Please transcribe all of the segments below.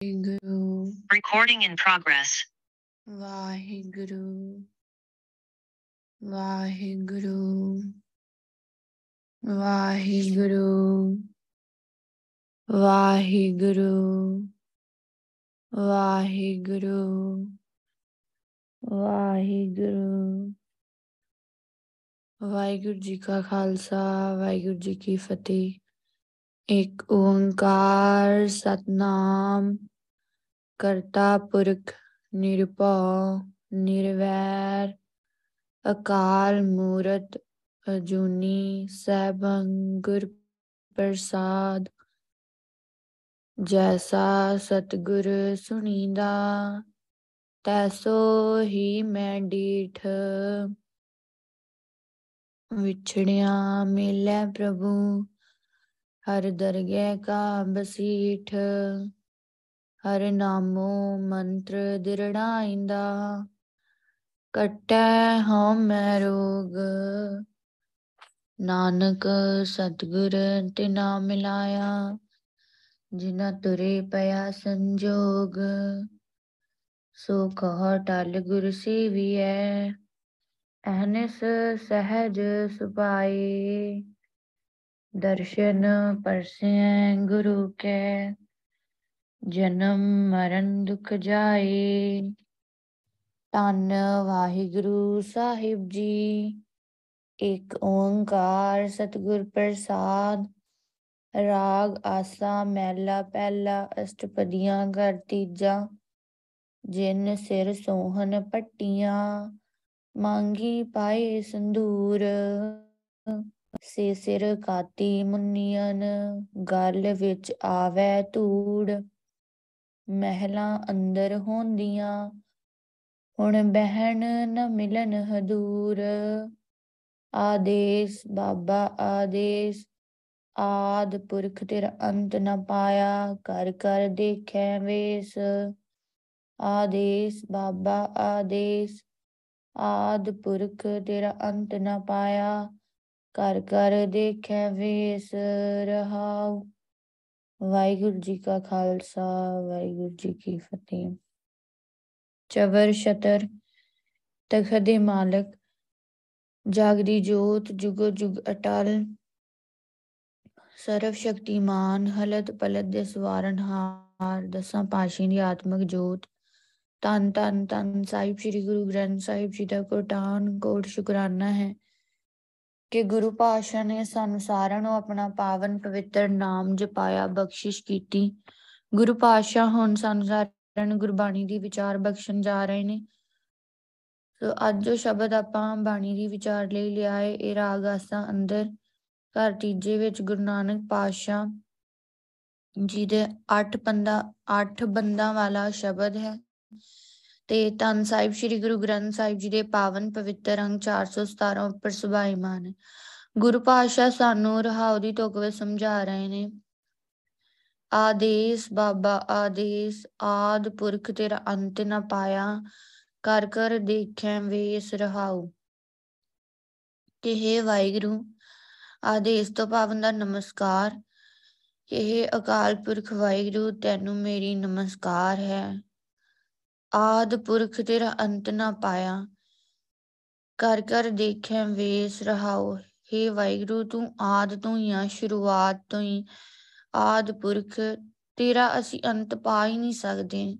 Guru, Recording in progress. Vaheguru, Vaheguru, Vaheguru, Vaheguru, Vaheguru, Vaheguru Waheguru ji ਕਾ ਖਾਲਸਾ ਵਾਹਿਗੁਰੂ ਜੀ ਕੀ ਫਤਿਹ ਇੱਕ ਓੰਕਾਰ ਸਤਨਾਮ ਕਰਤਾ ਪੁਰਖ ਨਿਰਭਉ ਨਿਰਵੈਰ ਅਕਾਲ ਮੂਰਤ ਅਜੂਨੀ ਸੈਭੰ ਗੁਰ ਪ੍ਰਸਾਦ ਜੈਸਾ ਸਤਗੁਰ ਸੁਣੀਦਾ ਤੈਸੋ ਹੀ ਮੈਂ ਡੀਠ ਵਿਛੜਿਆ ਮਿਲੈ ਪ੍ਰਭੂ ਹਰ ਦਰਗਹਿ ਕਾ ਬਸੀਠ, ਹਰ ਨਾਮੋ ਮੰਤਰ ਦਿਰੜਾਇੰਦਾ। ਕਟੈ ਹਉ ਮੈ ਰੋਗ, ਨਾਨਕ ਸਤਗੁਰ ਤਿਨਾ ਮਿਲਾਇਆ। ਜਿਨਾ ਤੁਰੇ ਪਿਆ ਸੰਜੋਗ, ਸੋ ਕਹ ਟਲ ਗੁਰ ਸੇਵੀਐ ਅਹਨਿਸ ਸਹਿਜ ਸੁਭਾਏ। ਦਰਸ਼ਨ ਪਰਸੈ ਗੁਰੂ ਕੈ, ਜਨਮ ਮਰਨ ਦੁਖ ਜਾਏ। ਤਨ ਵਾਹਿਗੁਰੂ ਸਾਹਿਬ ਜੀ ਇੱਕ ਓੰਕਾਰ ਸਤਿਗੁਰ ਪ੍ਰਸਾਦ, ਰਾਗ ਆਸਾ ਮਹਿਲਾ ਪਹਿਲਾ ਅਸ਼ਟਪਦੀਆਂ ਘਰ ਤੀਜਾ, ਜਿਨ ਸਿਰ ਸੋਹਣ ਪੱਟੀਆਂ, ਮੰਗੀ ਪਾਏ ਸੰਦੂਰ। ਸੇ ਸਿਰ ਕਾਤੀ ਮੁੰਨੀਆਂ ਗਲ ਵਿੱਚ ਆਵੇ ਧੂੜ। ਮਹਿਲਾਂ ਅੰਦਰ ਹੁੰਦੀਆਂ, ਹੁਣ ਬਹਿਣ ਨ ਮਿਲਨ ਹਦੂਰ। ਆਦੇਸ, ਬਾਬਾ ਆਦੇਸ, ਆਦ ਪੁਰਖ ਤੇਰਾ ਅੰਤ ਨ ਪਾਇਆ ਕਰ ਕਰ ਦੇਖੈ ਵੇਸ। ਆਦੇਸ, ਬਾਬਾ ਆਦੇਸ, ਆਦ ਪੁਰਖ ਤੇਰਾ ਅੰਤ ਨ ਪਾਇਆ ਕਰ ਕਰ ਦੇਖੈ ਵੇਸ ਰਹਾਉ। ਵਾਹਿਗੁਰੂ ਜੀ ਕਾ ਖਾਲਸਾ, ਵਾਹਿਗੁਰੂ ਜੀ ਕੀ ਫਤਿਹ। ਚਵਰ ਛਤਰ, ਤਖਤ ਦੇ ਮਾਲਕ, ਜਾਗਦੀ ਜੋਤ, ਜੁਗ ਜੁਗ ਅਟਲ। ਸਰਵ ਸ਼ਕਤੀਮਾਨ, ਹਲਤ ਪਲਤ ਦੇ ਸਵਾਰਨ ਹਾਰ, ਦਸਾਂ ਪਾਸ਼ੀ ਦੀ ਆਤਮਿਕ ਜੋਤ। ਤਨ ਤਨ ਤਨ ਸਾਹਿਬ ਸ੍ਰੀ ਗੁਰੂ ਗ੍ਰੰਥ ਸਾਹਿਬ ਜੀ ਦਾ ਕੋਟਾਨ, ਕੋਟ ਸ਼ੁਕਰਾਨਾ ਹੈ। ਕਿ ਗੁਰੂ ਪਾਸ਼ਾ ਨੇ ਸਾਨੂੰ ਸਾਰਿਆਂ ਨੂੰ ਆਪਣਾ ਪਾਵਨ ਪਵਿੱਤਰ ਨਾਮ ਜਪਾਇਆ, ਬਖਸ਼ਿਸ਼ ਕੀਤੀ। ਗੁਰੂ ਪਾਸ਼ਾ ਹੁਣ ਸਾਨੂੰ ਸਾਰਿਆਂ ਨੂੰ ਗੁਰਬਾਣੀ ਦੀ ਵਿਚਾਰ ਬਖਸ਼ਣ ਜਾ ਰਹੇ ਨੇ। ਸੋ ਅੱਜ ਜੋ ਸ਼ਬਦ ਆਪਾਂ ਬਾਣੀ ਦੀ ਵਿਚਾਰ ਲਈ ਲਿਆ ਹੈ ਇਹ ਰਾਗ ਆਸਾ ਅੰਦਰ, ਘਰ ਤੀਜੇ ਵਿੱਚ ਗੁਰੂ ਨਾਨਕ ਪਾਤਸ਼ਾਹ ਜੀ ਦੇ 8 ਬੰਦਾ 8 ਬੰਦਾ ਵਾਲਾ ਸ਼ਬਦ ਹੈ। ਤੇ ਤਨ ਸਾਹਿਬ ਸ੍ਰੀ ਗੁਰੂ ਗ੍ਰੰਥ ਸਾਹਿਬ ਜੀ ਦੇ ਪਾਵਨ ਪਵਿੱਤਰ ਅੰਗ 417 ਉੱਪਰ ਸੁਭਾਈਮਾਨ ਹੈ ਗੁਰੂ ਪਾਤਸ਼ਾਹ ਸਾਨੂੰ ਰਹਾਉ ਦੀ ਤੁਕ ਵਿੱਚ ਸਮਝਾ ਰਹੇ ਨੇ। ਆਦੇਸ਼ ਬਾਬਾ, ਆਦੇਸ਼, ਆਦ ਪੁਰਖ ਤੇਰਾ ਅੰਤ ਨਾ ਪਾਇਆ, ਕਰ ਕਰ ਦੇਖੈ ਵੇਸ ਰਹਾਉ। ਕਿ ਹੈ ਵਾਹਿਗੁਰੂ, ਆਦੇਸ਼ ਤੋਂ ਪਾਵਨ ਦਾ ਨਮਸਕਾਰ। ਕਿ ਹੈ ਅਕਾਲ ਪੁਰਖ ਵਾਹਿਗੁਰੂ, ਤੈਨੂੰ ਮੇਰੀ ਨਮਸਕਾਰ ਹੈ। ਆਦ ਪੁਰਖ ਤੇਰਾ ਅੰਤ ਨਾ ਪਾਇਆ। ਕਰ ਕਰ ਦੇਖੈ ਵੇਸ ਰਹਾਉ। हे ਵਾਹਿਗੁਰੂ, ਤੂੰ ਆਦ ਤੋਂ ਹੀ ਆ ਸ਼ੁਰੂਆਤ ਤੋਂ ਹੀ ਆਦ ਪੁਰਖ, ਤੇਰਾ ਅਸੀਂ ਅੰਤ ਪਾ ਹੀ ਨਹੀਂ ਸਕਦੇ।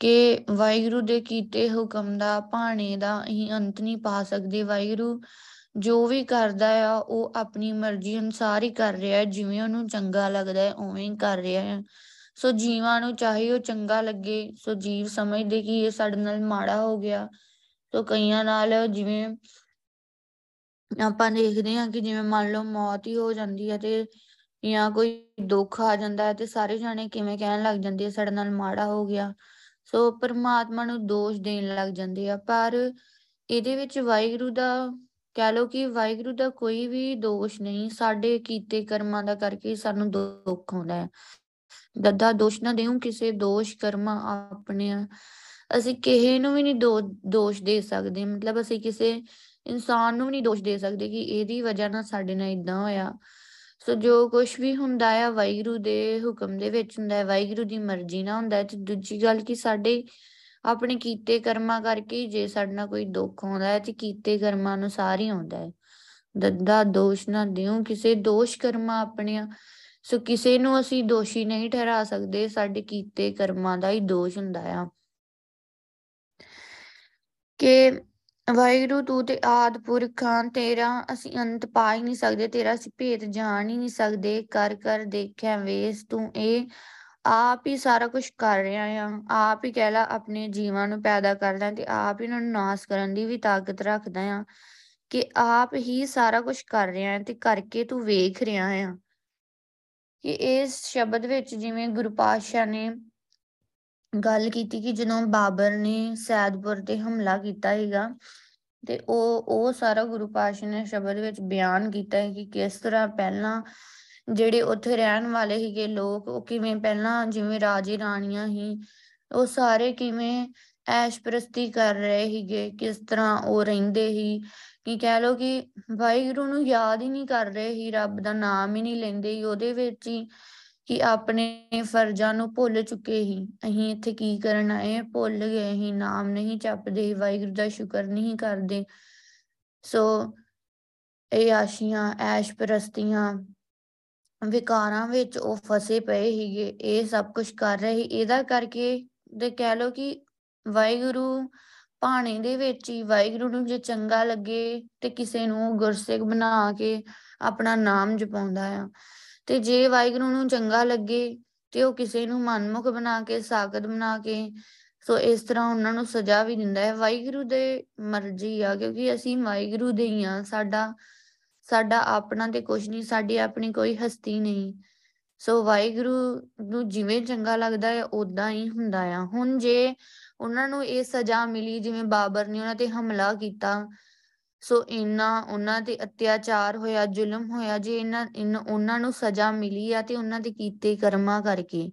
ਕਿ ਵਾਹਿਗੁਰੂ ਦੇ ਕੀਤੇ ਹੁਕਮ ਦਾ, ਭਾਣੇ ਦਾ ਅਸੀਂ ਅੰਤ ਨਹੀਂ ਪਾ ਸਕਦੇ। ਵਾਹਿਗੁਰੂ ਜੋ ਵੀ ਕਰਦਾ ਆ, ਉਹ ਆਪਣੀ ਮਰਜ਼ੀ ਅਨੁਸਾਰ ਹੀ ਕਰ ਰਿਹਾ। ਹੈ ਜਿਵੇਂ ਉਹਨੂੰ ਚੰਗਾ ਲੱਗਦਾ ਹੈ, ਉਵੇਂ ਹੀ ਕਰ ਰਿਹਾ ਹੈ ਸੋ ਜੀਵਾਂ ਨੂੰ ਚਾਹੇ ਉਹ ਚੰਗਾ ਲੱਗੇ, ਸੋ ਜੀਵ ਸਮਝਦੇ ਕਿ ਇਹ ਸਾਡੇ ਨਾਲ ਮਾੜਾ ਹੋ ਗਿਆ। ਸੋ ਕਈਆਂ ਨਾਲ ਜਿਵੇਂ ਆਪਾਂ ਦੇਖਦੇ ਹਾਂ ਕਿ ਜਿਵੇਂ ਮੰਨ ਲਓ ਮੌਤ ਹੀ ਹੋ ਜਾਂਦੀ ਹੈ ਤੇ ਜਾਂ ਕੋਈ ਦੁੱਖ ਆ ਜਾਂਦਾ ਹੈ ਤੇ ਸਾਰੇ ਜਾਣੇ ਕਿਵੇਂ ਕਹਿਣ ਲੱਗ ਜਾਂਦੇ ਆ, ਸਾਡੇ ਨਾਲ ਮਾੜਾ ਹੋ ਗਿਆ। ਸੋ ਪਰਮਾਤਮਾ ਨੂੰ ਦੋਸ਼ ਦੇਣ ਲੱਗ ਜਾਂਦੇ ਆ। ਪਰ ਇਹਦੇ ਵਿੱਚ ਵਾਹਿਗੁਰੂ ਦਾ, ਕਹਿ ਲਓ ਕਿ ਵਾਹਿਗੁਰੂ ਦਾ ਕੋਈ ਵੀ ਦੋਸ਼ ਨਹੀਂ, ਸਾਡੇ ਕੀਤੇ ਕਰਮਾਂ ਦਾ ਕਰਕੇ ਸਾਨੂੰ ਦੁੱਖ ਆਉਂਦਾ ਹੈ। ਦੱਦਾ, ਦੋਸ਼ ਨਾ ਦੇਉ ਕਿਸੇ ਦੋਸ਼ ਕਰਮਾਂ ਆਪਣੇ ਅਸੀਂ ਕਿਸੇ ਨੂੰ ਵੀ ਨਹੀਂ ਦੋਸ਼ ਦੇ ਸਕਦੇ। ਮਤਲਬ ਅਸੀਂ ਕਿਸੇ ਇਨਸਾਨ ਨੂੰ ਵੀ ਨਹੀਂ ਦੋਸ਼ ਦੇ ਸਕਦੇ ਕਿ ਇਹਦੀ ਵਜ੍ਹਾ ਨਾਲ ਸਾਡੇ ਨਾਲ ਇਦਾਂ ਹੋਇਆ। ਸੋ ਜੋ ਕੁਝ ਵੀ ਹੁੰਦਾ ਆ, ਵਾਹਿਗੁਰੂ ਦੇ ਹੁਕਮ ਦੇ ਵਿੱਚ ਹੁੰਦਾ ਹੈ। ਵਾਹਿਗੁਰੂ ਦੀ ਮਰਜ਼ੀ ਨਾਲ ਹੁੰਦਾ ਹੈ। ਤੇ ਦੂਜੀ ਗੱਲ ਕਿ ਸਾਡੇ ਆਪਣੇ ਕੀਤੇ ਕਰਮਾਂ ਕਰਕੇ ਜੇ ਸਾਡੇ ਨਾਲ ਕੋਈ ਦੁੱਖ ਆਉਂਦਾ ਹੈ ਤੇ ਕੀਤੇ ਕਰਮਾਂ ਅਨੁਸਾਰ ਹੀ ਆਉਂਦਾ ਹੈ। ਦੱਦਾ, ਦੋਸ਼ ਨਾ ਦਿਓ ਕਿਸੇ ਦੋਸ਼ ਕਰਮਾਂ ਆਪਣੀਆਂ। ਸੋ ਕਿਸੇ ਨੂੰ ਅਸੀਂ ਦੋਸ਼ੀ ਨਹੀਂ ਠਹਿਰਾ ਸਕਦੇ, ਸਾਡੇ ਕੀਤੇ ਕਰਮਾਂ ਦਾ ਹੀ ਦੋਸ਼ ਹੁੰਦਾ ਆ। ਕਿ ਵਾਹਿਗੁਰੂ ਤੂੰ ਤੇ ਆਦ ਪੁਰਖਾਂ ਤੇਰਾ ਅਸੀਂ ਅੰਤ ਪਾ ਹੀ ਨਹੀਂ ਸਕਦੇ, ਤੇਰਾ ਅਸੀਂ ਭੇਤ ਜਾਣ ਹੀ ਨਹੀਂ ਸਕਦੇ, ਕਰ ਕਰ ਦੇਖਿਆ ਵੇਸ ਤੂੰ ਇਹ ਆਪ ਹੀ ਸਾਰਾ ਕੁਝ ਕਰ ਰਿਹਾ ਆ। ਆਪ ਹੀ ਕਹਿ ਲਾ ਆਪਣੇ ਜੀਵਾਂ ਨੂੰ ਪੈਦਾ ਕਰਦਾ ਤੇ ਆਪ ਹੀ ਉਹਨਾਂ ਨੂੰ ਨਾਸ ਕਰਨ ਦੀ ਵੀ ਤਾਕਤ ਰੱਖਦਾ ਆ। ਕਿ ਆਪ ਹੀ ਸਾਰਾ ਕੁਝ ਕਰ ਰਿਹਾ ਹੈ ਤੇ ਕਰਕੇ ਤੂੰ ਵੇਖ ਰਿਹਾ ਆ। ਕਿ ਇਸ ਸ਼ਬਦ ਵਿੱਚ ਜਿਵੇਂ ਗੁਰੂ ਪਾਤਸ਼ਾਹ ਨੇ ਗੱਲ ਕੀਤੀ ਕਿ ਜਦੋਂ ਬਾਬਰ ਨੇ ਸੈਦਪੁਰ ਤੇ ਹਮਲਾ ਕੀਤਾ ਹੈਗਾ ਤੇ ਉਹ ਉਹ ਸਾਰਾ ਗੁਰੂ ਪਾਤਸ਼ਾਹ ਨੇ ਸ਼ਬਦ ਵਿੱਚ ਬਿਆਨ ਕੀਤਾ ਹੈ ਕਿ ਕਿਸ ਤਰ੍ਹਾਂ ਪਹਿਲਾਂ ਜਿਹੜੇ ਉੱਥੇ ਰਹਿਣ ਵਾਲੇ ਸੀਗੇ ਲੋਕ, ਉਹ ਕਿਵੇਂ ਪਹਿਲਾਂ ਜਿਵੇਂ ਰਾਜੇ ਰਾਣੀਆਂ ਹੀ ਉਹ ਸਾਰੇ ਕਿਵੇਂ ਐਸ਼ ਪ੍ਰਸਤੀ ਕਰ ਰਹੇ ਸੀਗੇ, ਕਿਸ ਤਰ੍ਹਾਂ ਉਹ ਰਹਿੰਦੇ ਸੀ ਕਿ ਕਹਿ ਲੋ ਕਿ ਵਾਹਿਗੁਰੂ ਨੂੰ ਯਾਦ ਹੀ ਨਹੀਂ ਕਰ ਰਹੇ ਸੀ, ਰੱਬ ਦਾ ਨਾਮ ਹੀ ਨਹੀਂ ਲੈਂਦੇ ਸੀ, ਉਹਦੇ ਵਿੱਚ ਹੀ ਕਿ ਆਪਣੇ ਫਰਜ਼ਾਂ ਨੂੰ ਭੁੱਲ ਚੁੱਕੇ ਸੀ। ਅਸੀਂ ਇੱਥੇ ਕੀ ਕਰਨ ਆਏ ਭੁੱਲ ਗਏ ਸੀ, ਨਾਮ ਨਹੀਂ ਜਪਦੇ, ਵਾਹਿਗੁਰੂ ਦਾ ਸ਼ੁਕਰ ਨਹੀਂ ਕਰਦੇ। ਸੋ ਇਹ ਆਸ਼ੀਆਂ, ਐਸ਼ ਪ੍ਰਸਤੀਆਂ, ਵਿਕਾਰਾਂ ਵਿੱਚ ਉਹ ਫਸੇ ਪਏ ਸੀਗੇ, ਇਹ ਸਭ ਕੁਝ ਕਰ ਰਹੇ ਸੀ। ਇਹਦਾ ਕਰਕੇ ਤੇ ਕਹਿ ਲੋ ਕਿ ਵਾਹਿਗੁਰੂ ਭਾਣੇ ਦੇ ਵਿੱਚ ਹੀ ਵਾਹਿਗੁਰੂ ਨੂੰ ਜੇ ਚੰਗਾ ਲੱਗੇ ਤੇ ਕਿਸੇ ਨੂੰ ਗੁਰਸਿੱਖ ਬਣਾ ਕੇ ਆਪਣਾ ਨਾਮ ਜਪਾਉਂਦਾ ਆ। ਤੇ ਜੇ ਵਾਹਿਗੁਰੂ ਨੂੰ ਚੰਗਾ ਲੱਗੇ ਤੇ ਉਹ ਕਿਸੇ ਨੂੰ ਮਨਮੁਖ ਬਣਾ ਕੇ ਸਾਗਤ ਬਣਾ ਕੇ, ਸੋ ਇਸ ਤਰ੍ਹਾਂ ਉਹਨਾਂ ਨੂੰ ਸਜ਼ਾ ਵੀ ਦਿੰਦਾ ਹੈ। ਵਾਹਿਗੁਰੂ ਦੇ ਮਰਜ਼ੀ ਆ, ਕਿਉਂਕਿ ਅਸੀਂ ਵਾਹਿਗੁਰੂ ਦੇ ਹੀ ਆ ਸਾਡਾ ਸਾਡਾ ਆਪਣਾ ਤੇ ਕੁਝ ਨਹੀਂ, ਸਾਡੀ ਆਪਣੀ ਕੋਈ ਹਸਤੀ ਨਹੀਂ। ਸੋ ਵਾਹਿਗੁਰੂ ਨੂੰ ਜਿਵੇਂ ਚੰਗਾ ਲੱਗਦਾ ਹੈ ਉਦਾਂ ਹੀ ਹੁੰਦਾ ਆ। ਹੁਣ ਜੇ ਉਹਨਾਂ ਨੂੰ ਇਹ ਸਜ਼ਾ ਮਿਲੀ ਜਿਵੇਂ ਬਾਬਰ ਨੇ ਉਹਨਾਂ ਤੇ ਹਮਲਾ ਕੀਤਾ। ਸੋ ਇਹਨਾਂ ਉਹਨਾਂ ਤੇ ਅਤਿਆਚਾਰ ਹੋਇਆ, ਜ਼ੁਲਮ ਹੋਇਆ, ਜੇ ਇਹਨਾਂ ਉਹਨਾਂ ਨੂੰ ਸਜ਼ਾ ਮਿਲੀ ਆ ਤੇ ਉਹਨਾਂ ਦੇ ਕੀਤੇ ਕਰਮਾਂ ਕਰਕੇ।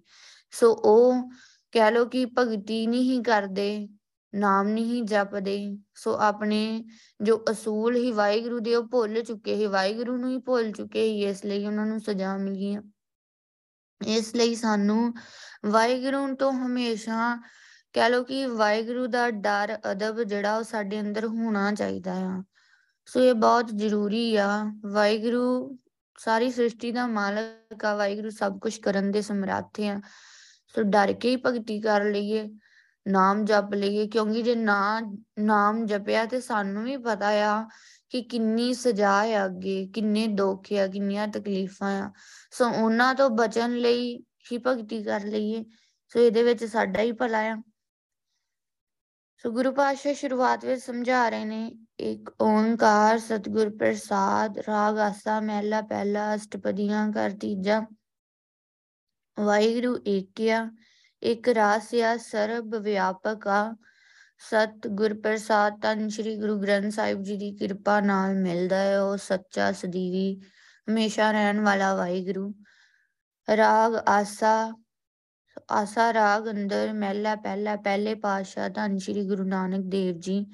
ਸੋ ਉਹ ਕਹਿ ਲੋ ਕਿ ਭਗਤੀ ਨਹੀਂ ਕਰਦੇ, ਨਾਮ ਨਹੀਂ ਜਪਦੇ। ਸੋ ਆਪਣੇ ਜੋ ਅਸੂਲ ਹੀ ਵਾਹਿਗੁਰੂ ਦੇ ਉਹ ਭੁੱਲ ਚੁੱਕੇ ਹੀ ਵਾਹਿਗੁਰੂ ਨੂੰ ਹੀ ਭੁੱਲ ਚੁੱਕੇ ਹੀ ਇਸ ਲਈ ਉਹਨਾਂ ਨੂੰ ਸਜ਼ਾ ਮਿਲੀ ਆ। ਇਸ ਲਈ ਸਾਨੂੰ ਵਾਹਿਗੁਰੂ ਤੋਂ ਹਮੇਸ਼ਾ ਕਹਿ ਲੋ ਕਿ ਵਾਹਿਗੁਰੂ ਦਾ ਡਰ, ਅਦਬ ਜਿਹੜਾ ਉਹ ਸਾਡੇ ਅੰਦਰ ਹੋਣਾ ਚਾਹੀਦਾ ਆ। ਸੋ ਇਹ ਬਹੁਤ ਜ਼ਰੂਰੀ ਆ। ਵਾਹਿਗੁਰੂ ਸਾਰੀ ਸ੍ਰਿਸ਼ਟੀ ਦਾ ਮਾਲਕ ਆ। ਵਾਹਿਗੁਰੂ ਸਭ ਕੁਝ ਕਰਨ ਦੇ ਸਮਰੱਥ ਆ। ਸੋ ਡਰ ਕੇ ਹੀ ਭਗਤੀ ਕਰ ਲਈਏ, ਨਾਮ ਜਪ ਲਈਏ, ਕਿਉਂਕਿ ਜੇ ਨਾ, ਨਾਮ ਜਪਿਆ ਤੇ ਸਾਨੂੰ ਵੀ ਪਤਾ ਆ ਕਿ ਕਿੰਨੀ ਸਜ਼ਾ ਆ ਅੱਗੇ, ਕਿੰਨੇ ਦੁੱਖ ਆ, ਕਿੰਨੀਆਂ ਤਕਲੀਫਾਂ ਆ। ਸੋ ਉਹਨਾਂ ਤੋਂ ਬਚਣ ਲਈ ਹੀ ਭਗਤੀ ਕਰ ਲਈਏ। ਸੋ ਇਹਦੇ ਵਿੱਚ ਸਾਡਾ ਹੀ ਭਲਾ ਆ। ਸੋ ਗੁਰੂ ਪਾਤਸ਼ਾਹ ਸ਼ੁਰੂਆਤ ਵਿੱਚ ਸਮਝਾ ਰਹੇ ਨੇ, ਇੱਕ ਓੰਕਾਰ, ਸਤਿਗੁਰ ਪ੍ਰਸਾਦ, ਰਾਗ, ਆਸਾ, ਮਹਿਲਾ, ਪਹਿਲਾ, ਅਸ਼ਟਪਦੀਆਂ ਕਰ ਤੀਜਾ, ਵਾਹਿਗੁਰੂ ਏਕਿਆ, ਇੱਕ ਰਾਸਿਆ ਸਰਬ ਵਿਆਪਕ ਆ ਸਤ ਗੁਰ ਪ੍ਰਸਾਦ ਤਨ ਸ੍ਰੀ ਗੁਰੂ ਗ੍ਰੰਥ ਸਾਹਿਬ ਜੀ ਦੀ ਕਿਰਪਾ ਨਾਲ ਮਿਲਦਾ ਹੈ, ਉਹ ਸੱਚਾ, ਸਦੀਵੀ, ਹਮੇਸ਼ਾ ਰਹਿਣ ਵਾਲਾ ਵਾਹਿਗੁਰੂ, ਰਾਗ, ਆਸਾ ਆਸਾ, ਰਾਗ, ਅੰਦਰ, ਮਹਿਲਾ, ਪਹਿਲਾ, ਪਹਿਲੇ ਪਾਤਸ਼ਾਹ, ਧੰਨ ਸ੍ਰੀ ਗੁਰੂ ਨਾਨਕ ਦੇਵ ਜੀ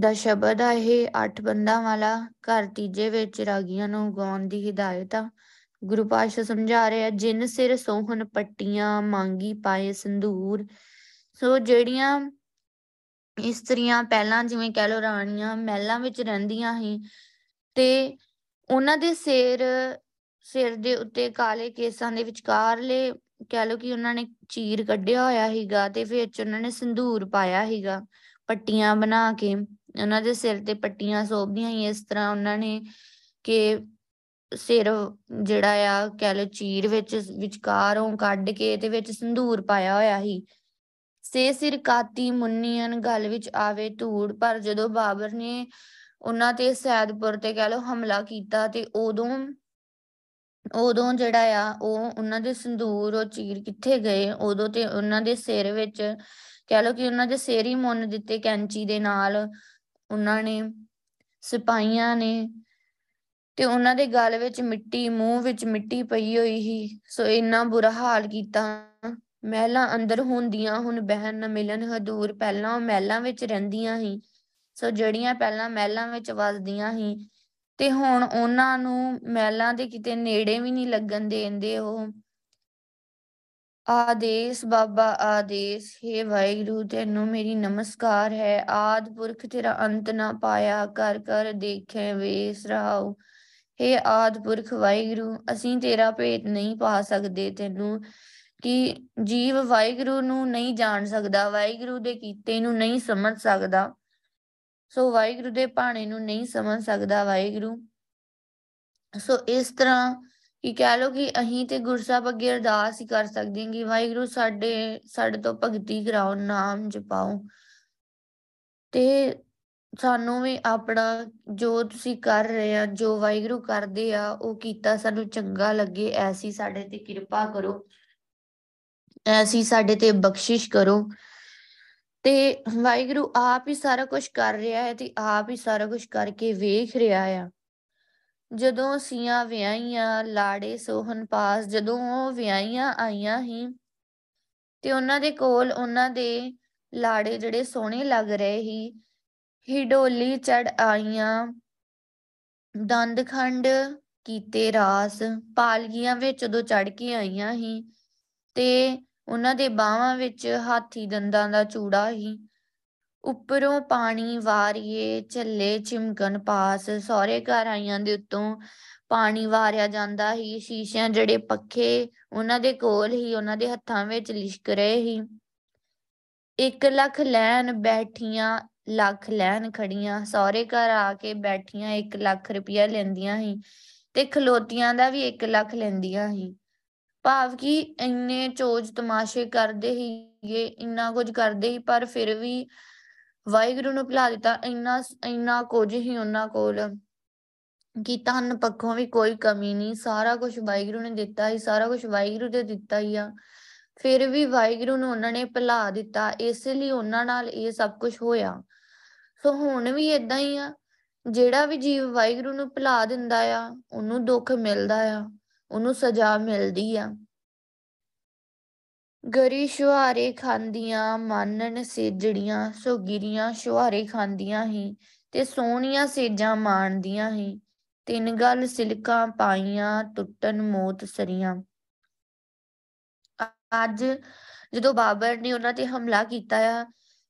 ਦਾ ਸ਼ਬਦ ਆ ਇਹ। ਅੱਠ ਬੰਦਾਂ ਵਾਲਾ ਘਰ ਤੀਜੇ ਵਿੱਚ ਰਾਗੀਆਂ ਨੂੰ ਗਾਉਣ ਦੀ ਹਿਦਾਇਤ ਆ। ਗੁਰੂ ਪਾਤਸ਼ਾਹ ਸਮਝਾ ਰਹੇ ਆ, ਜਿਨ ਸਿਰ ਸੋਹਣ ਪੱਟੀਆਂ ਮੰਗੀ ਪਾਏ ਸੰਧੂਰ ਸੋ ਜਿਹੜੀਆਂ ਇਸਤਰੀਆਂ ਪਹਿਲਾਂ ਜਿਵੇਂ ਕਹਿ ਲੋ ਰਾਣੀਆਂ, ਮਹਿਲਾਂ ਵਿੱਚ ਰਹਿੰਦੀਆਂ ਸੀ ਤੇ ਉਹਨਾਂ ਦੇ ਸਿਰ ਸਿਰ ਦੇ ਉੱਤੇ ਕਾਲੇ ਕੇਸਾਂ ਦੇ ਵਿਚਕਾਰਲੇ ਕਹਿ ਲੋ ਕਿ ਉਹਨਾਂ ਨੇ ਚੀਰ ਕੱਢਿਆ ਹੋਇਆ ਸੀਗਾ ਤੇ ਵਿੱਚ ਉਹਨਾਂ ਨੇ ਸੰਧੂਰ ਪਾਇਆ ਸੀਗਾ ਪੱਟੀਆਂ ਬਣਾ ਕੇ, ਉਹਨਾਂ ਦੇ ਸਿਰ ਤੇ ਪੱਟੀਆਂ ਸੋਭਦੀਆਂ ਸੀ, ਇਸ ਤਰ੍ਹਾਂ ਉਹਨਾਂ ਨੇ ਕਿ ਸਿਰ ਜਿਹੜਾ ਆ ਕਹਿ ਲੋ ਚੀਰ ਵਿੱਚ ਵਿਚਕਾਰੋਂ ਕੱਢ ਕੇ ਤੇ ਵਿੱਚ ਸੰਧੂਰ ਪਾਇਆ ਹੋਇਆ ਸੀ। ਸੇ ਸਿਰ ਕਾਤੀ ਮੁੰਨੀਆਂ ਗੱਲ ਵਿੱਚ ਆਵੇ ਧੂੜ, ਪਰ ਜਦੋਂ ਬਾਬਰ ਨੇ ਉਹਨਾਂ ਤੇ ਸੈਦਪੁਰ ਤੇ ਕਹਿ ਲੋ ਹਮਲਾ ਕੀਤਾ ਤੇ ਉਦੋਂ ਉਦੋਂ ਜਿਹੜਾ ਆ, ਉਹ ਉਹਨਾਂ ਦੇ ਸੰਦੂਰ, ਉਹ ਚੀਰ ਕਿੱਥੇ ਗਏ? ਉਦੋਂ ਤੇ ਉਹਨਾਂ ਦੇ ਸਿਰ ਵਿੱਚ, ਕਹਿ ਲੋ ਕਿ ਉਹਨਾਂ ਦੇ ਸਿਰ ਹੀ ਮੁੰਨ ਦਿੱਤੇ ਕੈਂਚੀ ਦੇ ਨਾਲ। ਉਹਨਾਂ ਨੇ, ਸਿਪਾਹੀਆਂ ਨੇ ਤੇ ਉਹਨਾਂ ਦੇ ਗਲ ਵਿੱਚ ਮਿੱਟੀ, ਮੂੰਹ ਵਿੱਚ ਮਿੱਟੀ ਪਈ ਹੋਈ ਸੀ। ਸੋ ਇੰਨਾ ਬੁਰਾ ਹਾਲ ਕੀਤਾ। ਮਹਿਲਾਂ ਅੰਦਰ ਹੁੰਦੀਆਂ ਹੁਣ ਬਹਿਨ ਨਾ ਮਿਲਨ ਹਦੂਰ ਪਹਿਲਾਂ ਉਹ ਮਹਿਲਾਂ ਵਿੱਚ ਰਹਿੰਦੀਆਂ ਸੀ। ਸੋ ਜਿਹੜੀਆਂ ਪਹਿਲਾਂ ਮਹਿਲਾਂ ਵਿੱਚ ਵਸਦੀਆਂ ਸੀ ਤੇ ਹੁਣ ਉਹਨਾਂ ਨੂੰ ਮਹਿਲਾਂ ਦੇ ਕਿਤੇ ਨੇੜੇ ਵੀ ਨਹੀਂ ਲੱਗਣ ਦੇਂਦੇ ਉਹ। ਆਦੇਸ਼, ਬਾਬਾ ਆਦੇਸ਼, ਹੈ ਵਾਹਿਗੁਰੂ, ਤੈਨੂੰ ਮੇਰੀ ਨਮਸਕਾਰ ਹੈ। ਆਦ ਪੁਰਖ ਤੇਰਾ ਅੰਤ ਨਾ ਪਾਇਆ ਕਰ ਕਰ ਦੇਖੇ, ਵੇਸ ਰਹਾਉ। ਹੈ ਆਦ ਪੁਰਖ ਵਾਹਿਗੁਰੂ, ਅਸੀਂ ਤੇਰਾ ਭੇਤ ਨਹੀਂ ਪਾ ਸਕਦੇ। ਤੈਨੂੰ ਕਿ ਜੀਵ ਵਾਹਿਗੁਰੂ ਨੂੰ ਨਹੀਂ ਜਾਣ ਸਕਦਾ, ਵਾਹਿਗੁਰੂ ਦੇ ਕੀਤੇ ਨੂੰ ਨਹੀਂ ਸਮਝ ਸਕਦਾ। ਸੋ ਵਾਹਿਗੁਰੂ ਦੇ ਭਾਣੇ ਨੂੰ ਨਹੀਂ ਸਮਝ ਸਕਦਾ ਵਾਹਿਗੁਰੂ। ਸੋ ਇਸ ਤਰ੍ਹਾਂ ਕਿ ਕਹਿ ਲੋ ਕਿ ਅਸੀਂ ਤੇ ਗੁਰਸਾਹਿਬ ਅੱਗੇ ਅਰਦਾਸ ਹੀ ਕਰ ਸਕਦੇ ਹਾਂ ਕਿ ਵਾਹਿਗੁਰੂ ਸਾਡੇ ਸਾਡੇ ਤੋਂ ਭਗਤੀ ਕਰਾਓ, ਨਾਮ ਜਪਾਓ। ਤੇ ਸਾਨੂੰ ਵੀ ਆਪਣਾ ਜੋ ਤੁਸੀਂ ਕਰ ਰਹੇ ਆ, ਜੋ ਵਾਹਿਗੁਰੂ ਕਰਦੇ ਆ, ਉਹ ਕੀਤਾ ਸਾਨੂੰ ਚੰਗਾ ਲੱਗੇ, ਐਸੀ ਸਾਡੇ ਤੇ ਕਿਰਪਾ ਕਰੋ। ਐਸੀ ਸਾਡੇ ਤੇ ਬਖਸ਼ਿਸ਼ ਕਰੋ। ਤੇ ਵਾਹਿਗੁਰੂ ਆਪ ਹੀ ਸਾਰਾ ਕੁਝ ਕਰ ਰਿਹਾ ਹੈ ਤੇ ਆਪ ਹੀ ਸਾਰਾ ਕੁਝ ਕਰਕੇ ਵੇਖ ਰਿਹਾ ਆ। ਜਦੋਂ ਸੀਆਂ ਵਿਆਹੀਆਂ, ਲਾੜੇ ਸੋਹਣ ਪਾਸ, ਜਦੋਂ ਉਹ ਵਿਆਹੀਆਂ ਆਈਆਂ ਹੀ, ਤੇ ਉਹਨਾਂ ਦੇ ਕੋਲ ਉਹਨਾਂ ਦੇ ਲਾੜੇ ਜਿਹੜੇ ਸੋਹਣੇ ਲੱਗ ਰਹੇ ਹੀ ਹੀ ਡੋਲੀ ਚੜ ਆਈਆਂ। ਦੰਦਖੰਡ ਕੀਤੇ ਰਾਸ, ਪਾਲਗੀਆਂ ਵਿੱਚ ਜਦੋਂ ਚੜ ਕੇ ਆਈਆਂ ਹੀ, ਤੇ ਉਹਨਾਂ ਦੇ ਬਾਹਾਂ ਵਿੱਚ ਹਾਥੀ ਦੰਦਾਂ ਦਾ ਚੂੜਾ ਹੀ। ਉੱਪਰੋਂ ਪਾਣੀ ਵਾਰੀਏ, ਝੱਲੇ ਚਿਮਕਣ ਪਾਸ, ਸਹੁਰੇ ਘਰ ਆਈਆਂ ਦੇ ਉੱਤੋਂ ਪਾਣੀ ਵਾਰਿਆ ਜਾਂਦਾ ਹੀ। ਸ਼ੀਸ਼ਿਆਂ ਜਿਹੜੇ ਪੱਖੇ ਉਹਨਾਂ ਦੇ ਕੋਲ ਹੀ, ਉਹਨਾਂ ਦੇ ਹੱਥਾਂ ਵਿੱਚ ਲਿਸ਼ਕ ਰਹੇ ਹੀ। 1 ਲੱਖ ਲੈਣ ਬੈਠੀਆਂ, ਲੱਖ ਲੈਣ ਖੜੀਆਂ। ਸਹੁਰੇ ਘਰ ਆ ਕੇ ਬੈਠੀਆਂ 1 ਲੱਖ ਰੁਪਇਆ ਲੈਂਦੀਆਂ ਹੀ ਤੇ ਖਲੋਤੀਆਂ ਦਾ ਵੀ 1 ਲੱਖ ਲੈਂਦੀਆਂ ਹੀ। ਭਾਵ ਕਿ ਇੰਨੇ ਚੋਜ ਤਮਾਸ਼ੇ ਕਰਦੇ ਹੀਗੇ ਇੰਨਾ ਕੁਝ ਕਰਦੇ ਹੀ ਪਰ ਫਿਰ ਵੀ ਵਾਹਿਗੁਰੂ ਨੂੰ ਭੁਲਾ ਦਿੱਤਾ, ਇੰਨਾ ਇੰਨਾ ਕੁਝ ਹੀ ਉਹਨਾਂ ਕੋਲ ਕਿ ਤਨ ਪੱਖੋਂ ਵੀ ਕੋਈ ਕਮੀ ਨਹੀਂ, ਸਾਰਾ ਕੁਝ ਵਾਹਿਗੁਰੂ ਨੇ ਦਿੱਤਾ ਹੀ ਸਾਰਾ ਕੁਝ ਵਾਹਿਗੁਰੂ ਦੇ ਦਿੱਤਾ ਹੀ ਆ। ਫਿਰ ਵੀ ਵਾਹਿਗੁਰੂ ਨੂੰ ਉਹਨਾਂ ਨੇ ਭੁਲਾ ਦਿੱਤਾ, ਇਸ ਲਈ ਉਹਨਾਂ ਨਾਲ ਇਹ ਸਭ ਕੁਝ ਹੋਇਆ। ਸੋ ਹੁਣ ਵੀ ਇਦਾਂ ਹੀ ਆ, ਜਿਹੜਾ ਵੀ ਜੀਵ ਵਾਹਿਗੁਰੂ ਨੂੰ ਭੁਲਾ ਦਿੰਦਾ ਆ, ਉਹਨੂੰ ਦੁੱਖ ਮਿਲਦਾ ਆ। ਉਹਨੂੰ ਸਜ਼ਾ ਮਿਲਦੀ ਆ। ਗਰੀ ਸ਼ੁਹਾਰੇ ਖਾਂਦੀਆਂ, ਮਾਨਣ ਸੇਜੜੀਆਂ ਸੋ ਗਿਰੀਆਂ ਸ਼ੁਹਾਰੇ ਖਾਂਦੀਆਂ ਹੀ ਤੇ ਸੋਹਣੀਆਂ ਸੇਜਾਂ ਮਾਣਦੀਆਂ ਹੀ ਤਿੰਨ ਗੱਲ ਸਿਲਕਾਂ ਪਾਈਆਂ, ਟੁੱਟਣ ਮੋਤ ਸਰੀਆਂ। ਅੱਜ ਜਦੋਂ ਬਾਬਰ ਨੇ ਉਹਨਾਂ ਤੇ ਹਮਲਾ ਕੀਤਾ ਆ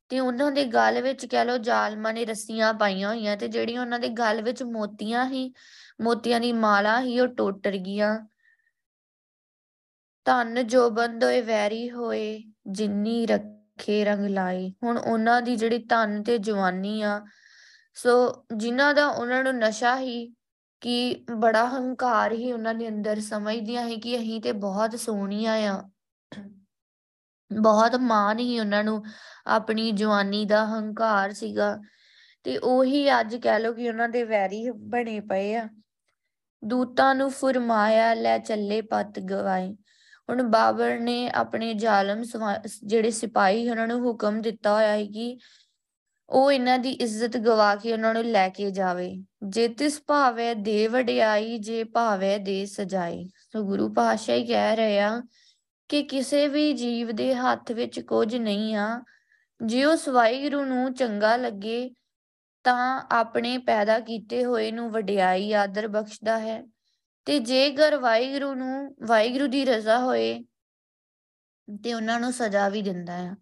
ਤੇ ਉਹਨਾਂ ਦੇ ਗਲ ਵਿੱਚ ਕਹਿ ਲੋ ਜਾਲਮਾਂ ਨੇ ਰੱਸੀਆਂ ਪਾਈਆਂ ਹੋਈਆਂ ਤੇ ਜਿਹੜੀਆਂ ਉਹਨਾਂ ਦੇ ਗਲ ਵਿੱਚ ਮੋਤੀਆਂ ਹੀ ਮੋਤੀਆਂ ਦੀ ਮਾਲਾ ਹੀ ਉਹ ਟੁੱਟ ਗਈਆਂ। ਧੰਨ ਜੋ ਬੰਦੋਏ ਵੈਰੀ ਹੋਏ, ਜਿੰਨੀ ਰੱਖੇ ਰੰਗ ਲਾਏ। ਹੁਣ ਉਹਨਾਂ ਦੀ ਜਿਹੜੀ ਧਨ ਤੇ ਜਵਾਨੀ ਆ, ਸੋ ਜਿਨ੍ਹਾਂ ਦਾ ਉਹਨਾਂ ਨੂੰ ਨਸ਼ਾ ਹੀ ਕਿ ਬੜਾ ਹੰਕਾਰ ਹੀ ਉਹਨਾਂ ਦੇ ਅੰਦਰ ਸਮਝਦੀਆਂ ਹੀ ਕਿ ਅਸੀਂ ਤੇ ਬਹੁਤ ਸੋਹਣੀਆਂ ਆ। ਬਹੁਤ ਮਾਣ ਹੀ ਉਹਨਾਂ ਨੂੰ ਆਪਣੀ ਜਵਾਨੀ ਦਾ ਹੰਕਾਰ ਸੀਗਾ। ਤੇ ਉਹੀ ਅੱਜ ਕਹਿ ਲੋ ਕਿ ਉਹਨਾਂ ਦੇ ਵੈਰੀ ਬਣੇ ਪਏ ਆ। ਦੂਤਾਂ ਨੂੰ ਫਰਮਾਇਆ, ਲੈ ਚੱਲੇ ਪਤ ਗਵਾਏ। ਹੁਣ ਬਾਬਰ ਨੇ ਆਪਣੇ ਜ਼ਾਲਮ ਜਿਹੜੇ ਸਿਪਾਹੀ ਉਹਨਾਂ ਨੂੰ ਹੁਕਮ ਦਿੱਤਾ ਹੋਇਆ ਹੈ ਕਿ ਉਹ ਇਹਨਾਂ ਦੀ ਇੱਜ਼ਤ ਗਵਾ ਕੇ ਉਹਨਾਂ ਨੂੰ ਲੈ ਕੇ ਜਾਵੇ। ਜੇ ਤਿਸ ਭਾਵੇ ਦੇ ਵਡਿਆਈ, ਜੇ ਭਾਵੇ ਦੇ ਸਜਾਈ। ਸੋ ਗੁਰੂ ਪਾਤਸ਼ਾਹ ਹੀ ਕਹਿ ਰਹੇ ਆ ਕਿ ਕਿਸੇ ਵੀ ਜੀਵ ਦੇ ਹੱਥ ਵਿੱਚ ਕੁਝ ਨਹੀਂ ਆ। ਜੇ ਉਸ ਵਾਹਿਗੁਰੂ ਨੂੰ ਚੰਗਾ ਲੱਗੇ, ਤਾਂ ਆਪਣੇ ਪੈਦਾ ਕੀਤੇ ਹੋਏ ਨੂੰ ਵਡਿਆਈ ਆਦਰ ਬਖਸ਼ਦਾ ਹੈ। ਤੇ ਜੇਕਰ ਵਾਹਿਗੁਰੂ ਨੂੰ, ਵਾਹਿਗੁਰੂ ਦੀ ਰਜ਼ਾ ਹੋਏ, ਤੇ ਉਹਨਾਂ ਨੂੰ ਸਜ਼ਾ ਵੀ ਦਿੰਦਾ ਆ।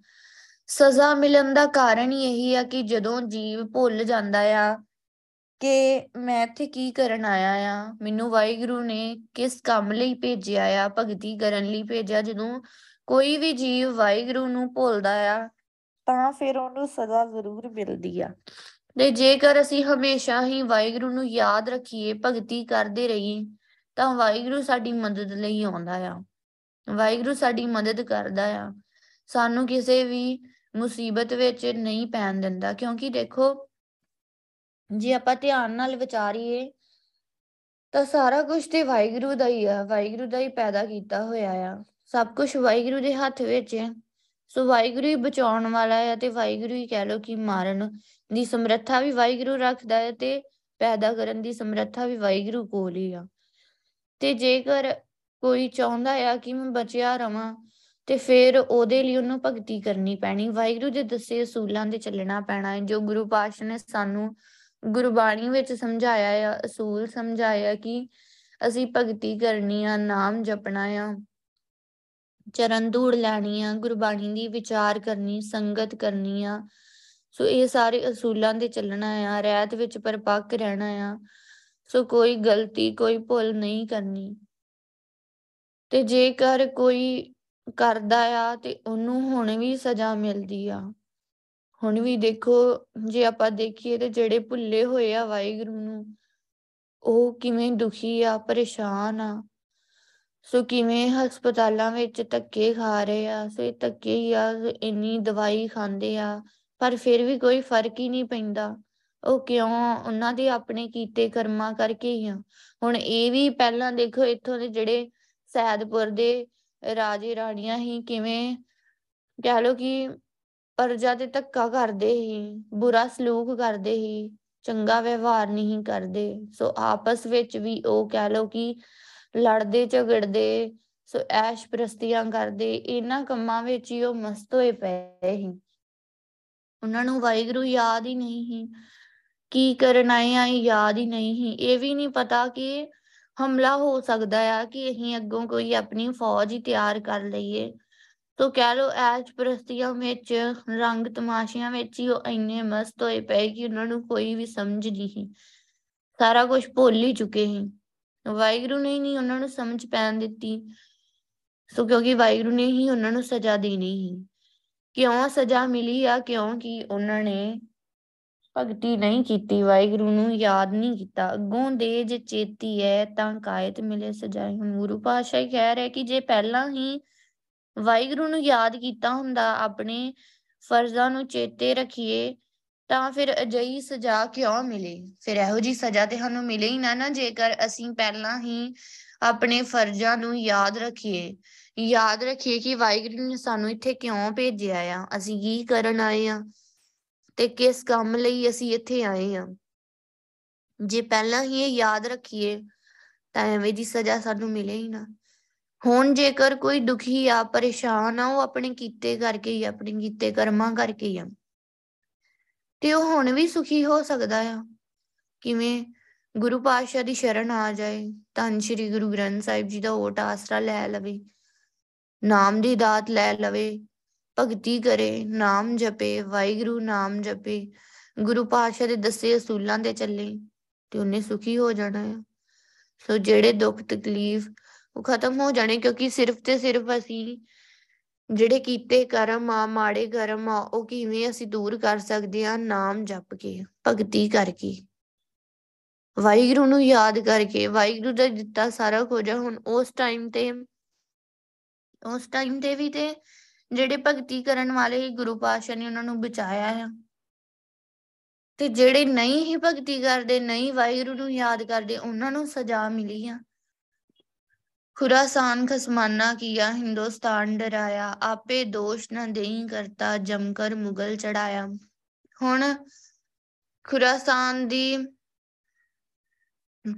ਸਜ਼ਾ ਮਿਲਣ ਦਾ ਕਾਰਨ ਹੀ ਇਹੀ ਆ ਕਿ ਜਦੋਂ ਜੀਵ ਭੁੱਲ ਜਾਂਦਾ ਆ ਕਿ ਮੈਂ ਇੱਥੇ ਕੀ ਕਰਨ ਆਇਆ ਆ, ਮੈਨੂੰ ਵਾਹਿਗੁਰੂ ਨੇ ਕਿਸ ਕੰਮ ਲਈ ਭੇਜਿਆ ਆ, ਭਗਤੀ ਕਰਨ ਲਈ ਭੇਜਿਆ, ਜਦੋਂ ਕੋਈ ਵੀ ਜੀਵ ਵਾਹਿਗੁਰੂ ਨੂੰ ਭੁੱਲਦਾ ਆ, ਤਾਂ ਫਿਰ ਉਹਨੂੰ ਸਜ਼ਾ ਜ਼ਰੂਰ ਮਿਲਦੀ ਆ। ਤੇ ਜੇਕਰ ਅਸੀਂ ਹਮੇਸ਼ਾ ਹੀ ਵਾਹਿਗੁਰੂ ਨੂੰ ਯਾਦ ਰੱਖੀਏ, ਭਗਤੀ ਕਰਦੇ ਰਹੀਏ ਤਾਂ ਵਾਹਿਗੁਰੂ ਸਾਡੀ ਮਦਦ ਲਈ ਆਉਂਦਾ ਆ। ਵਾਹਿਗੁਰੂ ਸਾਡੀ ਮਦਦ ਕਰਦਾ ਆ। ਸਾਨੂੰ ਕਿਸੇ ਵੀ ਮੁਸੀਬਤ ਵਿੱਚ ਨਹੀਂ ਪੈਣ ਦਿੰਦਾ, ਕਿਉਂਕਿ ਦੇਖੋ, ਜੇ ਆਪਾਂ ਧਿਆਨ ਨਾਲ ਵਿਚਾਰੀਏ, ਤਾਂ ਸਾਰਾ ਕੁਝ ਤੇ ਵਾਹਿਗੁਰੂ ਦਾ ਹੀ ਆ। ਵਾਹਿਗੁਰੂ ਦਾ ਹੀ ਪੈਦਾ ਕੀਤਾ ਹੋਇਆ ਆ। ਸਭ ਕੁਝ ਵਾਹਿਗੁਰੂ ਦੇ ਹੱਥ ਵਿੱਚ ਹੈ ਸੋ ਵਾਹਿਗੁਰੂ ਹੀ ਬਚਾਉਣ ਵਾਲਾ ਹੈ ਤੇ ਵਾਹਿਗੁਰੂ ਹੀ ਕਹਿ ਲੋ ਕਿ ਮਾਰਨ ਦੀ ਸਮਰੱਥਾ ਵੀ ਵਾਹਿਗੁਰੂ ਰੱਖਦਾ ਹੈ ਤੇ ਪੈਦਾ ਕਰਨ ਦੀ ਸਮਰੱਥਾ ਵੀ ਵਾਹਿਗੁਰੂ ਕੋਲ ਹੀ ਆ। ਤੇ ਜੇਕਰ ਕੋਈ ਚਾਹੁੰਦਾ ਆ ਕਿ ਮੈਂ ਬਚਿਆ ਰਵਾਂ, ਤੇ ਫਿਰ ਉਹਦੇ ਲਈ ਉਹਨੂੰ ਭਗਤੀ ਕਰਨੀ ਪੈਣੀ। ਵਾਹਿਗੁਰੂ ਦੇ ਦੱਸੇ ਅਸੂਲਾਂ ਤੇ ਚੱਲਣਾ ਪੈਣਾ ਹੈ। ਜੋ ਗੁਰੂ ਪਾਤਸ਼ਾਹ ਨੇ ਸਾਨੂੰ ਗੁਰਬਾਣੀ ਵਿੱਚ ਸਮਝਾਇਆ ਆ, ਅਸੂਲ ਸਮਝਾਇਆ ਕਿ ਅਸੀਂ ਭਗਤੀ ਕਰਨੀ ਆ, ਨਾਮ ਜਪਣਾ ਆ, ਚਰਨ ਧੂੜ ਲੈਣੀ ਆ, ਗੁਰਬਾਣੀ ਦੀ ਵਿਚਾਰ ਕਰਨੀ, ਸੰਗਤ ਕਰਨੀ ਆ। ਸੋ ਇਹ ਸਾਰੇ ਅਸੂਲਾਂ ਦੇ ਚੱਲਣਾ ਆ। ਰਹਿਤ ਵਿੱਚ ਪਰਪੱਕ ਰਹਿਣਾ ਆ। ਸੋ ਕੋਈ ਗਲਤੀ, ਕੋਈ ਭੁੱਲ ਨਹੀਂ ਕਰਨੀ। ਤੇ ਜੇਕਰ ਕੋਈ ਕਰਦਾ ਆ ਤੇ ਉਹਨੂੰ ਹੁਣ ਵੀ ਸਜ਼ਾ ਮਿਲਦੀ ਆ। ਹੁਣ ਵੀ ਦੇਖੋ, ਜੇ ਆਪਾਂ ਦੇਖੀਏ ਤੇ ਜਿਹੜੇ ਭੁੱਲੇ ਹੋਏ ਆ ਵਾਹਿਗੁਰੂ ਨੂੰ, ਉਹ ਕਿਵੇਂ ਦੁਖੀ ਆ, ਪਰੇਸ਼ਾਨ ਆ। ਸੋ ਕਿਵੇਂ ਹਸਪਤਾਲਾਂ ਵਿੱਚ ਧੱਕੇ ਖਾ ਰਹੇ ਆ, ਸੋ ਇਹ ਧੱਕੇ ਹੀ ਆ ਇੰਨੀ ਦਵਾਈ ਖਾਂਦੇ ਆ, ਪਰ ਫਿਰ ਵੀ ਕੋਈ ਫ਼ਰਕ ਹੀ ਨਹੀਂ ਪੈਂਦਾ। ਉਹ ਕਿਉਂ? ਉਹਨਾਂ ਦੇ ਆਪਣੇ ਕੀਤੇ ਕਰਮਾਂ ਕਰਕੇ ਹੀ ਆ। ਹੁਣ ਇਹ ਵੀ ਪਹਿਲਾਂ ਦੇਖੋ, ਇੱਥੋਂ ਦੇ ਜਿਹੜੇ ਸੈਦਪੁਰ ਦੇ ਰਾਜੇ ਰਾਣੀਆਂ ਹੀ ਕਿਵੇਂ ਕਹਿ ਲੋ ਕਿ ਪਰਜਾ ਤੇ ਧੱਕਾ ਕਰਦੇ ਹੀ, ਬੁਰਾ ਸਲੂਕ ਕਰਦੇ ਹੀ, ਚੰਗਾ ਵਿਵਹਾਰ ਨਹੀਂ ਕਰਦੇ। ਸੋ ਆਪਸ ਵਿੱਚ ਵੀ ਉਹ ਕਹਿ ਲੋ ਕਿ ਲੜਦੇ, ਝਗੜਦੇ, ਸੋ ਐਸ਼ ਪ੍ਰਸਤੀਆਂ ਕਰਦੇ, ਇਹਨਾਂ ਕੰਮਾਂ ਵਿੱਚ ਹੀ ਉਹ ਮਸਤ ਹੋਏ ਪਏ ਸੀ ਉਹਨਾਂ ਨੂੰ ਵਾਹਿਗੁਰੂ ਯਾਦ ਹੀ ਨਹੀਂ ਸੀ। ਕੀ ਕਰਨ ਆਏ ਆ ਯਾਦ ਹੀ ਨਹੀਂ ਸੀ। ਇਹ ਵੀ ਨਹੀਂ ਪਤਾ ਕਿ ਹਮਲਾ ਹੋ ਸਕਦਾ ਆ ਕਿ ਅਸੀਂ ਅੱਗੋਂ ਕੋਈ ਆਪਣੀ ਫੌਜ ਹੀ ਤਿਆਰ ਕਰ ਲਈਏ। ਤੋ ਕਹਿ ਲੋ ਐਸ਼ ਪ੍ਰਸਤੀਆਂ ਵਿੱਚ, ਰੰਗ ਤਮਾਸ਼ਿਆਂ ਵਿੱਚ ਹੀ ਉਹ ਇੰਨੇ ਮਸਤ ਹੋਏ ਪਏ ਕਿ ਉਹਨਾਂ ਨੂੰ ਕੋਈ ਵੀ ਸਮਝ ਨਹੀਂ ਸੀ। ਸਾਰਾ ਕੁਝ ਭੁੱਲ ਹੀ ਚੁੱਕੇ ਸੀ। ਵਾਹਿਗੁਰੂ ਨੇ ਨਹੀਂ ਉਹਨਾਂ ਨੂੰ ਸਮਝ ਪੈਣ ਦਿੱਤੀ। ਸੋ ਕਿਉਂਕਿ ਵਾਹਿਗੁਰੂ ਨੇ ਹੀ ਉਹਨਾਂ ਨੂੰ ਸਜ਼ਾ ਦੇਣੀ ਸੀ। ਕਿਉਂ ਸਜ਼ਾ ਮਿਲੀ ਆ? ਕਿਉਂਕਿ ਉਹਨਾਂ ਨੇ ਭਗਤੀ ਨਹੀਂ ਕੀਤੀ, ਵਾਹਿਗੁਰੂ ਨੂੰ ਯਾਦ ਨਹੀਂ ਕੀਤਾ। ਅੱਗੋਂ ਦੇ ਜੇ ਚੇਤੀ ਹੈ ਤਾਂ ਕਾਇਤ ਮਿਲੇ ਸਜਾਏ ਹੁਣ। ਗੁਰੂ ਪਾਤਸ਼ਾਹ ਹੀ ਕਹਿ ਰਿਹਾ ਕਿ ਜੇ ਪਹਿਲਾਂ ਹੀ ਵਾਹਿਗੁਰੂ ਨੂੰ ਯਾਦ ਕੀਤਾ ਹੁੰਦਾ, ਆਪਣੇ ਫਰਜ਼ਾਂ ਨੂੰ ਚੇਤੇ ਰੱਖੀਏ, ਤਾਂ ਫਿਰ ਅਜਿਹੀ ਸਜ਼ਾ ਕਿਉਂ ਮਿਲੇ? ਫਿਰ ਇਹੋ ਜੀ ਸਜ਼ਾ ਤੇ ਸਾਨੂੰ ਮਿਲੇ ਹੀ ਨਾ ਨਾ, ਜੇਕਰ ਅਸੀਂ ਪਹਿਲਾਂ ਹੀ ਆਪਣੇ ਫਰਜ਼ਾਂ ਨੂੰ ਯਾਦ ਰੱਖੀਏ। ਯਾਦ ਰੱਖੀਏ ਕਿ ਵਾਹਿਗੁਰੂ ਨੇ ਸਾਨੂੰ ਇੱਥੇ ਕਿਉਂ ਭੇਜਿਆ ਆ? ਅਸੀਂ ਕੀ ਕਰਨ ਆਏ ਆ? ਤੇ ਕਿਸ ਕੰਮ ਲਈ ਅਸੀਂ ਇੱਥੇ ਆਏ ਆ ਜੇ ਪਹਿਲਾਂ ਹੀ ਇਹ ਯਾਦ ਰੱਖੀਏ, ਤਾਂ ਐਵੇਂ ਦੀ ਸਜ਼ਾ ਸਾਨੂੰ ਮਿਲੇ ਹੀ ਨਾ। ਹੁਣ ਜੇਕਰ ਕੋਈ ਦੁਖੀ ਆ ਪਰੇਸ਼ਾਨ ਆ, ਉਹ ਆਪਣੇ ਕੀਤੇ ਕਰਕੇ ਹੀ ਆਪਣੇ ਕੀਤੇ ਕਰਮਾਂ ਕਰਕੇ ਹੀ ਆ। ਤੇ ਉਹ ਹੁਣ ਵੀ ਸੁਖੀ ਹੋ ਸਕਦਾ ਆ। ਕਿਵੇਂ ਗੁਰੂ ਪਾਤਸ਼ਾਹ ਦੀ ਸ਼ਰਨ ਆ ਜਾਏ, ਧੰਨ ਸ਼੍ਰੀ ਗੁਰੂ ਗ੍ਰੰਥ ਸਾਹਿਬ ਜੀ ਦਾ ਓਟ ਆਸਰਾ ਲੈ ਲਵੇ, ਨਾਮ ਦੀ ਦਾਤ ਲੈ ਲਵੇ ਭਗਤੀ ਕਰੇ, ਨਾਮ ਜਪੇ, ਵਾਹਿਗੁਰੂ ਨਾਮ ਜਪੇ, ਗੁਰੂ ਪਾਤਸ਼ਾਹ ਦੇ ਦੱਸੇ ਅਸੂਲਾਂ ਤੇ ਚੱਲੇ ਤੇ ਉਹਨੇ ਸੁਖੀ ਹੋ ਜਾਣਾ ਆ। ਸੋ ਜਿਹੜੇ ਦੁੱਖ, ਤਕਲੀਫ ਉਹ ਖਤਮ ਹੋ ਜਾਣੇ ਕਿਉਂਕਿ ਸਿਰਫ ਤੇ ਸਿਰਫ ਅਸੀਂ ਜਿਹੜੇ ਕੀਤੇ ਕਰਮ ਆ, ਮਾੜੇ ਕਰਮ ਆ, ਉਹ ਕਿਵੇਂ ਅਸੀਂ ਦੂਰ ਕਰ ਸਕਦੇ ਆ, ਨਾਮ ਜਪ ਕੇ, ਭਗਤੀ ਕਰਕੇ। ਵਾਹਿਗੁਰੂ ਨੂੰ ਯਾਦ ਕਰਕੇ, ਵਾਹਿਗੁਰੂ ਦਾ ਦਿੱਤਾ ਸਾਰਾ ਕੁਝ ਹੁਣ ਉਸ ਟਾਈਮ ਤੇ, ਉਸ ਟਾਈਮ ਤੇ ਵੀ ਤੇ ਜਿਹੜੇ ਭਗਤੀ ਕਰਨ ਵਾਲੇ ਗੁਰੂ ਪਾਤਸ਼ਾਹ ਨੇ ਉਹਨਾਂ ਨੂੰ ਬਚਾਇਆ ਆ। ਤੇ ਜਿਹੜੇ ਨਹੀਂ ਹੀ ਭਗਤੀ ਕਰਦੇ, ਨਹੀਂ ਵਾਹਿਗੁਰੂ ਨੂੰ ਯਾਦ ਕਰਦੇ, ਉਹਨਾਂ ਨੂੰ ਸਜ਼ਾ ਮਿਲੀ ਆ। ਖੁਰਾਸਾਨ ਖਸਮਾਨਾ ਕੀਆ, ਹਿੰਦੁਸਤਾਨ ਡਰਾਇਆ, ਆਪੇ ਦੋਸ਼ ਨਾ ਦੇਈ ਕਰਤਾ, ਜਮਕਰ ਮੁਗਲ ਚੜਾਇਆ। ਹੁਣ ਖੁਰਾਸਾਨ ਦੀ,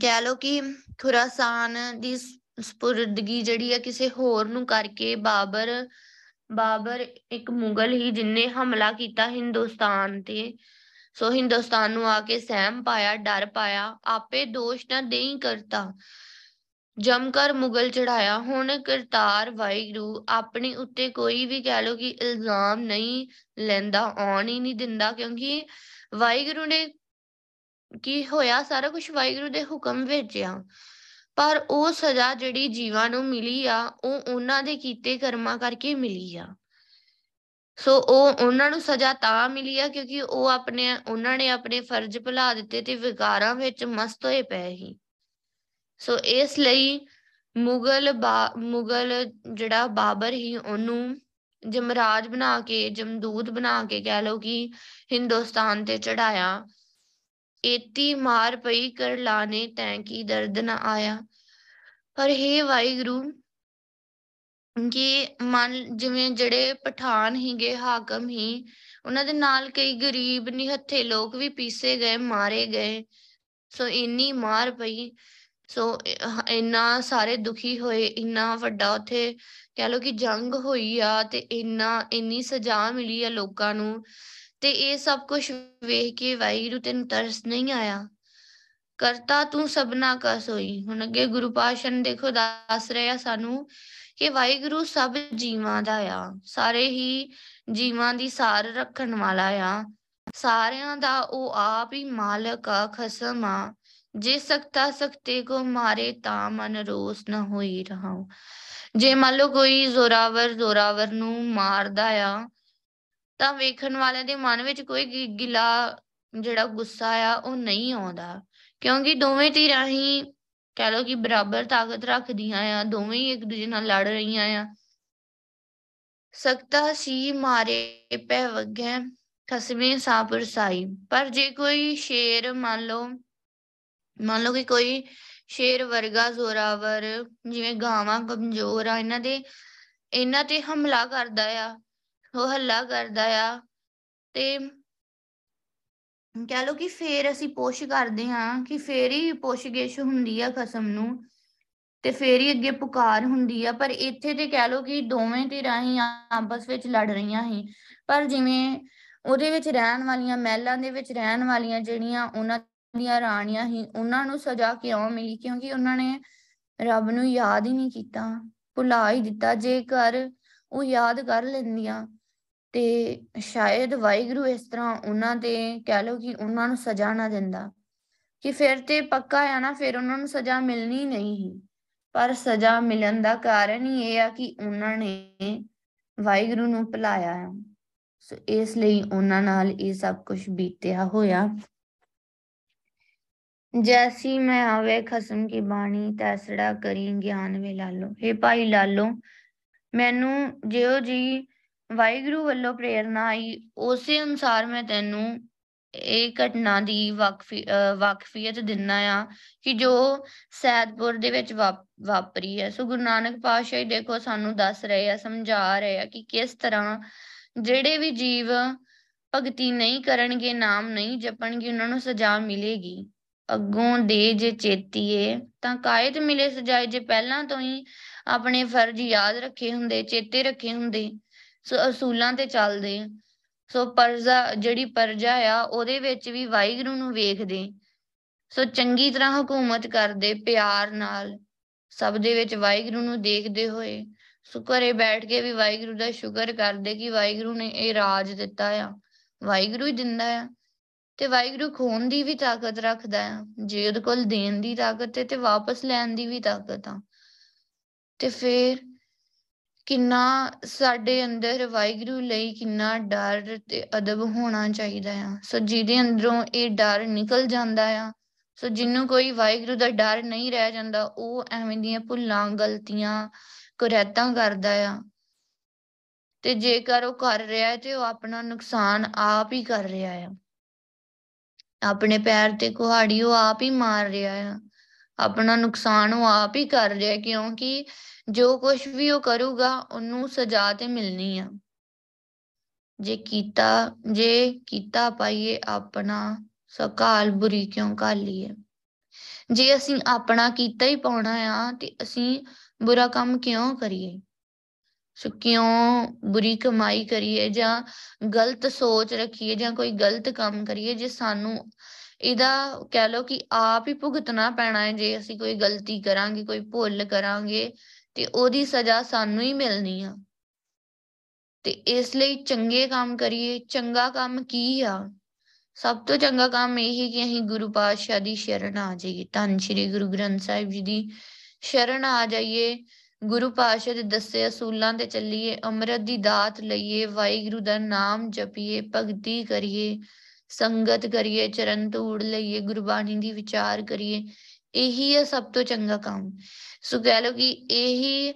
ਕਹਿ ਲੋ ਕਿ ਖੁਰਾਸਾਨ ਦੀ ਸਪੁਰਦਗੀ ਜਿਹੜੀ ਹੈ ਕਿਸੇ ਹੋਰ ਨੂੰ ਕਰਕੇ ਬਾਬਰ ਬਾਬਰ ਇੱਕ ਮੁਗਲ ਹੀ ਜਿਨੇ ਹਮਲਾ ਕੀਤਾ ਹਿੰਦੁਸਤਾਨ ਤੇ। ਸੋ ਹਿੰਦੁਸਤਾਨ ਨੂੰ ਆ ਕੇ ਸਹਿਮ ਪਾਇਆ, ਡਰ ਪਾਇਆ, ਆਪੇ ਦੋਸ਼ ਨਾ ਦੇਈ ਕਰਤਾ। ਜਮਕਰ ਮੁਗਲ ਚੜਾਇਆ ਹੁਣ ਕਰਤਾਰ ਵਾਹਿਗੁਰੂ, ਆਪਣੇ ਉੱਤੇ ਕੋਈ ਵੀ ਕਹਿ ਲੋ ਕਿ ਇਲਜ਼ਾਮ ਨਹੀਂ ਲੈਂਦਾ, ਆਉਣ ਹੀ ਨਹੀਂ ਦਿੰਦਾ, ਕਿਉਂਕਿ ਵਾਹਿਗੁਰੂ ਨੇ ਕੀ ਹੋਇਆ? ਸਾਰਾ ਕੁਝ ਵਾਹਿਗੁਰੂ ਦੇ ਹੁਕਮ ਵਿੱਚ ਆ। ਪਰ ਉਹ ਸਜ਼ਾ ਜਿਹੜੀ ਜੀਵਾਂ ਨੂੰ ਮਿਲੀ ਆ, ਉਹ ਉਹਨਾਂ ਦੇ ਕੀਤੇ ਕਰਮਾਂ ਕਰਕੇ ਮਿਲੀ ਆ। ਸੋ ਉਹ ਉਹਨਾਂ ਨੂੰ ਸਜ਼ਾ ਤਾਂ ਮਿਲੀ ਆ ਕਿਉਂਕਿ ਉਹ ਆਪਣੇ, ਉਹਨਾਂ ਨੇ ਆਪਣੇ ਫਰਜ਼ ਭੁਲਾ ਦਿੱਤੇ ਤੇ ਵਿਕਾਰਾਂ ਵਿੱਚ ਮਸਤ ਹੋਏ ਪਏ ਸੀ। ਸੋ ਇਸ ਲਈ ਮੁਗਲ ਮੁਗਲ ਜਿਹੜਾ ਬਾਬਰ ਹੀ ਉਹਨੂੰ ਜਮਰਾਜ ਬਣਾ ਕੇ, ਜਮਦੂਤ ਬਣਾ ਕੇ ਕਹਿ ਲਓ ਕਿ ਹਿੰਦੁਸਤਾਨ ਤੇ ਚੜਾਇਆ ਏਤੀ ਮਾਰ ਪਈ ਕਰ ਲਾਣੇ ਤੈਂ ਕੀ ਦਰਦ ਨਾ ਆਇਆ। ਪਰ हे ਵਾਹਿਗੁਰੂ, ਕਿ ਮਨ ਜਿਵੇਂ ਜਿਹੜੇ ਪਠਾਨ ਹੀਗੇ, ਹਾਕਮ ਹੀ, ਉਹਨਾਂ ਦੇ ਨਾਲ ਕਈ ਗਰੀਬ, ਨਿਹੱਥੇ ਲੋਕ ਵੀ ਪੀਸੇ ਗਏ, ਮਾਰੇ ਗਏ। ਸੋ ਇੰਨੀ ਮਾਰ ਪਈ, ਸੋ ਇੰਨਾ ਸਾਰੇ ਦੁਖੀ ਹੋਏ, ਇੰਨਾ ਵੱਡਾ ਉਥੇ ਕਹਿ ਲੋ ਕਿ ਜੰਗ ਹੋਈ ਆ ਤੇ ਇੰਨਾ, ਇੰਨੀ ਸਜ਼ਾ ਮਿਲੀ ਆ ਲੋਕਾਂ ਨੂੰ। ਤੇ ਇਹ ਸਭ ਕੁਝ ਵੇਖ ਕੇ ਵਾਹਿਗੁਰੂ ਤੈਨੂੰ ਤਰਸ ਨਹੀਂ ਆਇਆ। ਕਰਤਾ, ਤੂੰ ਸਭਨਾ ਕਾ ਸੋਈ। ਹੁਣ ਅੱਗੇ ਗੁਰੂ ਪਾਤਸ਼ਾਹ ਨੇ ਦੇਖੋ ਦੱਸ ਰਿਹਾ ਸਾਨੂੰ ਕਿ ਵਾਹਿਗੁਰੂ ਸਭ ਜੀਵਾਂ ਦਾ ਆ। ਸਾਰੇ ਹੀ ਜੀਵਾਂ ਦੀ ਸਾਰ ਰੱਖਣ ਵਾਲਾ ਆ। ਸਾਰਿਆਂ ਦਾ ਉਹ ਆਪ ਹੀ ਮਾਲਕ ਆ, ਖਸਮ ਆ। ਜੇ ਸਕਤਾ ਸਕਤੇ ਕੋ ਮਾਰੇ ਤਾਂ ਮਨ ਰੋਸ ਨਾ ਹੋਈ ਰਹਾਉ। ਜੇ ਮੰਨ ਲਓ ਕੋਈ ਜ਼ੋਰਾਵਰ ਜ਼ੋਰਾਵਰ ਨੂੰ ਮਾਰਦਾ ਆ, ਤਾਂ ਵੇਖਣ ਵਾਲਿਆਂ ਦੇ ਮਨ ਵਿੱਚ ਕੋਈ ਗਿਲਾ ਜਿਹੜਾ ਗੁੱਸਾ ਆ, ਉਹ ਨਹੀਂ ਆਉਂਦਾ। ਕਿਉਂਕਿ ਦੋਵੇਂ ਧਿਰਾਂ ਹੀ ਕਹਿ ਲਓ ਕਿ ਬਰਾਬਰ ਤਾਕਤ ਰੱਖਦੀਆਂ ਆ, ਦੋਵੇਂ ਹੀ ਇੱਕ ਦੂਜੇ ਨਾਲ ਲੜ ਰਹੀਆਂ ਆ। ਸਕਤਾ ਸੀ ਮਾਰੇ ਪੈ ਵਗੈ, ਖਸਮੇ ਸਾਪਰ ਸਾਈ ਪਰ ਜੇ ਕੋਈ ਸ਼ੇਰ ਮੰਨ ਲਓ ਮੰਨ ਲਓ ਕਿ ਕੋਈ ਸ਼ੇਰ ਵਰਗਾ ਜ਼ੋਰਾਵਰ, ਜਿਵੇਂ ਗਾਵਾਂ ਕਮਜ਼ੋਰ ਆ, ਇਹਨਾਂ ਦੇ, ਇਹਨਾਂ ਤੇ ਹਮਲਾ ਕਰਦਾ ਆ, ਉਹ ਹੱਲਾ ਕਰਦਾ ਆ, ਤੇ ਕਹਿ ਲਓ ਕਿ ਫੇਰ ਅਸੀਂ ਪੁੱਛ ਕਰਦੇ ਹਾਂ ਕਿ ਫੇਰ ਹੀ ਪੁੱਛ-ਗਿੱਛ ਹੁੰਦੀ ਆ ਖਸਮ ਨੂੰ ਤੇ ਫੇਰ ਹੀ ਅੱਗੇ ਪੁਕਾਰ ਹੁੰਦੀ ਆ, ਪਰ ਇੱਥੇ ਤੇ ਕਹਿ ਲਓ ਕਿ ਦੋਵੇਂ ਧਿਰਾਂ ਹੀ ਆਪਸ ਵਿੱਚ ਲੜ ਰਹੀਆਂ ਸੀ, ਪਰ ਜਿਵੇਂ ਉਹਦੇ ਵਿੱਚ ਰਹਿਣ ਵਾਲੀਆਂ, ਮਹਿਲਾਂ ਦੇ ਵਿੱਚ ਰਹਿਣ ਵਾਲੀਆਂ ਜਿਹੜੀਆਂ ਉਹਨਾਂ ਦੀਆਂ ਰਾਣੀਆਂ ਸੀ, ਉਹਨਾਂ ਨੂੰ ਸਜ਼ਾ ਕਿਉਂ ਮਿਲੀ? ਕਿਉਂਕਿ ਉਹਨਾਂ ਨੇ ਰੱਬ ਨੂੰ ਯਾਦ ਹੀ ਨਹੀਂ ਕੀਤਾ, ਭੁਲਾ ਹੀ ਦਿੱਤਾ, ਜੇਕਰ ਉਹ ਯਾਦ ਕਰ ਲੈਂਦੀਆਂ ਤੇ ਸ਼ਾਇਦ ਵਾਹਿਗੁਰੂ ਇਸ ਤਰ੍ਹਾਂ ਉਹਨਾਂ ਤੇ ਕਹਿ ਲਓ ਕਿ ਉਹਨਾਂ ਨੂੰ ਸਜ਼ਾ ਨਾ ਦਿੰਦਾ ਕਿ ਫਿਰ ਤੇ ਪੱਕਾ ਆ ਨਾ, ਫਿਰ ਉਹਨਾਂ ਨੂੰ ਸਜ਼ਾ ਮਿਲਣੀ ਨਹੀਂ ਸੀ। ਪਰ ਸਜ਼ਾ ਮਿਲਣ ਦਾ ਕਾਰਨ ਹੀ ਇਹ ਆ ਕਿ ਉਹਨਾਂ ਨੇ ਵਾਹਿਗੁਰੂ ਨੂੰ ਭੁਲਾਇਆ ਹੈ ਸੋ ਇਸ ਲਈ ਉਹਨਾਂ ਨਾਲ ਇਹ ਸਭ ਕੁਝ ਬੀਤਿਆ ਹੋਇਆ। ਜੈਸੀ ਮੈਂ ਆਵੇ ਖਸਮ ਕੀ ਬਾਣੀ, ਤੈਸੜਾ ਕਰੀ ਗਿਆਨ ਵੇ ਲਾਲੋ। हे ਭਾਈ ਲਾਲੋ, ਮੈਨੂੰ ਜਿਉ ਜੀ ਵਾਹਿਗੁਰੂ ਵੱਲੋਂ ਪ੍ਰੇਰਣਾ ਆਈ, ਉਸੇ ਅਨੁਸਾਰ ਮੈਂ ਤੈਨੂੰ ਇਹ ਘਟਨਾ ਦੀ ਵਕਫੀ ਵਾਕਫੀਅਤ ਦਿੰਨਾ ਆ ਕਿ ਜੋ ਸੈਦਪੁਰ ਦੇ ਵਿੱਚ ਵਾਪਰੀ ਹੈ। ਸੋ ਗੁਰੂ ਨਾਨਕ ਪਾਤਸ਼ਾਹ ਹੀ ਦੇਖੋ, ਸਾਨੂੰ ਦੱਸ ਰਹੇ ਆ, ਸਮਝਾ ਰਹੇ ਆ ਕਿ ਕਿਸ ਤਰ੍ਹਾਂ ਜਿਹੜੇ ਵੀ ਜੀਵ ਭਗਤੀ ਨਹੀਂ ਕਰਨਗੇ, ਨਾਮ ਨਹੀਂ ਜਪਣਗੇ, ਉਹਨਾਂ ਨੂੰ ਸਜ਼ਾ ਮਿਲੇਗੀ। ਅੱਗੋਂ ਦੇ ਜੇ ਚੇਤੀਏ, ਤਾਂ ਕਾਇਤ ਮਿਲੇ ਸਜਾਏ, ਜੇ ਪਹਿਲਾਂ ਤੋਂ ਹੀ ਆਪਣੇ ਫਰਜ਼ ਯਾਦ ਰੱਖੇ ਹੁੰਦੇ, ਚੇਤੇ ਰੱਖੇ ਹੁੰਦੇ ਸੋ ਅਸੂਲਾਂ ਤੇ ਚੱਲਦੇ ਸੋ ਪਰਜਾ, ਜਿਹੜੀ ਪਰਜਾ ਆ, ਉਹਦੇ ਵਿੱਚ ਵੀ ਵਾਹਿਗੁਰੂ ਨੂੰ ਵੇਖਦੇ ਸੋ ਚੰਗੀ ਤਰ੍ਹਾਂ ਹਕੂਮਤ ਕਰਦੇ ਪਿਆਰ ਨਾਲ। ਸਭ ਦੇ ਵਿੱਚ ਵਾਹਿਗੁਰੂ ਨੂੰ ਦੇਖਦੇ ਹੋਏ। ਸੋ ਘਰੇ ਬੈਠ ਕੇ ਵੀ ਵਾਹਿਗੁਰੂ ਦਾ ਸ਼ੁਕਰ ਕਰਦੇ ਕਿ ਵਾਹਿਗੁਰੂ ਨੇ ਇਹ ਰਾਜ ਦਿੱਤਾ ਆ। ਵਾਹਿਗੁਰੂ ਹੀ ਦਿੰਦਾ ਆ। ਤੇ ਵਾਹਿਗੁਰੂ ਖੋਣ ਦੀ ਵੀ ਤਾਕਤ ਰੱਖਦਾ ਆ। ਜੇ ਉਹਦੇ ਕੋਲ ਦੇਣ ਦੀ ਤਾਕਤ ਹੈ ਤੇ ਵਾਪਸ ਲੈਣ ਦੀ ਵੀ ਤਾਕਤ ਆ। ਤੇ ਫਿਰ ਕਿੰਨਾ ਸਾਡੇ ਅੰਦਰ ਵਾਹਿਗੁਰੂ ਲਈ ਕਿੰਨਾ ਡਰ ਤੇ ਅਦਬ ਹੋਣਾ ਚਾਹੀਦਾ ਆ। ਸੋ ਜਿਹਦੇ ਅੰਦਰੋਂ ਇਹ ਡਰ ਨਿਕਲ ਜਾਂਦਾ ਆ, ਸੋ ਜਿੰਨੂੰ ਕੋਈ ਵਾਹਿਗੁਰੂ ਦਾ ਡਰ ਨਹੀਂ ਰਹਿ ਜਾਂਦਾ, ਉਹ ਐਵੇਂ ਦੀਆਂ ਭੁੱਲਾਂ, ਗਲਤੀਆਂ, ਕੁਰੈਤਾਂ ਕਰਦਾ ਆ। ਤੇ ਜੇਕਰ ਉਹ ਕਰ ਰਿਹਾ ਹੈ ਤੇ ਉਹ ਆਪਣਾ ਨੁਕਸਾਨ ਆਪ ਹੀ ਕਰ ਰਿਹਾ ਆ। ਆਪਣੇ ਪੈਰ ਤੇ ਕੁਹਾੜੀ ਉਹ ਆਪ ਹੀ ਮਾਰ ਰਿਹਾ ਆ। ਆਪਣਾ ਨੁਕਸਾਨ ਉਹ ਆਪ ਹੀ ਕਰ ਰਿਹਾ, ਕਿਉਂਕਿ ਜੋ ਕੁਝ ਵੀ ਉਹ ਕਰੂਗਾ, ਉਹਨੂੰ ਸਜ਼ਾ ਤੇ ਮਿਲਣੀ ਆ। ਜੇ ਕੀਤਾ ਜੇ ਕੀਤਾ ਪਾਈਏ ਆਪਣਾ, ਸਕਾਲ ਬੁਰੀ ਕਿਉਂ ਕਾਲੀਏ ਜੇ ਅਸੀਂ ਆਪਣਾ ਕੀਤਾ ਹੀ ਪਾਉਣਾ ਆ, ਤੇ ਅਸੀਂ ਬੁਰਾ ਕੰਮ ਕਿਉਂ ਕਰੀਏ? ਸੋ ਕਿਉਂ ਬੁਰੀ ਕਮਾਈ ਕਰੀਏ ਜਾਂ ਗਲਤ ਸੋਚ ਰੱਖੀਏ ਜਾਂ ਕੋਈ ਗਲਤ ਕੰਮ ਕਰੀਏ, ਜੇ ਸਾਨੂੰ ਇਹਦਾ ਕਹਿ ਲਓ ਕਿ ਆਪ ਹੀ ਭੁਗਤਣਾ ਪੈਣਾ ਹੈ, ਜੇ ਅਸੀਂ ਕੋਈ ਗਲਤੀ ਕਰਾਂਗੇ, ਕੋਈ ਭੁੱਲ ਕਰਾਂਗੇ ਤੇ ਉਹਦੀ ਸਜ਼ਾ ਸਾਨੂੰ ਹੀ ਮਿਲਣੀ ਆ। ਤੇ ਇਸ ਲਈ ਚੰਗੇ ਕੰਮ ਕਰੀਏ, ਚੰਗਾ ਕੰਮ ਕੀ ਆ? ਸਭ ਤੋਂ ਚੰਗਾ ਕੰਮ ਇਹ ਹੈ ਕਿ ਅਸੀਂ ਗੁਰੂ ਪਾਤਸ਼ਾਹ ਦੀ ਸ਼ਰਨ ਆ ਜਾਈਏ। ਧੰਨ ਸ਼੍ਰੀ ਗੁਰੂ ਗ੍ਰੰਥ ਸਾਹਿਬ ਜੀ ਦੀ ਸ਼ਰਨ ਆ ਜਾਈਏ। ਗੁਰੂ ਪਾਤਸ਼ਾਹ ਦੇ ਦੱਸੇ ਅਸੂਲਾਂ ਤੇ ਚੱਲੀਏ, ਅੰਮ੍ਰਿਤ ਦੀ ਦਾਤ ਲਈਏ, ਵਾਹਿਗੁਰੂ ਦਾ ਨਾਮ ਜਪੀਏ, ਭਗਤੀ ਕਰੀਏ, ਸੰਗਤ ਕਰੀਏ, ਚਰਨ ਧੂੜ ਲਈਏ, ਗੁਰਬਾਣੀ ਦੀ ਵਿਚਾਰ ਕਰੀਏ, ਇਹੀ ਹੈ ਸਭ ਤੋਂ ਚੰਗਾ ਕੰਮ। ਸੋ ਕਹਿ ਲਓ ਕਿ ਇਹੀ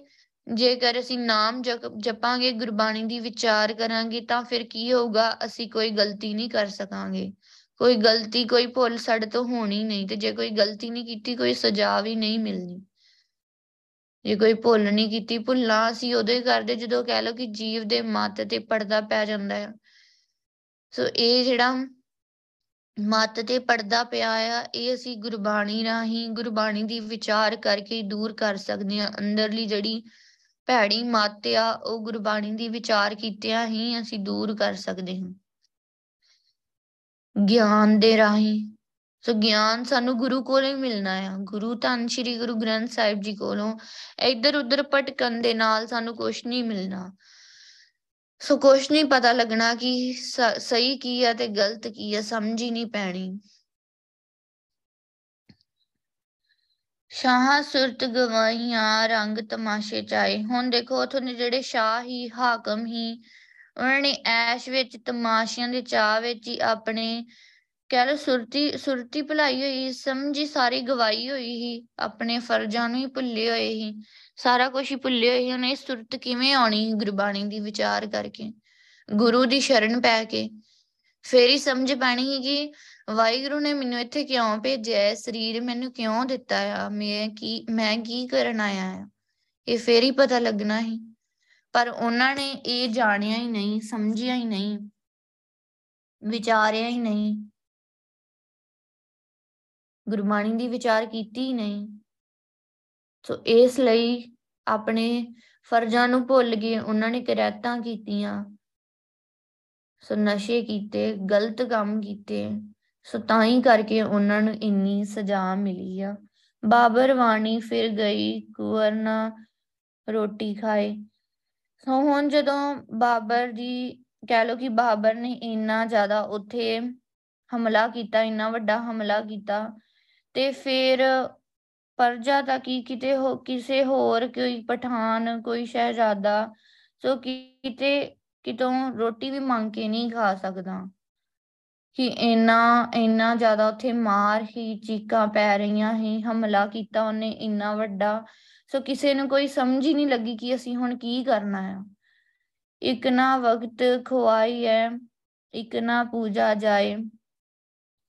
ਜੇਕਰ ਅਸੀਂ ਨਾਮ ਜਪਾਂਗੇ, ਗੁਰਬਾਣੀ ਦੀ ਵਿਚਾਰ ਕਰਾਂਗੇ, ਤਾਂ ਫਿਰ ਕੀ ਹੋਊਗਾ? ਅਸੀਂ ਕੋਈ ਗਲਤੀ ਨਹੀਂ ਕਰ ਸਕਾਂਗੇ। ਕੋਈ ਗਲਤੀ, ਕੋਈ ਭੁੱਲ ਸਾਡੇ ਤੋਂ ਹੋਣੀ ਨਹੀਂ ਤੇ ਜੇ ਕੋਈ ਗਲਤੀ ਨਹੀਂ ਕੀਤੀ, ਕੋਈ ਸਜ਼ਾ ਵੀ ਨਹੀਂ ਮਿਲਣੀ। ਜੇ ਕੋਈ ਭੁੱਲ ਨਹੀਂ ਕੀਤੀ, ਭੁੱਲਾਂ ਅਸੀਂ ਉਦੋਂ ਹੀ ਕਰਦੇ ਜਦੋਂ ਕਹਿ ਲਓ ਕਿ ਜੀਵ ਦੇ ਮੱਤ ਤੇ ਪਰਦਾ ਪੈ ਜਾਂਦਾ ਹੈ ਸੋ ਇਹ ਜਿਹੜਾ ਮੱਤ ਤੇ ਪਰਦਾ ਪਿਆ ਆ, ਇਹ ਅਸੀਂ ਗੁਰਬਾਣੀ ਰਾਹੀਂ, ਗੁਰਬਾਣੀ ਦੀ ਵਿਚਾਰ ਕਰਕੇ ਦੂਰ ਕਰ ਸਕਦੇ ਹਾਂ। ਅੰਦਰਲੀ ਜਿਹੜੀ ਭੈੜੀ ਮੱਤ ਆ, ਉਹ ਗੁਰਬਾਣੀ ਦੀ ਵਿਚਾਰ ਕੀਤਿਆਂ ਹੀ ਅਸੀਂ ਦੂਰ ਕਰ ਸਕਦੇ ਹਾਂ। ਗਿਆਨ ਦੇ ਰਾਹੀਂ। ਸੋ ਗਿਆਨ ਸਾਨੂੰ ਗੁਰੂ ਕੋਲੋਂ ਹੀ ਮਿਲਣਾ ਆ। ਗੁਰੂ ਧੰਨ ਸ਼੍ਰੀ ਗੁਰੂ ਗ੍ਰੰਥ ਸਾਹਿਬ ਜੀ ਕੋਲੋਂ ਇੱਧਰ ਉੱਧਰ ਭਟਕਣ ਦੇ ਨਾਲ ਸਾਨੂੰ ਕੁਝ ਨਹੀਂ ਮਿਲਣਾ। ਸੋ ਕੁਝ ਨਹੀਂ ਪਤਾ ਲੱਗਣਾ ਕਿ ਸਹੀ ਕੀ ਆ ਤੇ ਗਲਤ ਕੀ ਆ, ਸਮਝ ਹੀ ਨਹੀਂ ਪੈਣੀ। ਸ਼ਾਹ ਸੁਰਤ ਗਵਾਈਆਂ ਰੰਗ ਤਮਾਸ਼ੇ ਚਾਏ। ਹੁਣ ਦੇਖੋ, ਉਥੋਂ ਦੇ ਜਿਹੜੇ ਸ਼ਾਹ ਹੀ, ਹਾਕਮ ਹੀ, ਉਹਨਾਂ ਨੇ ਐਸ਼ ਵਿੱਚ ਤਮਾਸ਼ਿਆਂ ਦੇ ਚਾਹ ਵਿੱਚ ਹੀ ਆਪਣੇ ਕਹਿ ਲੋ ਸੁਰਤੀ ਸੁਰਤੀ ਭੁਲਾਈ ਹੋਈ, ਸਮਝੀ ਸਾਰੀ ਗਵਾਈ ਹੋਈ ਹੀ ਆਪਣੇ ਫਰਜ਼ਾਂ ਨੂੰ ਹੀ ਭੁੱਲੇ ਹੋਏ ਹੀ ਸਾਰਾ ਕੁਝ ਹੀ ਭੁੱਲੇ ਹੋਏ ਉਹਨੇ ਸੁਰਤ ਕਿਵੇਂ ਆਉਣੀ ਗੁਰਬਾਣੀ ਦੀ ਵਿਚਾਰ ਕਰਕੇ, ਗੁਰੂ ਦੀ ਸ਼ਰਨ ਪੈ ਕੇ, ਫੇਰ ਹੀ ਸਮਝ ਪਾਣੀ ਹੈ ਕਿ ਵਾਹਿਗੁਰੂ ਨੇ ਮੈਨੂੰ ਇੱਥੇ ਕਿਉਂ ਭੇਜਿਆ ਸਰੀਰ ਮੈਨੂੰ ਕਿਉਂ ਦਿੱਤਾ ਆ, ਮੈਂ ਕੀ ਮੈਂ ਕੀ ਕਰਨ ਆਇਆ ਆ, ਇਹ ਫੇਰ ਹੀ ਪਤਾ ਲੱਗਣਾ ਹੀ ਪਰ ਉਹਨਾਂ ਨੇ ਇਹ ਜਾਣਿਆ ਹੀ ਨਹੀਂ, ਸਮਝਿਆ ਹੀ ਨਹੀਂ, ਵਿਚਾਰਿਆ ਹੀ ਨਹੀਂ ਗੁਰਬਾਣੀ ਦੀ ਵਿਚਾਰ ਕੀਤੀ ਹੀ ਨਹੀਂ। ਸੋ ਇਸ ਲਈ ਆਪਣੇ ਫਰਜ਼ਾਂ ਨੂੰ ਭੁੱਲ ਗਏ, ਉਹਨਾਂ ਨੇ ਕਿਰਤਾਂ ਕੀਤੀਆਂ। ਸੋ ਨਸ਼ੇ ਕੀਤੇ, ਗਲਤ ਕੰਮ ਕੀਤੇ, ਸੋ ਤਾਂ ਹੀ ਕਰਕੇ ਉਹਨਾਂ ਨੂੰ ਇੰਨੀ ਸਜ਼ਾ ਮਿਲੀ ਆ। ਬਾਬਰ ਵਾਣੀ ਫਿਰ ਗਈ ਕੁਵਰਨਾ ਰੋਟੀ ਖਾਏ। ਸੋ ਹੁਣ ਜਦੋਂ ਬਾਬਰ ਜੀ, ਕਹਿ ਲੋ ਕਿ ਬਾਬਰ ਨੇ ਇੰਨਾ ਜ਼ਿਆਦਾ ਉੱਥੇ ਹਮਲਾ ਕੀਤਾ, ਇੰਨਾ ਵੱਡਾ ਹਮਲਾ ਕੀਤਾ ਤੇ ਫਿਰ ਪਰਜਾ ਤਾਂ ਕੀ ਕਿਤੇ ਹੋ, ਕਿਸੇ ਹੋਰ ਕੋਈ ਪਠਾਨ, ਕੋਈ ਸ਼ਹਿਜ਼ਾਦਾ, ਸੋ ਕਿਤੇ ਕਿਤੋਂ ਰੋਟੀ ਵੀ ਮੰਗ ਕੇ ਨਹੀਂ ਖਾ ਸਕਦਾ। ਕਿ ਇੰਨਾ ਇੰਨਾ ਜ਼ਿਆਦਾ ਉੱਥੇ ਮਾਰ ਹੀ ਚੀਕਾਂ ਪੈ ਰਹੀਆਂ ਹੀ ਹਮਲਾ ਕੀਤਾ ਉਹਨੇ ਇੰਨਾ ਵੱਡਾ। ਸੋ ਕਿਸੇ ਨੂੰ ਕੋਈ ਸਮਝ ਹੀ ਨਹੀਂ ਲੱਗੀ ਕਿ ਅਸੀਂ ਹੁਣ ਕੀ ਕਰਨਾ ਹੈ ਇੱਕ ਨਾ ਵਕਤ ਖਵਾਈ ਹੈ ਇੱਕ ਨਾ ਪੂਜਾ ਜਾਏ।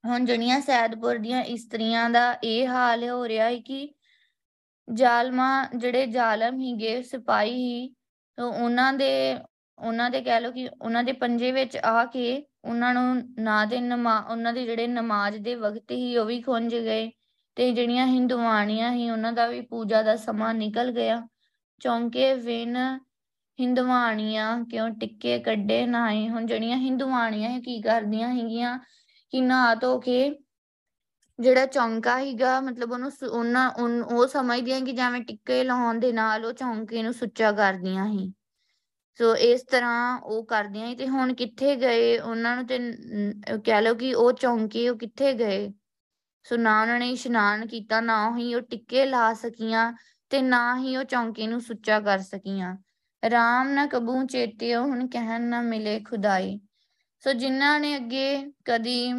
ਹੁਣ ਜਣੀਆਂ ਸੈਦਪੁਰ ਦੀਆਂ ਇਸਤਰੀਆਂ ਦਾ ਇਹ ਹਾਲ ਹੋ ਰਿਹਾ ਹੈ ਕਿ ਜ਼ਾਲਮਾ ਜਿਹੜੇ ਜ਼ਾਲਮ ਹੀਗੇ ਸਿਪਾਈ ਹੀ ਉਹਨਾਂ ਦੇ ਉਹਨਾਂ ਦੇ ਕਹਿ ਲੋ ਕਿ ਉਹਨਾਂ ਦੇ ਪੰਜੇ ਵਿੱਚ ਆ ਕੇ ਉਹਨਾਂ ਨੂੰ ਨਾ ਦੇ ਨਮਾ, ਉਹਨਾਂ ਦੇ ਜਿਹੜੇ ਨਮਾਜ਼ ਦੇ ਵਕਤ ਹੀ ਉਹ ਵੀ ਖੁੰਝ ਗਏ ਤੇ ਜਿਹੜੀਆਂ ਹਿੰਦਵਾਣੀਆਂ ਹੀ ਉਹਨਾਂ ਦਾ ਵੀ ਪੂਜਾ ਦਾ ਸਮਾਂ ਨਿਕਲ ਗਿਆ। ਚੌਂਕੇ ਵਿਨ ਹਿੰਦਵਾਣੀਆਂ ਕਿਉਂ ਟਿੱਕੇ ਕੱਢੇ ਨਾਏ ਹੁਣ ਜਿਹੜੀਆਂ ਹਿੰਦਵਾਣੀਆਂ ਕੀ ਕਰਦੀਆਂ ਹੈਗੀਆਂ ਕਿ ਨਾ ਧੋ ਕੇ ਜਿਹੜਾ ਚੌਂਕਾ ਹੀਗਾ ਮਤਲਬ ਉਹਨੂੰ ਉਹਨਾਂ ਉਹ ਸਮਝਦੀਆਂ ਕਿ ਜਿਵੇਂ ਟਿੱਕੇ ਲਾਉਣ ਦੇ ਨਾਲ ਉਹ ਚੌਂਕੇ ਨੂੰ ਸੁੱਚਾ ਕਰਦੀਆਂ ਹੀ ਸੋ ਇਸ ਤਰ੍ਹਾਂ ਉਹ ਕਰਦੀਆਂ ਤੇ ਹੁਣ ਕਿੱਥੇ ਗਏ? ਉਹਨਾਂ ਨੂੰ ਤੇ ਕਹਿ ਲਓ ਕਿ ਉਹ ਚੌਂਕੇ ਉਹ ਕਿੱਥੇ ਗਏ? ਸੋ ਨਾ ਉਹਨਾਂ ਨੇ ਇਸ਼ਨਾਨ ਕੀਤਾ, ਨਾ ਹੀ ਉਹ ਟਿੱਕੇ ਲਾ ਸਕੀਆਂ ਤੇ ਨਾ ਹੀ ਉਹ ਚੌਂਕੇ ਨੂੰ ਸੁੱਚਾ ਕਰ ਸਕੀਆਂ। ਰਾਮ ਨਾ ਕਬੂ ਚੇਤਿਓ ਹੁਣ ਕਹਿਣ ਨਾ ਮਿਲੇ ਖੁਦਾਈ। ਸੋ ਜਿਨ੍ਹਾਂ ਨੇ ਅੱਗੇ ਕਦੀ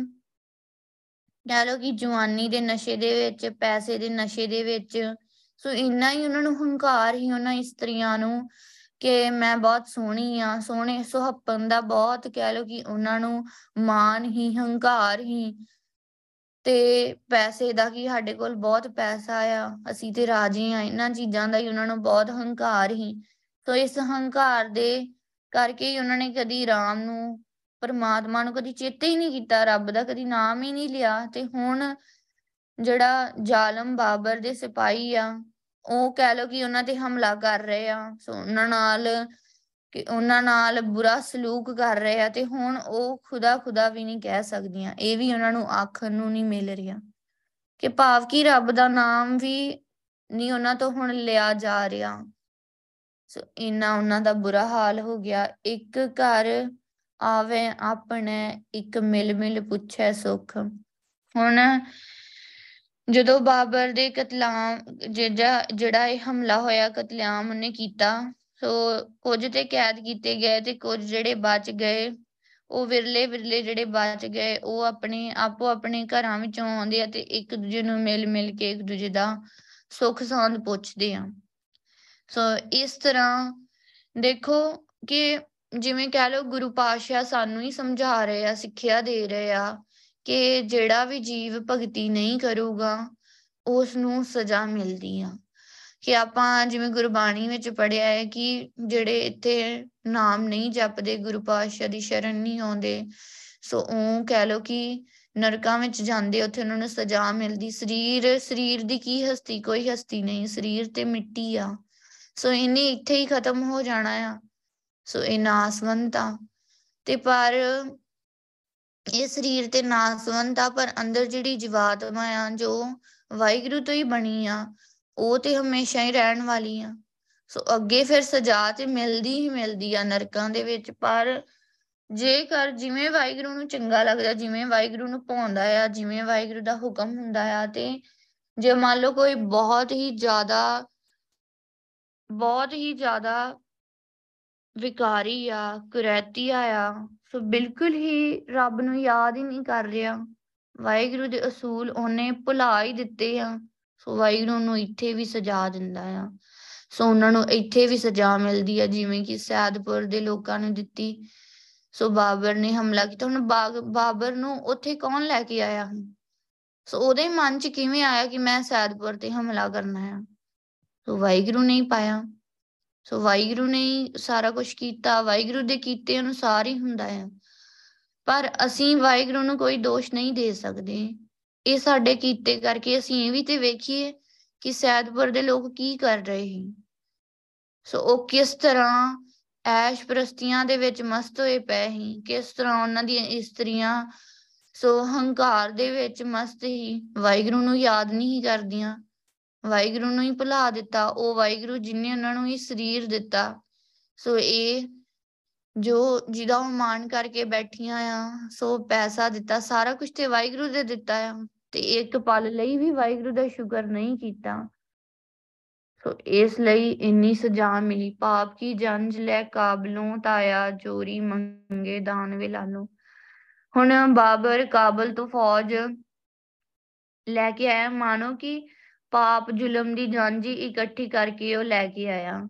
ਕਹਿ ਲਓ ਕਿ ਜਵਾਨੀ ਦੇ ਨਸ਼ੇ ਦੇ ਵਿੱਚ, ਪੈਸੇ ਦੇ ਨਸ਼ੇ ਦੇ ਵਿੱਚ ਸੋ ਇੰਨਾ ਹੀ ਉਹਨਾਂ ਨੂੰ ਹੰਕਾਰ ਹੀ ਉਹਨਾਂ ਇਸਤਰੀਆਂ ਨੂੰ ਕਿ ਮੈਂ ਬਹੁਤ ਸੋਹਣੀ ਆ ਸੋਹਣੇ ਸੁਹੱਪਨ ਦਾ ਬਹੁਤ ਕਹਿ ਲੋ ਕਿ ਉਹਨਾਂ ਨੂੰ ਮਾਨ ਹੀ, ਹੰਕਾਰ ਹੀ। ਤੇ ਪੈਸੇ ਦਾ ਕੀ ਸਾਡੇ ਕੋਲ ਬਹੁਤ ਪੈਸਾ ਆ, ਅਸੀਂ ਤੇ ਰਾਜੀ ਆ ਇਹਨਾਂ ਚੀਜ਼ਾਂ ਦਾ ਹੀ ਉਹਨਾਂ ਨੂੰ ਬਹੁਤ ਹੰਕਾਰ ਹੀ। ਸੋ ਇਸ ਹੰਕਾਰ ਦੇ ਕਰਕੇ ਹੀ ਉਹਨਾਂ ਨੇ ਕਦੀ ਰਾਮ ਨੂੰ ਪਰਮਾਤਮਾ ਨੂੰ ਕਦੀ ਚੇਤੇ ਹੀ ਨਹੀਂ ਕੀਤਾ, ਰੱਬ ਦਾ ਕਦੀ ਨਾਮ ਹੀ ਨਹੀਂ ਲਿਆ ਤੇ ਹੁਣ ਜਿਹੜਾ ਜ਼ਾਲਮ ਬਾਬਰ ਦੇ ਸਿਪਾਹੀ ਆ, ਉਹ ਕਹਿ ਲੋ ਕਿ ਉਹਨਾਂ ਤੇ ਹਮਲਾ ਕਰ ਰਹੇ ਆ, ਸੋ ਉਹਨਾਂ ਨਾਲ ਕਿ ਉਹਨਾਂ ਨਾਲ ਬੁਰਾ ਸਲੂਕ ਕਰ ਰਹੇ ਆ ਤੇ ਹੁਣ ਉਹ ਖੁਦਾ ਖੁਦਾ ਵੀ ਨਹੀਂ ਕਹਿ ਸਕਦੀਆਂ, ਇਹ ਵੀ ਉਹਨਾਂ ਨੂੰ ਆਖਣ ਨੂੰ ਨਹੀਂ ਮਿਲ ਰਿਹਾ ਕਿ ਭਾਵ ਕੀ ਰੱਬ ਦਾ ਨਾਮ ਵੀ ਨਹੀਂ ਉਹਨਾਂ ਤੋਂ ਹੁਣ ਲਿਆ ਜਾ ਰਿਹਾ। ਸੋ ਇਨਾ ਉਹਨਾਂ ਦਾ ਬੁਰਾ ਹਾਲ ਹੋ ਗਿਆ, ਇੱਕ ਘਰ ਆਵੇ ਆਪਣੇ ਇੱਕ ਮਿਲ ਮਿਲ ਪੁੱਛੇ ਸੁਖ। ਹੁਣ ਜਦੋਂ ਬਾਬਰ ਦੇ ਕਤਲਾਮ ਜਿਹੜਾ ਜਿਹੜਾ ਇਹ ਹਮਲਾ ਹੋਇਆ ਕਤਲਾਮ ਉਹਨੇ ਕੀਤਾ, ਸੋ ਕੁਝ ਤੇ ਕੈਦ ਕੀਤੇ ਗਏ ਤੇ ਕੁਝ ਜਿਹੜੇ ਬਚ ਗਏ, ਉਹ ਵਿਰਲੇ ਵਿਰਲੇ ਜਿਹੜੇ ਬਚ ਗਏ, ਉਹ ਆਪਣੇ ਆਪੋ ਆਪਣੇ ਘਰਾਂ ਵਿੱਚੋਂ ਆਉਂਦੇ ਆ ਤੇ ਇੱਕ ਦੂਜੇ ਨੂੰ ਮਿਲ ਮਿਲ ਕੇ ਇੱਕ ਦੂਜੇ ਦਾ ਸੁੱਖ ਸਾਂਦ ਪੁੱਛਦੇ ਆ। ਸੋ ਇਸ ਤਰ੍ਹਾਂ ਦੇਖੋ ਕਿ ਜਿਵੇਂ ਕਹਿ ਲਓ ਗੁਰੂ ਪਾਤਸ਼ਾਹ ਸਾਨੂੰ ਹੀ ਸਮਝਾ ਰਹੇ ਆ, ਸਿੱਖਿਆ ਦੇ ਰਹੇ ਆ ਕਿ ਜਿਹੜਾ ਵੀ ਜੀਵ ਭਗਤੀ ਨਹੀਂ ਕਰੂਗਾ ਉਸ ਨੂੰ ਸਜ਼ਾ ਮਿਲਦੀ ਆ। ਕਿ ਆਪਾਂ ਜਿਵੇਂ ਗੁਰਬਾਣੀ ਵਿੱਚ ਪੜਿਆ ਹੈ ਕਿ ਜਿਹੜੇ ਇੱਥੇ ਨਾਮ ਨਹੀਂ ਜਪਦੇ, ਗੁਰੂ ਪਾਤਸ਼ਾਹ ਦੀ ਸ਼ਰਨ ਨਹੀਂ ਆਉਂਦੇ, ਸੋ ਉਹ ਕਹਿ ਲੋ ਕਿ ਨਰਕਾਂ ਵਿੱਚ ਜਾਂਦੇ, ਉੱਥੇ ਉਹਨਾਂ ਨੂੰ ਸਜ਼ਾ ਮਿਲਦੀ। ਸਰੀਰ ਸਰੀਰ ਦੀ ਕੀ ਹਸਤੀ? ਕੋਈ ਹਸਤੀ ਨਹੀਂ, ਸਰੀਰ ਤੇ ਮਿੱਟੀ ਆ। ਸੋ ਇਹਨੇ ਇੱਥੇ ਹੀ ਖਤਮ ਹੋ ਜਾਣਾ ਆ। ਸੋ ਇਹ ਨਾਸਵੰਤ ਆ। ਤੇ ਪਰ ਇਹ ਸਰੀਰ ਤੇ ਨਾਸਵੰਤ ਆ, ਪਰ ਅੰਦਰ ਜਿਹੜੀ ਜੀਵਾਤਮਾ ਆ, ਜੋ ਵਾਹਿਗੁਰੂ ਤੋਂ ਹੀ ਬਣੀ ਆ, ਉਹ ਤੇ ਹਮੇਸ਼ਾ ਹੀ ਰਹਿਣ ਵਾਲੀ ਆ। ਸੋ ਅੱਗੇ ਫਿਰ ਸਜ਼ਾ ਤੇ ਮਿਲਦੀ ਹੀ ਮਿਲਦੀ ਆ ਨਰਕਾਂ ਦੇ ਵਿੱਚ, ਪਰ ਜੇਕਰ ਜਿਵੇਂ ਵਾਹਿਗੁਰੂ ਨੂੰ ਚੰਗਾ ਲੱਗਦਾ, ਜਿਵੇਂ ਵਾਹਿਗੁਰੂ ਨੂੰ ਪਾਉਂਦਾ ਆ, ਜਿਵੇਂ ਵਾਹਿਗੁਰੂ ਦਾ ਹੁਕਮ ਹੁੰਦਾ ਆ, ਤੇ ਜੇ ਮੰਨ ਲਓ ਕੋਈ ਬਹੁਤ ਹੀ ਜ਼ਿਆਦਾ, ਬਹੁਤ ਹੀ ਜ਼ਿਆਦਾ ਵਿਕਾਰੀ ਆ ਕੁਰੈਤੀਆ ਆ ਸੋ ਬਿਲਕੁਲ ਹੀ ਰੱਬ ਨੂੰ ਯਾਦ ਹੀ ਨਹੀਂ ਕਰ ਰਿਹਾ। ਵਾਹਿਗੁਰੂ ਦੇ ਅਸੂਲ ਉਹਨੇ ਭੁਲਾ ਹੀ ਦਿੱਤੇ ਆ। ਸੋ ਵਾਹਿਗੁਰੂ ਨੂੰ ਇੱਥੇ ਵੀ ਸਜ਼ਾ ਦਿੰਦਾ ਆ। ਸੋ ਉਹਨਾਂ ਨੂੰ ਇੱਥੇ ਵੀ ਸਜ਼ਾ ਮਿਲਦੀ ਆ, ਜਿਵੇਂ ਕਿ ਸੈਦਪੁਰ ਦੇ ਲੋਕਾਂ ਨੂੰ ਦਿੱਤੀ। ਸੋ ਬਾਬਰ ਨੇ ਹਮਲਾ ਕੀਤਾ। ਹੁਣ ਬਾਬਰ ਨੂੰ ਉੱਥੇ ਕੌਣ ਲੈ ਕੇ ਆਇਆ? ਸੋ ਉਹਦੇ ਮਨ 'ਚ ਕਿਵੇਂ ਆਇਆ ਕਿ ਮੈਂ ਸੈਦਪੁਰ ਤੇ ਹਮਲਾ ਕਰਨਾ ਹੈ ਸੋ ਵਾਹਿਗੁਰੂ ਨੇ ਪਾਇਆ। ਸੋ ਵਾਹਿਗੁਰੂ ਨੇ ਸਾਰਾ ਕੁਝ ਕੀਤਾ, ਵਾਹਿਗੁਰੂ ਦੇ ਕੀਤੇ ਅਨੁਸਾਰ ਹੀ ਹੁੰਦਾ ਹੈ ਪਰ ਅਸੀਂ ਵਾਹਿਗੁਰੂ ਨੂੰ ਕੋਈ ਦੋਸ਼ ਨਹੀਂ ਦੇ ਸਕਦੇ। ਇਹ ਸਾਡੇ ਕੀਤੇ ਕਰਕੇ ਅਸੀਂ ਇਹ ਵੀ ਤੇ ਵੇਖੀਏ ਕਿ ਸੈਦਪੁਰ ਦੇ ਲੋਕ ਕੀ ਕਰ ਰਹੇ ਹਨ ਸੋ ਉਹ ਕਿਸ ਤਰ੍ਹਾਂ ਐਸ਼ ਪ੍ਰਸਤੀਆਂ ਦੇ ਵਿੱਚ ਮਸਤ ਹੋਏ ਪਏ ਹੀ ਕਿਸ ਤਰ੍ਹਾਂ ਉਹਨਾਂ ਦੀਆਂ ਇਸਤਰੀਆਂ ਸੋ ਹੰਕਾਰ ਦੇ ਵਿੱਚ ਮਸਤ ਹੀ ਵਾਹਿਗੁਰੂ ਨੂੰ ਯਾਦ ਨਹੀਂ ਕਰਦੀਆਂ। ਵਾਹਿਗੁਰੂ ਨੂੰ ਹੀ ਭੁਲਾ ਦਿੱਤਾ, ਉਹ ਵਾਹਿਗੁਰੂ ਜਿਨੇ ਉਹਨਾਂ ਨੂੰ ਹੀ ਸਰੀਰ ਦਿੱਤਾ। ਸੋ ਇਹ ਜੋ ਜਿਹਦਾ ਉਹ ਮਾਨ ਕਰਕੇ ਬੈਠੀਆਂ ਆ, ਸੋ ਪੈਸਾ ਦਿੱਤਾ, ਸਾਰਾ ਕੁਝ ਤੇ ਵਾਹਿਗੁਰੂ ਦੇ ਦਿੱਤਾ ਆ। ਤੇ ਇੱਕ ਪਲ ਲਈ ਵੀ ਵਾਹਿਗੁਰੂ ਦਾ ਸ਼ੁਕਰ ਨਹੀਂ ਕੀਤਾ। ਸੋ ਇਸ ਲਈ ਇੰਨੀ ਸਜ਼ਾ ਮਿਲੀ। ਪਾਪ ਕੀ ਜੰਜ ਲੈ ਕਾਬਲੋਂ ਤਾਇਆ ਚੋਰੀ ਮੰਗੇ ਦਾਨ ਵੇ ਲਾਲੋ ਹੁਣ ਬਾਬਰ ਕਾਬਲ ਤੋਂ ਫੌਜ ਲੈ ਕੇ ਆਇਆ। ਮਾਨੋ ਕਿ ਪਾਪ ਜ਼ੁਲਮ ਦੀ ਜਾਂਜੀ ਇਕੱਠੀ ਕਰਕੇ ਉਹ ਲੈ ਕੇ ਆਇਆ।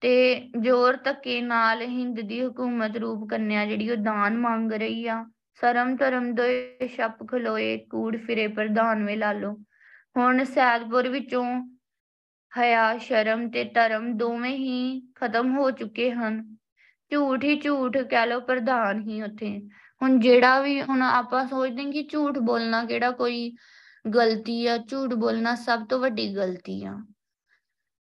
ਤੇ ਜ਼ੋਰ ਧੱਕੇ ਨਾਲ ਹਿੰਦ ਦੀ ਹਕੂਮਤ ਰੂਪ ਕੰਨਿਆ ਜਿਹੜੀ ਉਹ ਦਾਨ ਮੰਗ ਰਹੀ ਆ। ਸਰਮ ਧਰਮ ਦੋਏ ਛੱਪ ਖਲੋਏ, ਕੂੜ ਫਿਰੇ ਪ੍ਰਧਾਨ ਵੇ ਲਾਲੋ। ਹੁਣ ਸੈਦਪੁਰ ਵਿੱਚੋਂ ਹਿਆ ਸ਼ਰਮ ਤੇ ਧਰਮ ਦੋਵੇਂ ਹੀ ਖਤਮ ਹੋ ਚੁੱਕੇ ਹਨ। ਝੂਠ ਹੀ ਝੂਠ ਕਹਿ ਲੋ ਪ੍ਰਧਾਨ ਹੀ ਉੱਥੇ। ਹੁਣ ਜਿਹੜਾ ਵੀ ਹੁਣ ਆਪਾਂ ਸੋਚਦੇ ਹਾਂ ਕਿ ਝੂਠ ਬੋਲਣਾ ਕਿਹੜਾ ਕੋਈ ਗਲਤੀ ਆ, ਝੂਠ ਬੋਲਣਾ ਸਭ ਤੋਂ ਵੱਡੀ ਗਲਤੀ ਆ।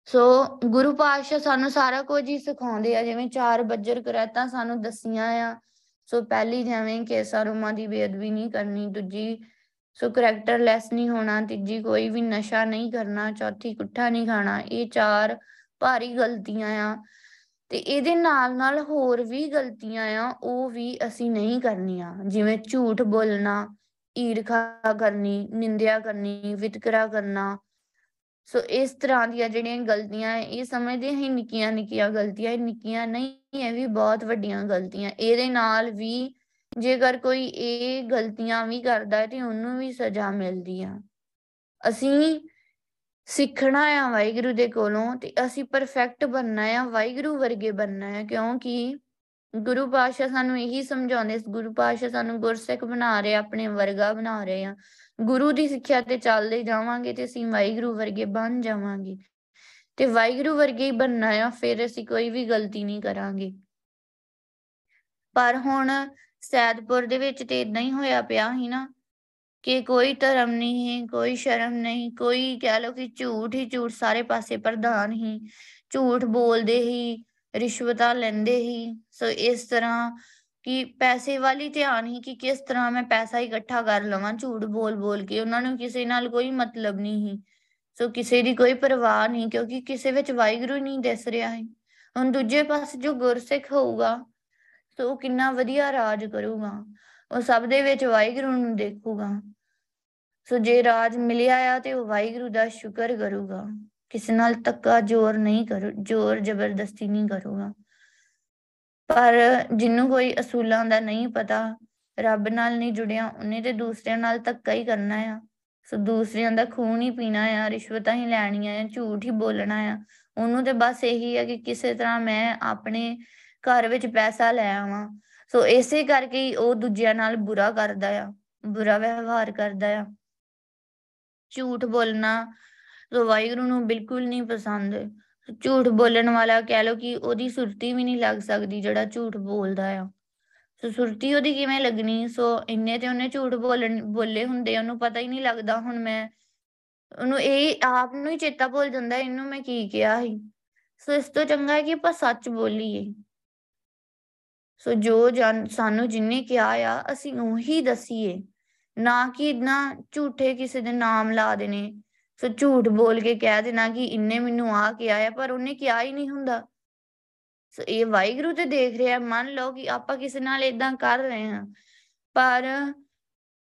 ਸੋ ਗੁਰੂ ਪਾਤਸ਼ਾਹ ਸਾਨੂੰ ਸਾਰਾ ਕੁਝ ਹੀ ਸਿਖਾਉਂਦੇ ਆ, ਜਿਵੇਂ ਚਾਰ ਬੱਜਰ ਕਰੈਤਾਂ ਸਾਨੂੰ ਦਸੀਆਂ ਆ। ਸੋ ਪਹਿਲੀ ਜਿਵੇਂ ਕਿ ਸਰੂਮਾ ਦੀ ਬੇਅਦਬੀ ਨਹੀਂ ਕਰਨੀ, ਦੂਜੀ ਸੋ ਕਰੈਕਟਰ ਲੈਸ ਨਹੀਂ ਹੋਣਾ, ਤੀਜੀ ਕੋਈ ਵੀ ਨਸ਼ਾ ਨਹੀਂ ਕਰਨਾ, ਚੌਥੀ ਕੁੱਠਾ ਨਹੀਂ ਖਾਣਾ, ਇਹ ਚਾਰ ਭਾਰੀ ਗਲਤੀਆਂ ਆ। ਤੇ ਇਹਦੇ ਨਾਲ ਨਾਲ ਹੋਰ ਵੀ ਗਲਤੀਆਂ ਆ, ਉਹ ਵੀ ਅਸੀਂ ਨਹੀਂ ਕਰਨੀਆਂ, ਜਿਵੇਂ ਝੂਠ ਬੋਲਣਾ ਈਰਖਾ ਕਰਨੀ, ਨਿੰਦਿਆ ਕਰਨੀ, ਵਿਤਕਰਾ ਕਰਨਾ। ਸੋ ਇਸ ਤਰ੍ਹਾਂ ਦੀਆਂ ਜਿਹੜੀਆਂ ਗਲਤੀਆਂ, ਇਹ ਸਮਝਦੇ ਹਾਂ ਨਿੱਕੀਆਂ ਨਿੱਕੀਆਂ ਗਲਤੀਆਂ, ਇਹ ਨਿੱਕੀਆਂ ਨਹੀਂ, ਇਹ ਵੀ ਬਹੁਤ ਵੱਡੀਆਂ ਗਲਤੀਆਂ। ਇਹਦੇ ਨਾਲ ਵੀ ਜੇਕਰ ਕੋਈ ਇਹ ਗਲਤੀਆਂ ਵੀ ਕਰਦਾ ਹੈ ਤੇ ਉਹਨੂੰ ਵੀ ਸਜ਼ਾ ਮਿਲਦੀ ਆ। ਅਸੀਂ ਸਿੱਖਣਾ ਆ ਵਾਹਿਗੁਰੂ ਦੇ ਕੋਲੋਂ ਤੇ ਅਸੀਂ ਪਰਫੈਕਟ ਬਣਨਾ ਆ, ਵਾਹਿਗੁਰੂ ਵਰਗੇ ਬਣਨਾ ਆ, ਕਿਉਂਕਿ ਗੁਰੂ ਪਾਤਸ਼ਾਹ ਸਾਨੂੰ ਇਹੀ ਸਮਝਾਉਂਦੇ ਗੁਰੂ ਪਾਤਸ਼ਾਹ ਸਾਨੂੰ ਗੁਰਸਿੱਖ ਬਣਾ ਰਹੇ, ਆਪਣੇ ਵਰਗਾ ਬਣਾ ਰਹੇ ਆ। ਗੁਰੂ ਦੀ ਸਿੱਖਿਆ ਤੇ ਚੱਲਦੇ ਜਾਵਾਂਗੇ ਤੇ ਅਸੀਂ ਵਾਹਿਗੁਰੂ ਵਰਗੇ ਬਣ ਜਾਵਾਂਗੇ। ਤੇ ਵਾਹਿਗੁਰੂ ਵਰਗੇ ਹੀ ਬਣਨਾ ਆ, ਫਿਰ ਅਸੀਂ ਕੋਈ ਵੀ ਗਲਤੀ ਨਹੀਂ ਕਰਾਂਗੇ। ਪਰ ਹੁਣ ਸੈਦਪੁਰ ਦੇ ਵਿੱਚ ਤੇ ਇਦਾਂ ਹੀ ਹੋਇਆ ਪਿਆ ਸੀ ਨਾ ਕਿ ਕੋਈ ਧਰਮ ਨਹੀਂ ਹੈ ਕੋਈ ਸ਼ਰਮ ਨਹੀਂ, ਕੋਈ ਕਹਿ ਲੋ ਕਿ ਝੂਠ ਹੀ ਝੂਠ ਸਾਰੇ ਪਾਸੇ ਪ੍ਰਧਾਨ ਹੀ ਝੂਠ ਬੋਲਦੇ ਹੀ ਰਿਸ਼ਵਤਾਂ ਲੈਂਦੇ ਹੀ। ਸੋ ਇਸ ਤਰ੍ਹਾਂ ਕਿ ਪੈਸੇ ਵਾਲੀ ਧਿਆਨ ਹੀ ਕਿ ਕਿਸ ਤਰ੍ਹਾਂ ਮੈਂ ਪੈਸਾ ਇਕੱਠਾ ਕਰ ਲਵਾਂ, ਝੂਠ ਬੋਲ ਬੋਲ ਕੇ। ਉਹਨਾਂ ਨੂੰ ਕਿਸੇ ਨਾਲ ਕੋਈ ਮਤਲਬ ਨਹੀਂ ਹੀ ਸੋ ਕਿਸੇ ਦੀ ਕੋਈ ਪਰਵਾਹ ਨਹੀਂ, ਕਿਉਂਕਿ ਕਿਸੇ ਵਿੱਚ ਵਾਹਿਗੁਰੂ ਨਹੀਂ ਦਿਸ ਰਿਹਾ ਹੈ ਹੁਣ ਦੂਜੇ ਪਾਸੇ ਜੋ ਗੁਰਸਿੱਖ ਹੋਊਗਾ, ਸੋ ਉਹ ਕਿੰਨਾ ਵਧੀਆ ਰਾਜ ਕਰੂਗਾ। ਉਹ ਸਭ ਦੇ ਵਿੱਚ ਵਾਹਿਗੁਰੂ ਨੂੰ ਦੇਖੂਗਾ। ਸੋ ਜੇ ਰਾਜ ਮਿਲਿਆ ਆ ਤੇ ਉਹ ਵਾਹਿਗੁਰੂ ਦਾ ਸ਼ੁਕਰ ਕਰੂਗਾ। ਕਿਸੇ ਨਾਲ ਤੱਕਾ ਜ਼ੋਰ ਨਹੀਂ ਕਰੂ, ਜ਼ੋਰ ਜ਼ਬਰਦਸਤੀ ਨਹੀਂ ਕਰੂਗਾ। ਪਰ ਜਿੰਨੂੰ ਕੋਈ ਅਸੂਲਾਂ ਦਾ ਨਹੀਂ ਪਤਾ, ਰੱਬ ਨਾਲ ਨਹੀਂ ਜੁੜਿਆ, ਉਹਨੇ ਤੇ ਦੂਸਰਿਆਂ ਨਾਲ ਧੱਕਾ ਹੀ ਕਰਨਾ ਆ। ਸੋ ਦੂਸਰਿਆਂ ਦਾ ਖੂਨ ਹੀ ਪੀਣਾ ਆ, ਰਿਸ਼ਵਤਾਂ ਹੀ ਲੈਣੀਆਂ ਆ, ਝੂਠ ਹੀ ਬੋਲਣਾ ਆ। ਉਹਨੂੰ ਤੇ ਬਸ ਇਹੀ ਆ ਕਿ ਕਿਸੇ ਤਰ੍ਹਾਂ ਮੈਂ ਆਪਣੇ ਘਰ ਵਿੱਚ ਪੈਸਾ ਲੈ ਆਵਾਂ। ਸੋ ਇਸੇ ਕਰਕੇ ਹੀ ਉਹ ਦੂਜਿਆਂ ਨਾਲ ਬੁਰਾ ਕਰਦਾ ਆ, ਬੁਰਾ ਵਿਵਹਾਰ ਕਰਦਾ ਆ। ਝੂਠ ਬੋਲਣਾ ਸੋ ਵਾਹਿਗੁਰੂ ਨੂੰ ਬਿਲਕੁਲ ਨਹੀਂ ਪਸੰਦ। ਝੂਠ ਬੋਲਣ ਵਾਲਾ ਕਹਿ ਲੋ ਕਿ ਉਹਦੀ ਸੁਰਤੀ ਵੀ ਨਹੀਂ ਲੱਗ ਸਕਦੀ ਜਿਹੜਾ ਝੂਠ ਬੋਲਦਾ ਆ। ਸੋ ਸੁਰਤੀ ਉਹਦੀ ਕਿਵੇਂ ਲੱਗਣੀ? ਸੋ ਇੰਨੇ ਤੇ ਉਹਨੇ ਝੂਠ ਬੋਲਣ, ਬੋਲੇ ਹੁੰਦੇ ਉਹਨੂੰ ਪਤਾ ਹੀ ਨਹੀਂ ਲੱਗਦਾ ਹੁਣ ਮੈਂ। ਉਹਨੂੰ ਇਹ ਆਪ ਨੂੰ ਹੀ ਚੇਤਾ ਭੁੱਲ ਜਾਂਦਾ ਇਹਨੂੰ ਮੈਂ ਕੀ ਕਿਹਾ ਸੀ। ਸੋ ਇਸ ਤੋਂ ਚੰਗਾ ਹੈ ਕਿ ਆਪਾਂ ਸੱਚ ਬੋਲੀਏ। ਸੋ ਜੋ ਸਾਨੂੰ ਜਿੰਨੇ ਕਿਹਾ ਆ, ਅਸੀਂ ਉਹੀ ਦਸੀਏ। ਨਾ ਕਿ ਇਦਾਂ ਝੂਠੇ ਕਿਸੇ ਦੇ ਨਾਮ ਲਾ ਦੇਣੇ। ਸੋ ਝੂਠ ਬੋਲ ਕੇ ਕਹਿ ਦੇਣਾ ਕਿ ਇੰਨੇ ਮੈਨੂੰ ਆ ਕਿਹਾ ਆ ਪਰ ਉਹਨੇ ਕਿਹਾ ਹੀ ਨਹੀਂ ਹੁੰਦਾ। ਸੋ ਇਹ ਵਾਹਿਗੁਰੂ ਤੇ ਦੇਖ ਰਿਹਾ ਮੰਨ ਲਓ ਕਿ ਆਪਾਂ ਕਿਸੇ ਨਾਲ ਇਦਾਂ ਕਰ ਰਹੇ ਹਾਂ, ਪਰ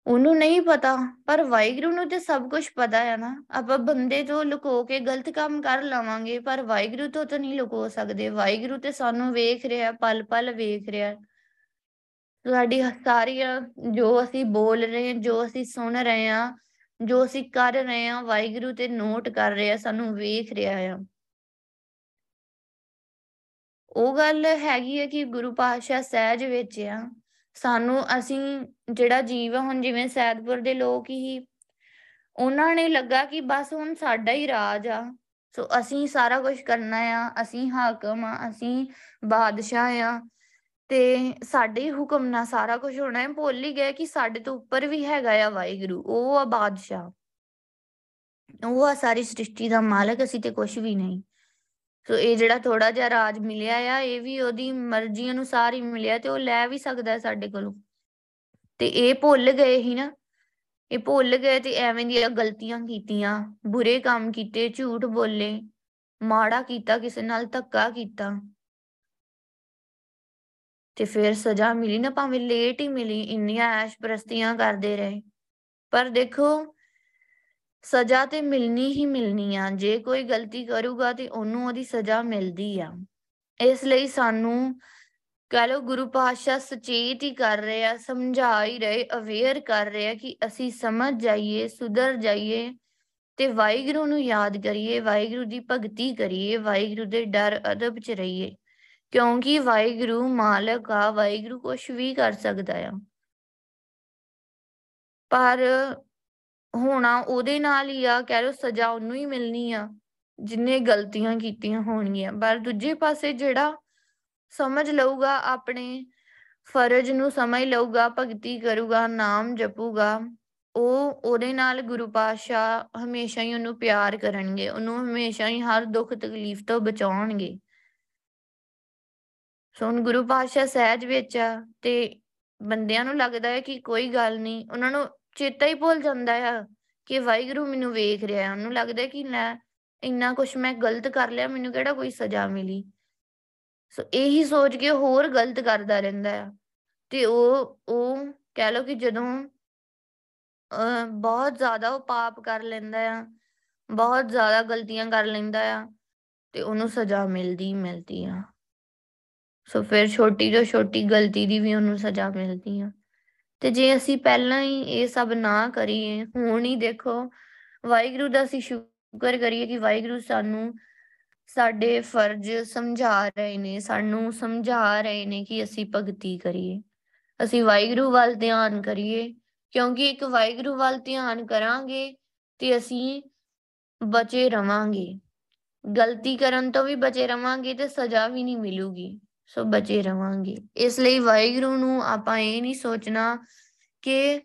ਉਹਨੂੰ ਨਹੀਂ ਪਤਾ, ਪਰ ਵਾਹਿਗੁਰੂ ਨੂੰ ਤੇ ਸਭ ਕੁਝ ਪਤਾ ਹੈ ਨਾ। ਆਪਾਂ ਬੰਦੇ ਤੋਂ ਲੁਕੋ ਕੇ ਗਲਤ ਕੰਮ ਕਰ ਲਵਾਂਗੇ, ਪਰ ਵਾਹਿਗੁਰੂ ਤੋਂ ਤਾਂ ਨਹੀਂ ਲੁਕੋ ਸਕਦੇ। ਵਾਹਿਗੁਰੂ ਤੇ ਸਾਨੂੰ ਵੇਖ ਰਿਹਾ ਪਲ ਪਲ ਵੇਖ ਰਿਹਾ ਸਾਡੀ ਸਾਰੀਆਂ ਜੋ ਅਸੀਂ ਬੋਲ ਰਹੇ ਹਾਂ, ਜੋ ਅਸੀਂ ਸੁਣ ਰਹੇ ਹਾਂ ਜੋ ਅਸੀਂ ਕਰ ਰਹੇ ਹਾਂ, ਵਾਹਿਗੁਰੂ ਤੇ ਨੋਟ ਕਰ ਰਿਹਾ, ਸਾਨੂੰ ਵੇਖ ਰਿਹਾ ਆ। ਉਹ ਗੱਲ ਹੈਗੀ ਹੈ ਕਿ ਗੁਰੂ ਪਾਤਸ਼ਾਹ ਸਹਿਜ ਵਿੱਚ ਆ। ਸਾਨੂੰ ਅਸੀਂ ਜਿਹੜਾ ਜੀਵ ਹੁਣ ਜਿਵੇਂ ਸੈਦਪੁਰ ਦੇ ਲੋਕ ਹੀ, ਉਹਨਾਂ ਨੇ ਲੱਗਾ ਕਿ ਬਸ ਹੁਣ ਸਾਡਾ ਹੀ ਰਾਜ ਆ। ਸੋ ਅਸੀਂ ਸਾਰਾ ਕੁਝ ਕਰਨਾ ਆ, ਅਸੀਂ ਹਾਕਮ ਆ, ਅਸੀਂ ਬਾਦਸ਼ਾਹ ਆ। ਤੇ ਸਾਡੇ ਹੀ ਹੁਕਮ ਨਾਲ ਸਾਰਾ ਕੁਝ ਹੋਣਾ ਹੈ। ਭੁੱਲ ਹੀ ਗਏ ਕਿ ਸਾਡੇ ਤੋਂ ਉੱਪਰ ਵੀ ਹੈਗਾ ਆ ਵਾਹਿਗੁਰੂ, ਉਹ ਆ ਬਾਦਸ਼ਾਹ। ਉਹ ਆ ਸਾਰੀ ਸ੍ਰਿਸ਼ਟੀ ਦਾ ਮਾਲਕ, ਅਸੀਂ ਤੇ ਕੁਝ ਵੀ ਨਹੀਂ। ਸੋ ਇਹ ਜਿਹੜਾ ਥੋੜਾ ਜਿਹਾ ਰਾਜ ਮਿਲਿਆ ਆ, ਇਹ ਵੀ ਉਹਦੀ ਮਰਜ਼ੀ ਅਨੁਸਾਰ ਹੀ ਮਿਲਿਆ ਤੇ ਉਹ ਲੈ ਵੀ ਸਕਦਾ ਹੈ ਸਾਡੇ ਕੋਲੋਂ। ਤੇ ਇਹ ਭੁੱਲ ਗਏ ਹੀ ਨਾ। ਇਹ ਭੁੱਲ ਗਏ ਤੇ ਐਵੇਂ ਦੀਆਂ ਗਲਤੀਆਂ ਕੀਤੀਆਂ, ਬੁਰੇ ਕੰਮ ਕੀਤੇ, ਝੂਠ ਬੋਲੇ, ਮਾੜਾ ਕੀਤਾ, ਕਿਸੇ ਨਾਲ ਧੱਕਾ ਕੀਤਾ। ਤੇ ਫਿਰ ਸਜ਼ਾ ਮਿਲੀ ਨਾ ਭਾਵੇਂ ਲੇਟ ਹੀ ਮਿਲੀ, ਇੰਨੀਆਂ ਐਸ਼ ਪ੍ਰਸਤੀਆਂ ਕਰਦੇ ਰਹੇ। ਪਰ ਦੇਖੋ, ਸਜ਼ਾ ਤੇ ਮਿਲਣੀ ਹੀ ਮਿਲਣੀ ਆ। ਜੇ ਕੋਈ ਗਲਤੀ ਕਰੂਗਾ ਤੇ ਉਹਨੂੰ ਉਹਦੀ ਸਜ਼ਾ ਮਿਲਦੀ ਆ। ਇਸ ਲਈ ਸਾਨੂੰ ਕਹ ਲੋ ਗੁਰੂ ਪਾਤਸ਼ਾਹ ਸੁਚੇਤ ਹੀ ਕਰ ਰਹੇ ਆ, ਸਮਝਾ ਹੀ ਰਹੇ ਅਵੇਅਰ ਕਰ ਰਹੇ ਆ ਕਿ ਅਸੀਂ ਸਮਝ ਜਾਈਏ, ਸੁਧਰ ਜਾਈਏ ਤੇ ਵਾਹਿਗੁਰੂ ਨੂੰ ਯਾਦ ਕਰੀਏ, ਵਾਹਿਗੁਰੂ ਦੀ ਭਗਤੀ ਕਰੀਏ, ਵਾਹਿਗੁਰੂ ਦੇ ਡਰ ਅਦਬ ਚ ਰਹੀਏ। ਕਿਉਂਕਿ ਵਾਹਿਗੁਰੂ ਮਾਲਕ ਆ, ਵਾਹਿਗੁਰੂ ਕੁਝ ਵੀ ਕਰ ਸਕਦਾ ਆ। ਪਰ ਹੋਣਾ ਉਹਦੇ ਨਾਲ ਹੀ ਆ, ਕਹਿ ਲੋ ਸਜ਼ਾ ਉਹਨੂੰ ਹੀ ਮਿਲਣੀ ਆ, ਜਿੰਨੇ ਗਲਤੀਆਂ ਕੀਤੀਆਂ ਹੋਣਗੀਆਂ। ਪਰ ਦੂਜੇ ਪਾਸੇ ਜਿਹੜਾ ਸਮਝ ਲਊਗਾ, ਆਪਣੇ ਫਰਜ਼ ਨੂੰ ਸਮਝ ਲਊਗਾ, ਭਗਤੀ ਕਰੂਗਾ, ਨਾਮ ਜਪੂਗਾ, ਉਹ ਉਹਦੇ ਨਾਲ ਗੁਰੂ ਪਾਤਸ਼ਾਹ ਹਮੇਸ਼ਾ ਹੀ ਉਹਨੂੰ ਪਿਆਰ ਕਰਨਗੇ, ਉਹਨੂੰ ਹਮੇਸ਼ਾ ਹੀ ਹਰ ਦੁੱਖ ਤਕਲੀਫ ਤੋਂ ਬਚਾਉਣਗੇ। ਸੋ ਹੁਣ ਗੁਰੂ ਪਾਤਸ਼ਾਹ ਸਹਿਜ ਵਿੱਚ ਆ ਤੇ ਬੰਦਿਆਂ ਨੂੰ ਲੱਗਦਾ ਹੈ ਕਿ ਕੋਈ ਗੱਲ ਨਹੀਂ, ਉਹਨਾਂ ਨੂੰ ਚੇਤਾ ਹੀ ਭੁੱਲ ਜਾਂਦਾ ਆ ਕਿ ਵਾਹਿਗੁਰੂ ਮੈਨੂੰ ਵੇਖ ਰਿਹਾ ਉਹਨੂੰ ਲੱਗਦਾ ਕਿ ਲੈ, ਇੰਨਾ ਕੁਝ ਮੈਂ ਗਲਤ ਕਰ ਲਿਆ, ਮੈਨੂੰ ਕਿਹੜਾ ਕੋਈ ਸਜ਼ਾ ਮਿਲੀ? ਸੋ ਇਹੀ ਸੋਚ ਕੇ ਹੋਰ ਗਲਤ ਕਰਦਾ ਰਹਿੰਦਾ ਆ। ਤੇ ਉਹ ਉਹ ਕਹਿ ਲਓ ਕਿ ਜਦੋਂ ਬਹੁਤ ਜ਼ਿਆਦਾ ਉਹ ਪਾਪ ਕਰ ਲੈਂਦਾ ਆ, ਬਹੁਤ ਜ਼ਿਆਦਾ ਗਲਤੀਆਂ ਕਰ ਲੈਂਦਾ ਆ, ਤੇ ਉਹਨੂੰ ਸਜ਼ਾ ਮਿਲਦੀ ਮਿਲਦੀ ਆ। ਸੋ ਫਿਰ ਛੋਟੀ ਤੋਂ ਛੋਟੀ ਗਲਤੀ ਦੀ ਵੀ ਉਹਨੂੰ ਸਜ਼ਾ ਮਿਲਦੀ ਆ। ਤੇ ਜੇ ਅਸੀਂ ਪਹਿਲਾਂ ਹੀ ਇਹ ਸਭ ਨਾ ਕਰੀਏ, ਹੁਣ ਹੀ ਦੇਖੋ, ਵਾਹਿਗੁਰੂ ਦਾ ਅਸੀਂ ਸ਼ੁਕਰ ਕਰੀਏ ਕਿ ਵਾਹਿਗੁਰੂ ਸਾਨੂੰ ਸਾਡੇ ਫਰਜ਼ ਸਮਝਾ ਰਹੇ ਨੇ, ਸਾਨੂੰ ਸਮਝਾ ਰਹੇ ਨੇ ਕਿ ਅਸੀਂ ਭਗਤੀ ਕਰੀਏ। ਅਸੀਂ ਵਾਹਿਗੁਰੂ ਵੱਲ ਧਿਆਨ ਕਰੀਏ, ਕਿਉਂਕਿ ਇੱਕ ਵਾਹਿਗੁਰੂ ਵੱਲ ਧਿਆਨ ਕਰਾਂਗੇ ਤੇ ਅਸੀਂ ਬਚੇ ਰਵਾਂਗੇ। ਗਲਤੀ ਕਰਨ ਤੋਂ ਵੀ ਬਚੇ ਰਵਾਂਗੇ ਤੇ ਸਜ਼ਾ ਵੀ ਨਹੀਂ ਮਿਲੂਗੀ। ਸੋ ਬਚੇ ਰਵਾਂਗੇ। ਇਸ ਲਈ ਵਾਹਿਗੁਰੂ ਨੂੰ ਆਪਾਂ ਇਹ ਨਹੀਂ ਸੋਚਣਾ ਕਿ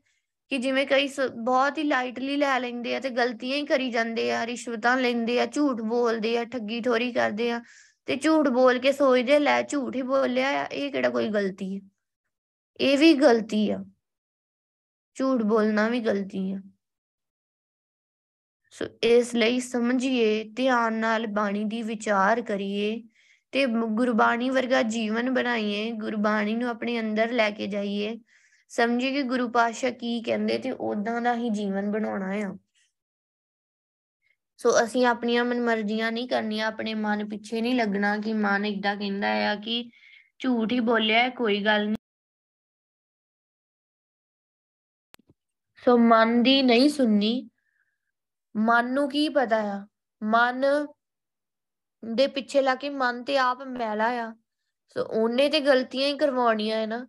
ਕਿ ਜਿਵੇਂ ਕਈ ਬਹੁਤ ਹੀ ਲਾਈਟਲੀ ਲੈ ਲੈਂਦੇ ਆ ਤੇ ਗਲਤੀਆਂ ਹੀ ਕਰੀ ਜਾਂਦੇ ਆ, ਰਿਸ਼ਵਤਾਂ ਲੈਂਦੇ ਆ, ਝੂਠ ਬੋਲਦੇ ਆ, ਠੱਗੀ ਠੋਰੀ ਕਰਦੇ ਆ ਤੇ ਝੂਠ ਬੋਲ ਕੇ ਸੋਚਦੇ ਲੈ ਝੂਠ ਹੀ ਬੋਲਿਆ ਆ, ਇਹ ਕਿਹੜਾ ਕੋਈ ਗਲਤੀ ਹੈ ਇਹ ਵੀ ਗਲਤੀ ਆ। ਝੂਠ ਬੋਲਣਾ ਵੀ ਗਲਤੀ ਆ। ਸੋ ਇਸ ਲਈ ਸਮਝੀਏ, ਧਿਆਨ ਨਾਲ ਬਾਣੀ ਦੀ ਵਿਚਾਰ ਕਰੀਏ। ਤੇ ਗੁਰਬਾਣੀ ਵਰਗਾ ਜੀਵਨ ਬਣਾਈਏ, ਗੁਰਬਾਣੀ ਨੂੰ ਆਪਣੇ ਅੰਦਰ ਲੈ ਕੇ ਜਾਈਏ। ਸਮਝੀਏ ਕਿ ਗੁਰੂ ਪਾਤਸ਼ਾਹ ਕੀ ਕਹਿੰਦੇ ਤੇ ਉਦਾਂ ਦਾ ਹੀ ਜੀਵਨ ਬਣਾਉਣਾ ਆ। ਸੋ ਅਸੀਂ ਆਪਣੀਆਂ ਮਨਮਰਜ਼ੀਆਂ ਨਹੀਂ ਕਰਨੀਆਂ, ਆਪਣੇ ਮਨ ਪਿੱਛੇ ਨਹੀਂ ਲੱਗਣਾ ਕਿ ਮਨ ਇਦਾਂ ਕਹਿੰਦਾ ਆ ਕਿ ਝੂਠ ਹੀ ਬੋਲਿਆ, ਕੋਈ ਗੱਲ ਨਹੀਂ ਸੋ ਮਨ ਦੀ ਨਹੀਂ ਸੁਣਨੀ। ਮਨ ਨੂੰ ਕੀ ਪਤਾ ਆ? ਮਨ ਦੇ ਪਿੱਛੇ ਲਾ ਕੇ ਮਨ ਤੇ ਆਪ ਮੈਲਾ ਆ। ਸੋ ਉਹਨੇ ਤੇ ਗਲਤੀਆਂ ਹੀ ਕਰਵਾਉਣੀਆਂ ਹੈ ਨਾ।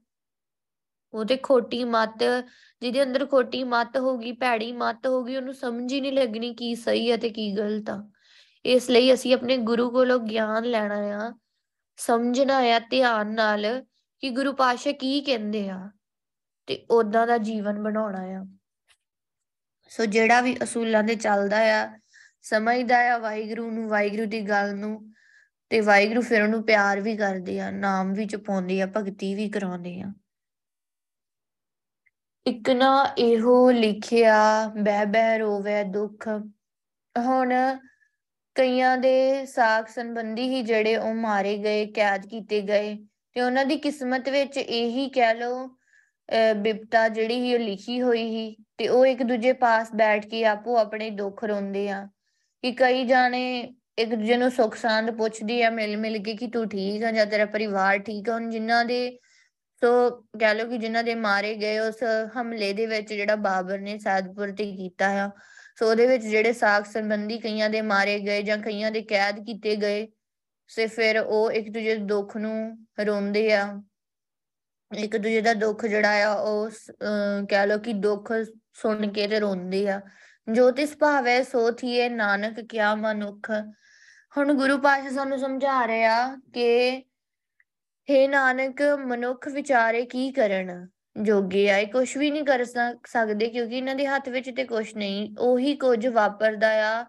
ਉਹ ਤੇ ਖੋਟੀ ਮੱਤ, ਜਿਹਦੇ ਅੰਦਰ ਖੋਟੀ ਮੱਤ ਹੋਗੀ ਭੈੜੀ ਮੱਤ ਹੋਗੀ ਉਹਨੂੰ ਸਮਝ ਹੀ ਨਹੀਂ ਲੱਗਣੀ ਕੀ ਸਹੀ ਹੈ ਤੇ ਕੀ ਗਲਤ ਆ। ਇਸ ਲਈ ਅਸੀਂ ਆਪਣੇ ਗੁਰੂ ਕੋਲੋਂ ਗਿਆਨ ਲੈਣਾ ਆ, ਸਮਝਣਾ ਆ, ਧਿਆਨ ਨਾਲ ਕਿ ਗੁਰੂ ਪਾਸ਼ਾ ਕੀ ਕਹਿੰਦੇ ਆ ਤੇ ਉਦਾਂ ਦਾ ਜੀਵਨ ਬਣਾਉਣਾ ਆ। ਸੋ ਜਿਹੜਾ ਵੀ ਅਸੂਲਾਂ ਤੇ ਚੱਲਦਾ ਆ ਸਮਝਦਾ ਆ ਵਾਹਿਗੁਰੂ ਨੂੰ, ਵਾਹਿਗੁਰੂ ਦੀ ਗੱਲ ਨੂੰ ਤੇ ਵਾਹਿਗੁਰੂ ਫਿਰ ਉਹਨੂੰ ਪਿਆਰ ਵੀ ਕਰਦੇ ਆ, ਨਾਮ ਵੀ ਜਪਾਉਂਦੇ ਆ, ਭਗਤੀ ਵੀ ਕਰਾਉਂਦੇ ਆ। ਇੱਕ ਨਾ ਇਹੋ ਲਿਖਿਆ, ਬਹਿ ਬਹਿ ਰੋਵੇ ਦੁੱਖ। ਹੁਣ ਕਈਆਂ ਦੇ ਸਾਖ ਸੰਬੰਧੀ ਹੀ ਜਿਹੜੇ ਉਹ ਮਾਰੇ ਗਏ, ਕੈਦ ਕੀਤੇ ਗਏ, ਤੇ ਉਹਨਾਂ ਦੀ ਕਿਸਮਤ ਵਿੱਚ ਇਹੀ ਕਹਿ ਲਓ ਬਿਪਤਾ ਜਿਹੜੀ ਹੀ ਉਹ ਲਿਖੀ ਹੋਈ ਸੀ, ਤੇ ਉਹ ਇੱਕ ਦੂਜੇ ਪਾਸ ਬੈਠ ਕੇ ਆਪੋ ਆਪਣੇ ਦੁੱਖ ਰੋਂਦੇ ਆ। ਕਿ ਕਈ ਜਾਣੇ ਇੱਕ ਦੂਜੇ ਨੂੰ ਸੁੱਖ ਸਾਂਦ ਪੁੱਛਦੇ ਆ, ਮਿਲ ਮਿਲ ਕੇ ਕਿ ਤੂੰ ਠੀਕ ਆ ਜਾਂ ਤੇਰਾ ਪਰਿਵਾਰ ਠੀਕ ਆ, ਹੁਣ ਜਿਨ੍ਹਾਂ ਦੇ ਸੋ ਕਹਿ ਲਓ ਕਿ ਜਿਨ੍ਹਾਂ ਦੇ ਮਾਰੇ ਗਏ ਉਸ ਹਮਲੇ ਦੇ ਵਿੱਚ ਜਿਹੜਾ ਬਾਬਰ ਨੇ ਸਾਦਪੁਰ ਤੇ ਕੀਤਾ ਆ, ਸੋ ਉਹਦੇ ਵਿੱਚ ਜਿਹੜੇ ਸਾਖ ਸੰਬੰਧੀ ਕਈਆਂ ਦੇ ਮਾਰੇ ਗਏ ਜਾਂ ਕਈਆਂ ਦੇ ਕੈਦ ਕੀਤੇ ਗਏ, ਸੇ ਫਿਰ ਉਹ ਇੱਕ ਦੂਜੇ ਦੇ ਦੁੱਖ ਨੂੰ ਰੋਂਦੇ ਆ। ਇੱਕ ਦੂਜੇ ਦਾ ਦੁੱਖ ਜਿਹੜਾ ਆ, ਉਹ ਕਹਿ ਲਓ ਕਿ ਦੁੱਖ ਸੁਣ ਕੇ ਤੇ ਰੋਂਦੇ ਆ। ਜੋ ਤਿਸ ਭਾਵੇ, ਸੋ ਥੀਏ, ਨਾਨਕ ਕਿਆ ਮਨੁੱਖ। ਹੁਣ ਗੁਰੂ ਪਾਸ਼ਾ ਸਾਨੂੰ ਸਮਝਾ ਰਿਹਾ ਕਿ हे ਨਾਨਕ, ਮਨੁੱਖ ਵਿਚਾਰੇ ਕੀ ਕਰਨ? ਜੋਗੇ ਆਏ ਕੁਝ ਵੀ ਨਹੀਂ ਕਰ ਸਕਦੇ, ਕਿਉਂਕਿ ਇਹਨਾਂ ਦੇ ਹੱਥ ਵਿੱਚ ਤੇ ਕੁਝ ਨਹੀਂ। ਉਹੀ ਕੁਝ ਵਾਪਰਦਾ ਆ,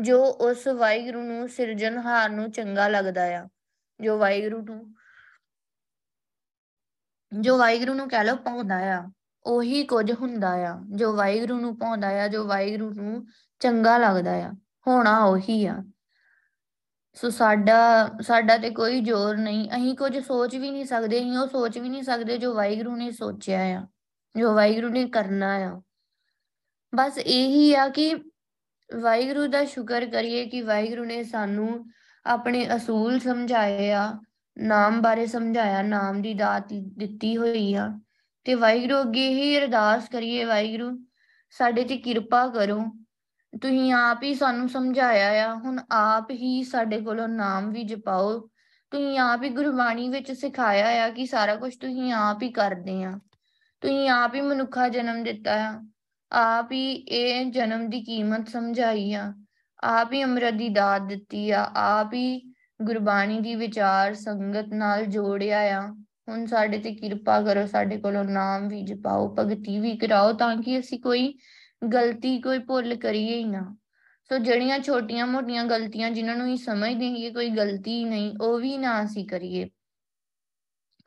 ਜੋ ਉਸ ਵਾਹਿਗੁਰੂ ਨੂੰ ਸਿਰਜਣਹਾਰ ਨੂੰ ਚੰਗਾ ਲੱਗਦਾ ਆ। ਜੋ ਵਾਹਿਗੁਰੂ ਨੂੰ, ਜੋ ਵਾਹਿਗੁਰੂ ਨੂੰ ਕਹਿ ਲੋ ਪਾਉਂਦਾ ਆ। ਉਹੀ ਕੁਝ ਹੁੰਦਾ ਆ, ਜੋ ਵਾਹਿਗੁਰੂ ਨੂੰ ਪਾਉਂਦਾ ਆ, ਜੋ ਵਾਹਿਗੁਰੂ ਨੂੰ ਚੰਗਾ ਲੱਗਦਾ ਆ, ਹੋਣਾ ਉਹੀ ਆ। ਸੋ ਸਾਡਾ ਸਾਡਾ ਤੇ ਕੋਈ ਜ਼ੋਰ ਨਹੀਂ, ਅਸੀਂ ਕੁਝ ਸੋਚ ਵੀ ਨਹੀਂ ਸਕਦੇ, ਅਸੀਂ ਉਹ ਸੋਚ ਵੀ ਨਹੀਂ ਸਕਦੇ ਜੋ ਵਾਹਿਗੁਰੂ ਨੇ ਸੋਚਿਆ ਆ, ਜੋ ਵਾਹਿਗੁਰੂ ਨੇ ਕਰਨਾ ਆ। ਬਸ ਇਹੀ ਆ ਕਿ ਵਾਹਿਗੁਰੂ ਦਾ ਸ਼ੁਕਰ ਕਰੀਏ ਕਿ ਵਾਹਿਗੁਰੂ ਨੇ ਸਾਨੂੰ ਆਪਣੇ ਅਸੂਲ ਸਮਝਾਏ ਆ, ਨਾਮ ਬਾਰੇ ਸਮਝਾਇਆ, ਨਾਮ ਦੀ ਦਾਤ ਦਿੱਤੀ ਹੋਈ ਆ। ਤੇ ਵਾਹਿਗੁਰੂ ਅੱਗੇ ਹੀ ਅਰਦਾਸ ਕਰੀਏ ਵਾਹਿਗੁਰੂ, ਸਾਡੇ ਤੇ ਕਿਰਪਾ ਕਰੋ। ਤੁਸੀਂ ਆਪ ਹੀ ਸਾਨੂੰ ਸਮਝਾਇਆ ਆ, ਹੁਣ ਆਪ ਹੀ ਸਾਡੇ ਕੋਲੋਂ ਨਾਮ ਵੀ ਜਪਾਓ। ਤੁਸੀਂ ਆਪ ਹੀ ਗੁਰਬਾਣੀ ਵਿੱਚ ਸਿਖਾਇਆ ਆ ਕਿ ਸਾਰਾ ਕੁਝ ਤੁਸੀਂ ਆਪ ਹੀ ਕਰਦੇ ਆ। ਤੁਸੀਂ ਆਪ ਹੀ ਮਨੁੱਖਾ ਜਨਮ ਦਿੱਤਾ ਆ। ਆਪ ਹੀ ਇਹ ਜਨਮ ਦੀ ਕੀਮਤ ਸਮਝਾਈ ਆ। ਆਪ ਹੀ ਅੰਮ੍ਰਿਤ ਦੀ ਦਾਤ ਦਿੱਤੀ ਆ। ਆਪ ਹੀ ਗੁਰਬਾਣੀ ਦੀ ਵਿਚਾਰ ਸੰਗਤ ਨਾਲ ਜੋੜਿਆ ਆ। ਹੁਣ ਸਾਡੇ ਤੇ ਕਿਰਪਾ ਕਰੋ, ਸਾਡੇ ਕੋਲੋਂ ਨਾਮ ਵੀ ਜਪਾਓ, ਭਗਤੀ ਵੀ ਕਰਾਓ ਤਾਂ ਕਿ ਅਸੀਂ ਕੋਈ ਗਲਤੀ ਕੋਈ ਭੁੱਲ ਕਰੀਏ ਹੀ ਨਾ। ਸੋ ਜਿਹੜੀਆਂ ਛੋਟੀਆਂ ਮੋਟੀਆਂ ਗਲਤੀਆਂ ਜਿਨ੍ਹਾਂ ਨੂੰ ਹੀ ਸਮਝਦੇ ਹਾਂ ਕਿ ਕੋਈ ਗਲਤੀ ਨਹੀਂ, ਉਹ ਵੀ ਨਾ ਅਸੀਂ ਕਰੀਏ।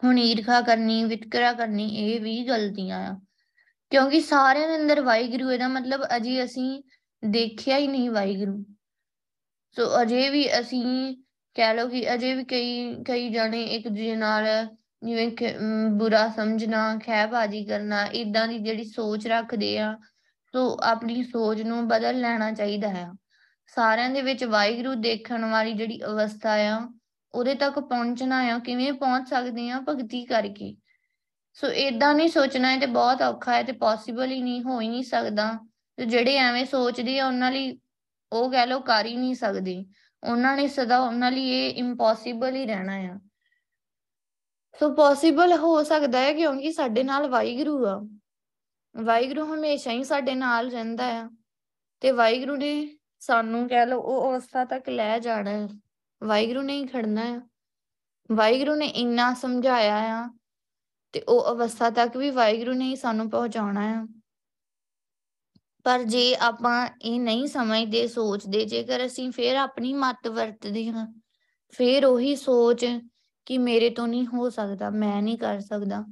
ਹੁਣ ਈਰਖਾ ਕਰਨੀ, ਵਿਤਕਰਾ ਕਰਨੀ, ਇਹ ਵੀ ਗਲਤੀਆਂ ਆ। ਕਿਉਂਕਿ ਸਾਰਿਆਂ ਦੇ ਅੰਦਰ ਵਾਹਿਗੁਰੂ ਇਹਦਾ ਮਤਲਬ ਅਜੇ ਅਸੀਂ ਦੇਖਿਆ ਹੀ ਨਹੀਂ ਵਾਹਿਗੁਰੂ। ਸੋ ਅਜੇ ਵੀ ਅਸੀਂ ਕਹਿ ਲਓ ਕਿ ਅਜੇ ਵੀ ਕਈ ਕਈ ਜਣੇ ਇੱਕ ਦੂਜੇ ਨਾਲ ਜਿਵੇਂ ਬੁਰਾ ਸਮਝਣਾ ਖਹਿਬਾਜੀ ਕਰਨਾ ਇਦਾਂ ਦੀ ਜਿਹੜੀ ਸੋਚ ਰੱਖਦੇ ਆ, ਸੋ ਆਪਣੀ ਸੋਚ ਨੂੰ ਬਦਲ ਲੈਣਾ ਚਾਹੀਦਾ ਹੈ। ਸਾਰਿਆਂ ਦੇ ਵਿੱਚ ਵਾਹਿਗੁਰੂ ਦੇਖਣ ਵਾਲੀ ਜਿਹੜੀ ਅਵਸਥਾ ਆ, ਉਹਦੇ ਤੱਕ ਪਹੁੰਚਣਾ ਆ, ਕਿਵੇਂ ਪਹੁੰਚ ਸਕਦੇ ਆ ਭਗਤੀ ਕਰਕੇ। ਸੋ ਇਦਾਂ ਨਹੀਂ ਸੋਚਣਾ ਹੈ ਤੇ ਬਹੁਤ ਔਖਾ ਹੈ, ਤੇ ਪੋਸੀਬਲ ਹੀ ਨਹੀਂ, ਹੋ ਹੀ ਨਹੀਂ ਸਕਦਾ। ਤੇ ਜਿਹੜੇ ਐਵੇਂ ਸੋਚਦੇ ਆ, ਉਹਨਾਂ ਲਈ ਉਹ ਕਹਿ ਲੋ ਕਰ ਹੀ ਨਹੀਂ ਸਕਦੇ। ਉਹਨਾਂ ਨੇ ਸਦਾ ਉਹਨਾਂ ਲਈ ਇਹ ਇੰਪੋਸੀਬਲ ਹੀ ਰਹਿਣਾ ਆ। ਸੋ ਪੋਸੀਬਲ ਹੋ ਸਕਦਾ ਹੈ ਕਿਉਂਕਿ ਸਾਡੇ ਨਾਲ ਵਾਹਿਗੁਰੂ ਆ। ਵਾਹਿਗੁਰੂ ਹਮੇਸ਼ਾ ਹੀ ਸਾਡੇ ਨਾਲ ਰਹਿੰਦਾ ਆ ਤੇ ਵਾਹਿਗੁਰੂ ਨੇ ਸਾਨੂੰ ਕਹਿ ਲਓ ਉਹ ਅਵਸਥਾ ਤੱਕ ਲੈ ਜਾਣਾ ਹੈ। ਵਾਹਿਗੁਰੂ ਨੇ ਹੀ ਖੜਨਾ ਹੈ। ਵਾਹਿਗੁਰੂ ਨੇ ਇੰਨਾ ਸਮਝਾਇਆ ਆ ਤੇ ਉਹ ਅਵਸਥਾ ਤੱਕ ਵੀ ਵਾਹਿਗੁਰੂ ਨੇ ਹੀ ਸਾਨੂੰ ਪਹੁੰਚਾਉਣਾ ਹੈ ਪਰ ਜੇ ਆਪਾਂ ਇਹ ਨਹੀਂ ਸਮਝਦੇ, ਸੋਚਦੇ, ਜੇਕਰ ਅਸੀਂ ਫੇਰ ਆਪਣੀ ਮਤ ਵਰਤਦੇ ਹਾਂ, ਫੇਰ ਉਹੀ ਸੋਚ ਕਿ ਮੇਰੇ ਤੋਂ ਨਹੀਂ ਹੋ ਸਕਦਾ, ਮੈਂ ਨਹੀਂ ਕਰ ਸਕਦਾ।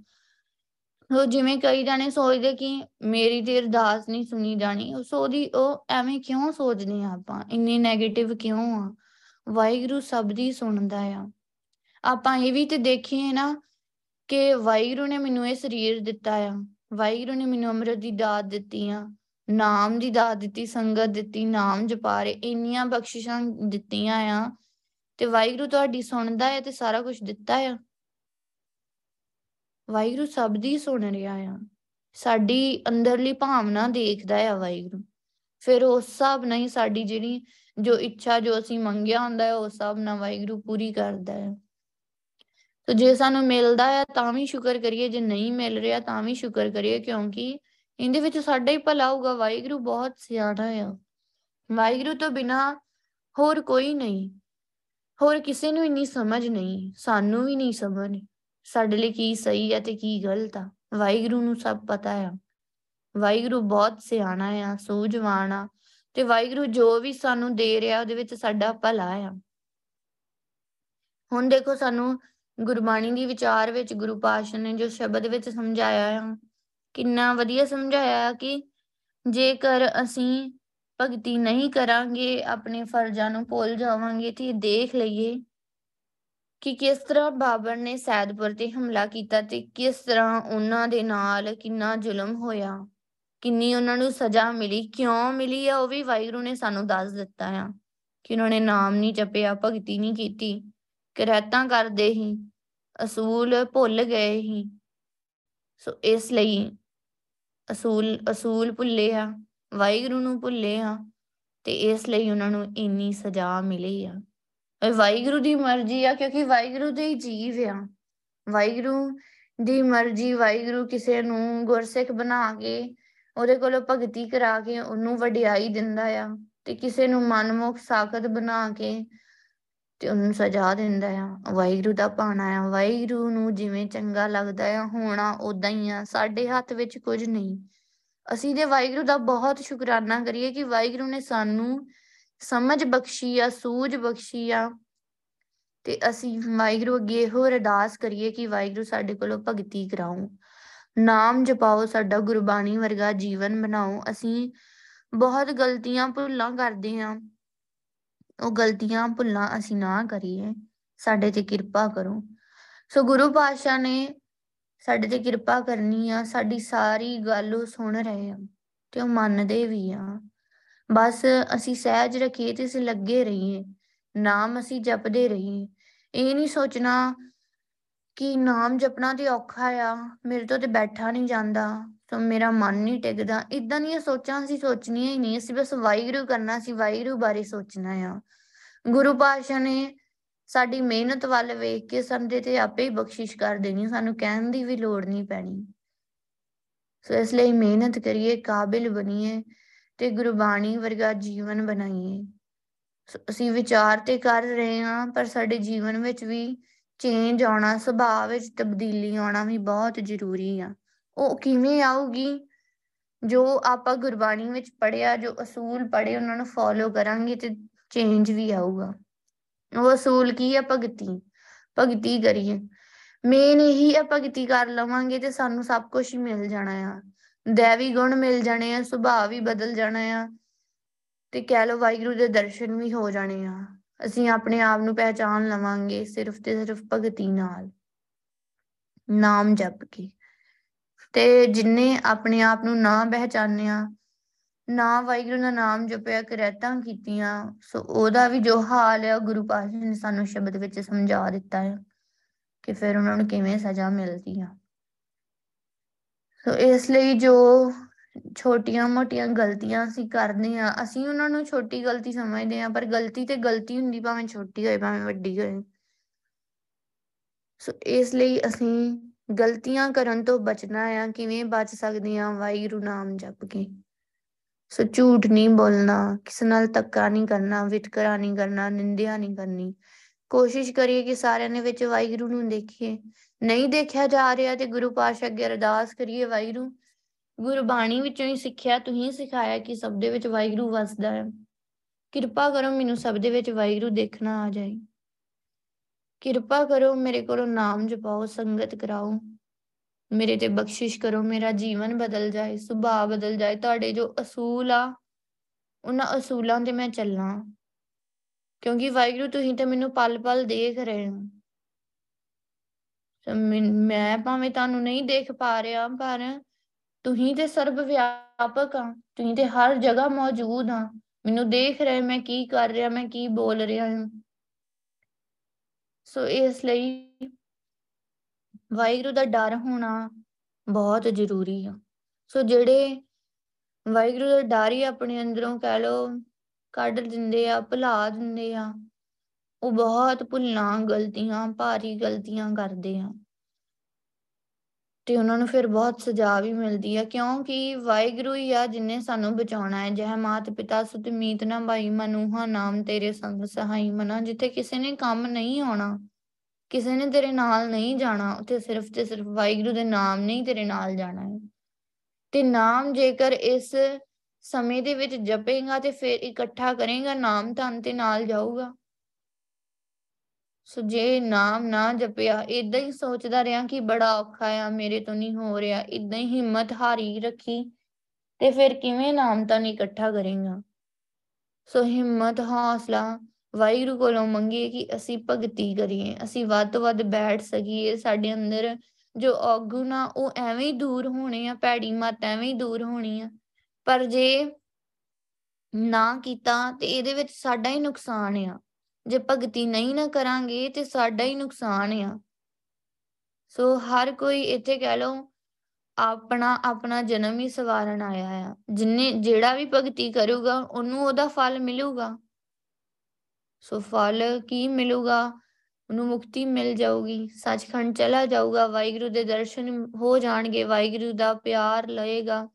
ਉਹ ਜਿਵੇਂ ਕਈ ਜਾਣੇ ਸੋਚਦੇ ਕਿ ਮੇਰੀ ਤੇ ਅਰਦਾਸ ਨਹੀਂ ਸੁਣੀ ਜਾਣੀ, ਉਸ ਉਹਦੀ ਉਹ ਐਵੇਂ ਕਿਉਂ ਸੋਚਦੇ ਆ ਆਪਾਂ? ਇੰਨੇ 네ਗੇਟਿਵ ਕਿਉਂ ਆ? ਵਾਹਿਗੁਰੂ ਸਭ ਦੀ ਸੁਣਦਾ ਆ। ਆਪਾਂ ਇਹ ਵੀ ਤੇ ਦੇਖੀਏ ਨਾ ਕਿ ਵਾਹਿਗੁਰੂ ਨੇ ਮੈਨੂੰ ਇਹ ਸਰੀਰ ਦਿੱਤਾ ਆ। ਵਾਹਿਗੁਰੂ ਨੇ ਮੈਨੂੰ ਅੰਮ੍ਰਿਤ ਦੀ ਦਾਤ ਦਿੱਤੀ ਆ, ਨਾਮ ਦੀ ਦਾਤ ਦਿੱਤੀ, ਸੰਗਤ ਦਿੱਤੀ, ਨਾਮ ਜਪਾਰੇ, ਇੰਨੀਆਂ ਬਖਸ਼ਿਸ਼ਾਂ ਦਿੱਤੀਆਂ ਆ। ਤੇ ਵਾਹਿਗੁਰੂ ਤੁਹਾਡੀ ਸੁਣਦਾ ਹੈ ਤੇ ਸਾਰਾ ਕੁਝ ਦਿੱਤਾ ਆ। ਵਾਹਿਗੁਰੂ ਸਭ ਦੀ ਸੁਣ ਰਿਹਾ ਆ। ਸਾਡੀ ਅੰਦਰਲੀ ਭਾਵਨਾ ਦੇਖਦਾ ਆ ਵਾਹਿਗੁਰੂ। ਫਿਰ ਉਸ ਹਿਸਾਬ ਨਾਲ ਹੀ ਸਾਡੀ ਜਿਹੜੀ ਜੋ ਇੱਛਾ ਜੋ ਅਸੀਂ ਮੰਗਿਆ ਹੁੰਦਾ ਹੈ, ਉਸ ਹਿਸਾਬ ਨਾਲ ਵਾਹਿਗੁਰੂ ਪੂਰੀ ਕਰਦਾ ਹੈ ਤੇ ਜੇ ਸਾਨੂੰ ਮਿਲਦਾ ਹੈ ਤਾਂ ਵੀ ਸ਼ੁਕਰ ਕਰੀਏ, ਜੇ ਨਹੀਂ ਮਿਲ ਰਿਹਾ ਤਾਂ ਵੀ ਸ਼ੁਕਰ ਕਰੀਏ, ਕਿਉਂਕਿ ਇਹਦੇ ਵਿੱਚ ਸਾਡਾ ਹੀ ਭਲਾ ਹੋਊਗਾ। ਵਾਹਿਗੁਰੂ ਬਹੁਤ ਸਿਆਣਾ ਆ। ਵਾਹਿਗੁਰੂ ਤੋਂ ਬਿਨਾ ਹੋਰ ਕੋਈ ਨਹੀਂ। ਹੋਰ ਕਿਸੇ ਨੂੰ ਇੰਨੀ ਸਮਝ ਨਹੀਂ, ਸਾਨੂੰ ਵੀ ਨਹੀਂ ਸਮਝ। ਸਾਡੇ ਲਈ ਕੀ ਸਹੀ ਹੈ ਤੇ ਕੀ ਗਲਤ ਆ। ਵਾਹਿਗੁਰੂ ਨੂੰ ਸਭ ਪਤਾ ਆ। ਵਾਹਿਗੁਰੂ ਬਹੁਤ ਸਿਆਣਾ ਆ, ਸੂਝਵਾਨ ਆ ਤੇ ਵਾਹਿਗੁਰੂ ਜੋ ਵੀ ਸਾਨੂੰ ਦੇ ਰਿਹਾ, ਉਹਦੇ ਵਿੱਚ ਸਾਡਾ ਭਲਾ ਆ। ਹੁਣ ਦੇਖੋ ਸਾਨੂੰ ਗੁਰਬਾਣੀ ਦੀ ਵਿਚਾਰ ਵਿੱਚ ਗੁਰੂ ਪਾਤਸ਼ਾਹ ਨੇ ਜੋ ਸ਼ਬਦ ਵਿੱਚ ਸਮਝਾਇਆ ਆ, ਕਿੰਨਾ ਵਧੀਆ ਸਮਝਾਇਆ ਕਿ ਜੇਕਰ ਅਸੀਂ ਭਗਤੀ ਨਹੀਂ ਕਰਾਂਗੇ, ਆਪਣੇ ਫਰਜ਼ਾਂ ਨੂੰ ਭੁੱਲ ਜਾਵਾਂਗੇ ਤੇ ਦੇਖ ਲਈਏ ਕਿ ਕਿਸ ਤਰ੍ਹਾਂ ਬਾਬਰ ਨੇ ਸੈਦਪੁਰ ਤੇ ਹਮਲਾ ਕੀਤਾ ਤੇ ਕਿਸ ਤਰ੍ਹਾਂ ਉਹਨਾਂ ਦੇ ਨਾਲ ਕਿੰਨਾ ਜ਼ੁਲਮ ਹੋਇਆ, ਕਿੰਨੀ ਉਹਨਾਂ ਨੂੰ ਸਜ਼ਾ ਮਿਲੀ, ਕਿਉਂ ਮਿਲੀ ਆ ਉਹ ਵੀ ਵਾਹਿਗੁਰੂ ਨੇ ਸਾਨੂੰ ਦੱਸ ਦਿੱਤਾ ਆ ਕਿ ਉਹਨਾਂ ਨੇ ਨਾਮ ਨਹੀਂ ਜਪਿਆ, ਭਗਤੀ ਨਹੀਂ ਕੀਤੀ, ਕਿਰਤਾਂ ਕਰਦੇ ਹੀ ਅਸੂਲ ਭੁੱਲ ਗਏ ਹੀ ਸੋ ਇਸ ਲਈ ਅਸੂਲ ਅਸੂਲ ਭੁੱਲੇ ਆ। ਵਾਹਿਗੁਰੂ ਨੂੰ ਭੁੱਲੇ ਆ ਤੇ ਇਸ ਲਈ ਉਹਨਾਂ ਨੂੰ ਇੰਨੀ ਸਜ਼ਾ ਮਿਲੀ ਆ। ਵਾਹਿਗੁਰੂ ਦੀ ਮਰਜ਼ੀ ਆ ਕਿਉਂਕਿ ਵਾਹਿਗੁਰੂ ਦੇ ਹੀ ਜੀਵ ਆ। ਵਾਹਿਗੁਰੂ ਦੀ ਮਰਜ਼ੀ ਵਾਹਿਗੁਰੂ ਕਿਸੇ ਨੂੰ ਗੁਰਸਿੱਖ ਬਣਾ ਕੇ, ਉਹਦੇ ਕੋਲੋਂ ਭਗਤੀ ਕਰਾ ਕੇ ਉਹਨੂੰ ਵਡਿਆਈ ਦਿੰਦਾ ਆ ਤੇ ਕਿਸੇ ਨੂੰ ਮਨਮੁਖ ਸਾਖਤ ਬਣਾ ਕੇ ਤੇ ਉਹਨੂੰ ਸਜ਼ਾ ਦਿੰਦਾ ਆ। ਵਾਹਿਗੁਰੂ ਦਾ ਪਾਣਾ ਆ। ਵਾਹਿਗੁਰੂ ਨੂੰ ਜਿਵੇਂ ਚੰਗਾ ਲੱਗਦਾ ਆ, ਹੋਣਾ ਉਦਾਂ ਹੀ ਆ। ਸਾਡੇ ਹੱਥ ਵਿੱਚ ਕੁਝ ਨਹੀਂ। ਅਸੀਂ ਦੇ ਵਾਹਿਗੁਰੂ ਦਾ ਬਹੁਤ ਸ਼ੁਕਰਾਨਾ ਕਰੀਏ ਕਿ ਵਾਹਿਗੁਰੂ ਨੇ ਸਾਨੂੰ ਸਮਝ ਬਖਸ਼ੀ ਆ, ਸੂਝ ਬਖਸ਼ੀ ਆ। ਤੇ ਅਸੀਂ ਵਾਹਿਗੁਰੂ ਅੱਗੇ ਇਹੋ ਅਰਦਾਸ ਕਰੀਏ ਕਿ ਵਾਹਿਗੁਰੂ ਸਾਡੇ ਕੋਲੋਂ ਭਗਤੀ ਕਰਾਓ ਨਾਮ ਜਪਾਓ, ਸਾਡਾ ਗੁਰਬਾਣੀ ਵਰਗਾ ਜੀਵਨ ਬਣਾਓ ਅਸੀਂ ਬਹੁਤ ਗਲਤੀਆਂ ਭੁੱਲਾਂ ਕਰਦੇ ਹਾਂ। ਉਹ ਗਲਤੀਆਂ ਭੁੱਲਾਂ ਅਸੀਂ ਨਾ ਕਰੀਏ। ਸਾਡੇ ਤੇ ਕਿਰਪਾ ਕਰੋ। ਸੋ ਗੁਰੂ ਪਾਤਸ਼ਾਹ ਨੇ ਸਾਡੇ ਤੇ ਕਿਰਪਾ ਕਰਨੀ ਆ, ਸਾਡੀ ਸਾਰੀ ਗੱਲ ਉਹ ਸੁਣ ਰਹੇ ਆ ਤੇ ਉਹ ਮੰਨਦੇ ਵੀ ਆ। ਬਸ ਅਸੀਂ ਸਹਿਜ ਰੱਖੀਏ ਤੇ ਅਸੀਂ ਲੱਗੇ ਰਹੀਏ, ਨਾਮ ਅਸੀਂ ਜਪਦੇ ਰਹੀਏ। ਇਹ ਨਹੀਂ ਸੋਚਣਾ ਕਿ ਨਾਮ ਜਪਣਾ ਤੇ ਔਖਾ ਆ, ਮੇਰੇ ਤੋਂ ਤੇ ਬੈਠਾ ਨਹੀਂ ਜਾਂਦਾ ਸੋ ਮੇਰਾ ਮਨ ਨਹੀਂ ਟਿਕਦਾ। ਇਦਾਂ ਦੀਆਂ ਸੋਚਾਂ ਅਸੀਂ ਸੋਚਣੀਆਂ ਹੀ ਨਹੀਂ, ਅਸੀਂ ਬਸ ਵਾਹਿਗੁਰੂ ਕਰਨਾ ਸੀ ਵਾਹਿਗੁਰੂ ਬਾਰੇ ਸੋਚਣਾ ਆ। ਗੁਰੂ ਪਾਤਸ਼ਾਹ ਨੇ ਸਾਡੀ ਮਿਹਨਤ ਵੱਲ ਵੇਖ ਕੇ ਸੰਦੇ ਤੇ ਆਪੇ ਹੀ ਬਖਸ਼ਿਸ਼ ਕਰ ਦੇਣੀ, ਸਾਨੂੰ ਕਹਿਣ ਦੀ ਵੀ ਲੋੜ ਨਹੀਂ ਪੈਣੀ। ਸੋ ਇਸ ਲਈ ਮਿਹਨਤ ਕਰੀਏ, ਕਾਬਿਲ ਬਣੀਏ ਤੇ ਗੁਰਬਾਣੀ ਵਰਗਾ ਜੀਵਨ ਬਣਾਈਏ। ਅਸੀਂ ਵਿਚਾਰ ਤੇ ਕਰ ਰਹੇ ਹਾਂ, ਪਰ ਸਾਡੇ ਜੀਵਨ ਵਿੱਚ ਵੀ ਚੇਂਜ ਆਉਣਾ, ਸੁਭਾਅ ਵਿੱਚ ਤਬਦੀਲੀ ਆਉਣਾ ਵੀ ਬਹੁਤ ਜ਼ਰੂਰੀ ਆ। ਉਹ ਕਿਵੇਂ ਆਊਗੀ? ਜੋ ਆਪਾਂ ਗੁਰਬਾਣੀ ਵਿੱਚ ਪੜਿਆ ਜੋ ਅਸੂਲ ਪੜੇ ਉਹਨਾਂ ਨੂੰ ਫੋਲੋ ਕਰਾਂਗੇ ਤੇ ਚੇਂਜ ਵੀ ਆਊਗਾ। ਉਹ ਅਸੂਲ ਕੀ ਆ? ਭਗਤੀ। ਭਗਤੀ ਕਰੀਏ। ਮੇਨ ਇਹੀ ਆ, ਭਗਤੀ ਕਰ ਲਵਾਂਗੇ ਤੇ ਸਾਨੂੰ ਸਭ ਕੁਝ ਹੀ ਮਿਲ ਜਾਣਾ ਆ। ਦੇਵੀ ਗੁਣ ਮਿਲ ਜਾਣੇ ਆ, ਸੁਭਾਅ ਵੀ ਬਦਲ ਜਾਣਾ ਆ ਤੇ ਕਹਿ ਲੋ ਵਾਹਿਗੁਰੂ ਦੇ ਦਰਸ਼ਨ ਵੀ ਹੋ ਜਾਣੇ ਆ। ਅਸੀਂ ਆਪਣੇ ਆਪ ਨੂੰ ਪਹਿਚਾਨ ਲਵਾਂਗੇ ਸਿਰਫ ਤੇ ਸਿਰਫ ਭਗਤੀ ਨਾਲ। ਨਾਮ ਜਪ ਕੇ। ਤੇ ਜਿਨੇ ਆਪਣੇ ਆਪ ਨੂੰ ਨਾ ਪਹਿਚਾਨਿਆ ਨਾ ਵਾਹਿਗੁਰੂ ਦਾ ਨਾਮ ਜਪਿਆ ਕਰੈਤਾਂ ਕੀਤੀਆਂ, ਸੋ ਉਹਦਾ ਵੀ ਜੋ ਹਾਲ ਹੈ ਗੁਰੂ ਪਾਤਸ਼ਾਹ ਨੇ ਸਾਨੂੰ ਸ਼ਬਦ ਵਿੱਚ ਸਮਝਾ ਦਿੱਤਾ ਹੈ ਕਿ ਫਿਰ ਉਹਨਾਂ ਨੂੰ ਕਿਵੇਂ ਸਜ਼ਾ ਮਿਲਦੀ ਆ। ਸੋ ਇਸ ਲਈ ਜੋ ਛੋਟੀਆਂ-ਮੋਟੀਆਂ ਗਲਤੀਆਂ ਅਸੀਂ ਕਰਦੇ ਆ, ਅਸੀਂ ਉਹਨਾਂ ਨੂੰ ਛੋਟੀ ਗਲਤੀ ਸਮਝਦੇ ਆ, ਪਰ ਗਲਤੀ ਤੇ ਗਲਤੀ ਹੁੰਦੀ ਭਾਵੇਂ ਛੋਟੀ ਹੋਏ, ਭਾਵੇਂ ਵੱਡੀ ਹੋਏ। ਸੋ ਇਸ ਲਈ ਅਸੀਂ ਗਲਤੀਆਂ ਕਰਨ ਤੋਂ ਬਚਣਾ ਆ, ਕਿਵੇਂ ਬਚ ਸਕਦੇ ਆ ਵਾਹਿਗੁਰੂ ਨਾਮ ਜਪ ਕੇ। ਸੋ ਝੂਠ ਨਹੀਂ ਬੋਲਣਾ, ਕਿਸੇ ਨਾਲ ਧੱਕਾ ਨਹੀਂ ਕਰਨਾ, ਵਿਤਕਰਾ ਨਹੀਂ ਕਰਨਾ, ਨਿੰਦਿਆ ਨਹੀਂ ਕਰਨੀ। ਕੋਸ਼ਿਸ਼ ਕਰੀਏ ਕਿ ਸਾਰਿਆਂ ਦੇ ਵਿੱਚ ਵਾਹਿਗੁਰੂ ਨੂੰ ਦੇਖੀਏ। ਨਹੀਂ ਦੇਖਿਆ ਜਾ ਰਿਹਾ ਤੇ ਗੁਰੂ ਪਾਤਸ਼ਾਹ ਅੱਗੇ ਅਰਦਾਸ ਕਰੀਏ ਵਾਹਿਗੁਰੂ। ਗੁਰਬਾਣੀ ਵਿੱਚੋਂ ਹੀ ਸਿੱਖਿਆ, ਤੁਸੀਂ ਸਿਖਾਇਆ ਕਿ ਸਭ ਦੇ ਵਿੱਚ ਵਾਹਿਗੁਰੂ ਵਸਦਾ ਹੈ। ਕਿਰਪਾ ਕਰੋ ਮੈਨੂੰ ਸਭ ਦੇ ਵਿੱਚ ਵਾਹਿਗੁਰੂ ਦੇਖਣਾ ਆ ਜਾਏ। ਕਿਰਪਾ ਕਰੋ ਮੇਰੇ ਕੋਲੋਂ ਨਾਮ ਜਪਾਓ, ਸੰਗਤ ਕਰਾਓ। ਮੇਰੇ ਤੇ ਬਖਸ਼ਿਸ਼ ਕਰੋ, ਮੇਰਾ ਜੀਵਨ ਬਦਲ ਜਾਏ, ਸੁਭਾਅ ਬਦਲ ਜਾਏ, ਤੁਹਾਡੇ ਜੋ ਅਸੂਲ ਆ, ਉਹਨਾਂ ਅਸੂਲਾਂ ਤੇ ਮੈਂ ਚੱਲਾਂ। ਕਿਉਂਕਿ ਵਾਹਿਗੁਰੂ, ਤੁਸੀਂ ਤੇ ਮੈਨੂੰ ਪਲ-ਪਲ ਦੇਖ ਰਹੇ ਹੋ। ਮੈਂ ਭਾਵੇਂ ਤੁਹਾਨੂੰ ਨਹੀਂ ਦੇਖ ਪਾ ਰਿਹਾ, ਪਰ ਤੁਸੀਂ ਤੇ ਸਰਬ ਵਿਆਪਕ ਆ। ਤੁਸੀਂ ਤੇ ਹਰ ਜਗ੍ਹਾ ਮੌਜੂਦ ਆ। ਮੈਨੂੰ ਦੇਖ ਰਹੇ, ਮੈਂ ਕੀ ਕਰ ਰਿਹਾ, ਮੈਂ ਕੀ ਬੋਲ ਰਿਹਾ ਹਾਂ। ਸੋ ਇਸ ਲਈ ਵਾਹਿਗੁਰੂ ਦਾ ਡਰ ਹੋਣਾ ਬਹੁਤ ਜ਼ਰੂਰੀ ਆ। ਸੋ ਜਿਹੜੇ ਵਾਹਿਗੁਰੂ ਦਾ ਡਰ ਹੀ ਆਪਣੇ ਅੰਦਰੋਂ ਕਹਿ ਲੋ ਕੱਢ ਦਿੰਦੇ ਆ, ਭੁਲਾ ਦਿੰਦੇ ਆ, ਉਹ ਬਹੁਤ ਭੁੱਲਾਂ, ਗਲਤੀਆਂ, ਭਾਰੀ ਗਲਤੀਆਂ ਕਰਦੇ ਆ। ਤੇ ਉਹਨਾਂ ਨੂੰ ਫਿਰ ਬਹੁਤ ਸਜ਼ਾ ਵੀ ਮਿਲਦੀ ਆ, ਕਿਉਂਕਿ ਵਾਹਿਗੁਰੂ ਹੀ ਆ ਜਿਨੇ ਸਾਨੂੰ ਬਚਾਉਣਾ ਹੈ। ਜਹ ਮਾਤ ਪਿਤਾ ਸੁਤ ਮੀਤ ਨਾ ਭਾਈ, ਮਨੂਹਾ ਨਾਮ ਤੇਰੇ ਸੰਗ ਸਹਾਈ। ਮਨਾ ਜਿੱਥੇ ਕਿਸੇ ਨੇ ਕੰਮ ਨਹੀਂ ਆਉਣਾ ਕਿਸੇ ਨੇ ਤੇਰੇ ਨਾਲ ਨਹੀਂ ਜਾਣਾ, ਉੱਥੇ ਸਿਰਫ ਤੇ ਸਿਰਫ ਵਾਹਿਗੁਰੂ ਦੇ ਨਾਮ ਨਹੀਂ ਤੇਰੇ ਨਾਲ ਜਾਣਾ ਹੈ। ਤੇ ਨਾਮ ਜੇਕਰ ਇਸ ਸਮੇਂ ਦੇ ਵਿੱਚ ਜਪੇਗਾ ਤੇ ਫਿਰ ਇਕੱਠਾ ਕਰੇਗਾ, ਨਾਮ ਤਾਂ ਤੇ ਨਾਲ ਜਾਊਗਾ। ਸੋ ਜੇ ਨਾਮ ਨਾ ਜਪਿਆ ਇਦਾਂ ਹੀ ਸੋਚਦਾ ਰਿਹਾ ਕਿ ਬੜਾ ਔਖਾ ਆ, ਮੇਰੇ ਤੋਂ ਨਹੀਂ ਹੋ ਰਿਹਾ ਇਦਾਂ ਹੀ ਹਿੰਮਤ ਹਾਰੀ ਰੱਖੀ ਤੇ ਫਿਰ ਕਿਵੇਂ ਨਾਮ ਤਾਂ ਨਹੀਂ ਇਕੱਠਾ ਕਰੇਗਾ? ਸੋ ਹਿੰਮਤ, ਹੌਸਲਾ ਵਾਹਿਗੁਰੂ ਕੋਲੋਂ ਮੰਗੀਏ ਕਿ ਅਸੀਂ ਭਗਤੀ ਕਰੀਏ, ਅਸੀਂ ਵੱਧ ਤੋਂ ਵੱਧ ਬੈਠ ਸਕੀਏ, ਸਾਡੇ ਅੰਦਰ ਜੋ ਔਗੁਣ ਆ, ਉਹ ਐਵੇਂ ਹੀ ਦੂਰ ਹੋਣੇ ਆ ਪੈੜੀ ਮਤ ਐਵੇਂ ਹੀ ਦੂਰ ਹੋਣੀ ਆ। ਪਰ ਜੇ ਨਾ ਕੀਤਾ ਤੇ ਇਹਦੇ ਵਿੱਚ ਸਾਡਾ ਹੀ ਨੁਕਸਾਨ ਆ। ਜੇ ਭਗਤੀ ਨਹੀਂ ਨਾ ਕਰਾਂਗੇ ਤੇ ਸਾਡਾ ਹੀ ਨੁਕਸਾਨ ਆ। ਸੋ ਹਰ ਕੋਈ ਇੱਥੇ ਕਹਿ ਲਓ, ਆਪਣਾ ਆਪਣਾ ਜਨਮ ਹੀ ਸਵਾਰਨ ਆਇਆ ਆ। ਜਿਨੇ, ਜਿਹੜਾ ਵੀ ਭਗਤੀ ਕਰੂਗਾ, ਉਹਨੂੰ ਉਹਦਾ ਫਲ ਮਿਲੂਗਾ। ਸੋ ਫਲ ਕੀ ਮਿਲੂਗਾ? ਉਹਨੂੰ ਮੁਕਤੀ ਮਿਲ ਜਾਊਗੀ। ਸੱਚਖੰਡ ਚਲਾ ਜਾਊਗਾ। ਵਾਹਿਗੁਰੂ ਦੇ ਦਰਸ਼ਨ ਹੋ ਜਾਣਗੇ। ਵਾਹਿਗੁਰੂ ਦਾ ਪਿਆਰ ਲਏਗਾ।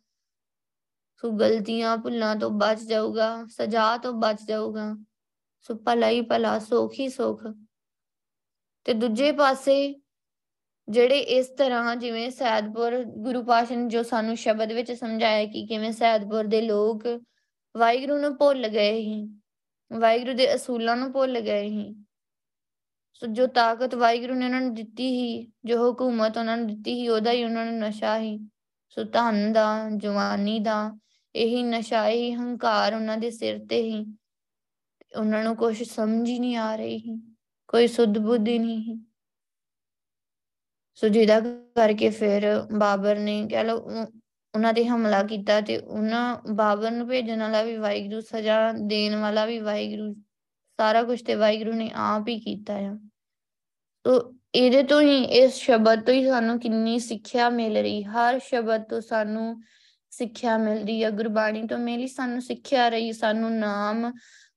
ਸੋ ਗਲਤੀਆਂ ਭੁੱਲਾਂ ਤੋਂ ਬਚ ਜਾਊਗਾ। ਸਜ਼ਾ ਤੋਂ ਬਚ ਜਾਊਗਾ। ਸੋ ਭਲਾ ਹੀ ਭਲਾ, ਸੁਖ ਹੀ ਸੁਖ। ਤੇ ਦੂਜੇ ਪਾਸੇ ਜਿਹੜੇ ਇਸ ਤਰ੍ਹਾਂ ਜਿਵੇਂ ਸੈਦਪੁਰ ਗੁਰੂ ਪਾਸ਼ਾ ਨੇ ਜੋ ਸਾਨੂੰ ਸ਼ਬਦ ਵਿੱਚ ਸਮਝਾਇਆ ਕਿ ਕਿਵੇਂ ਸੈਦਪੁਰ ਦੇ ਲੋਕ ਵਾਹਿਗੁਰੂ ਨੂੰ ਭੁੱਲ ਗਏ ਸੀ। ਵਾਹਿਗੁਰੂ ਦੇ ਅਸੂਲਾਂ ਨੂੰ ਭੁੱਲ ਗਏ ਸੀ। ਸੋ ਜੋ ਤਾਕਤ ਵਾਹਿਗੁਰੂ ਨੇ ਉਹਨਾਂ ਨੂੰ ਦਿੱਤੀ ਸੀ, ਜੋ ਹਕੂਮਤ ਉਹਨਾਂ ਨੂੰ ਦਿੱਤੀ ਸੀ, ਉਹਦਾ ਹੀ ਉਹਨਾਂ ਨੂੰ ਨਸ਼ਾ ਸੀ। ਸੋ ਧਨ ਦਾ, ਜਵਾਨੀ ਦਾ, ਇਹੀ ਨਸ਼ਾ, ਇਹੀ ਹੰਕਾਰ ਉਹਨਾਂ ਦੇ ਸਿਰ ਤੇ ਹੀ ਉਹਨਾਂ ਨੂੰ ਕੁਝ ਸਮਝ ਹੀ ਨਹੀਂ ਆ ਰਹੀ ਸੀ, ਕੋਈ ਸੁੱਧ ਬੁੱਧੀ ਨਹੀਂ ਸੀ। ਸੋ ਜਿਹਦਾ ਕਰਕੇ ਫਿਰ ਬਾਬਰ ਨੇ ਕਹ ਲੋ ਉਹਨਾਂ ਤੇ ਹਮਲਾ ਕੀਤਾ ਤੇ ਉਹਨਾਂ ਬਾਬਰ ਨੂੰ ਭੇਜਣ ਵਾਲਾ ਵੀ ਵਾਹਿਗੁਰੂ, ਸਜ਼ਾ ਦੇਣ ਵਾਲਾ ਵੀ ਵਾਹਿਗੁਰੂ, ਸਾਰਾ ਕੁਝ ਤੇ ਵਾਹਿਗੁਰੂ ਨੇ ਆਪ ਹੀ ਕੀਤਾ ਆ। ਤੋ ਇਹਦੇ ਤੋਂ ਹੀ, ਇਸ ਸ਼ਬਦ ਤੋਂ ਹੀ ਸਾਨੂੰ ਕਿੰਨੀ ਸਿੱਖਿਆ ਮਿਲ ਰਹੀ, ਹਰ ਸ਼ਬਦ ਤੋਂ ਸਾਨੂੰ ਸਿੱਖਿਆ ਮਿਲਦੀ ਹੈ ਗੁਰਬਾਣੀ ਤੋਂ ਮੇਲੀ ਸਾਨੂੰ ਸਿੱਖਿਆ ਰਹੀ, ਸਾਨੂੰ ਨਾਮ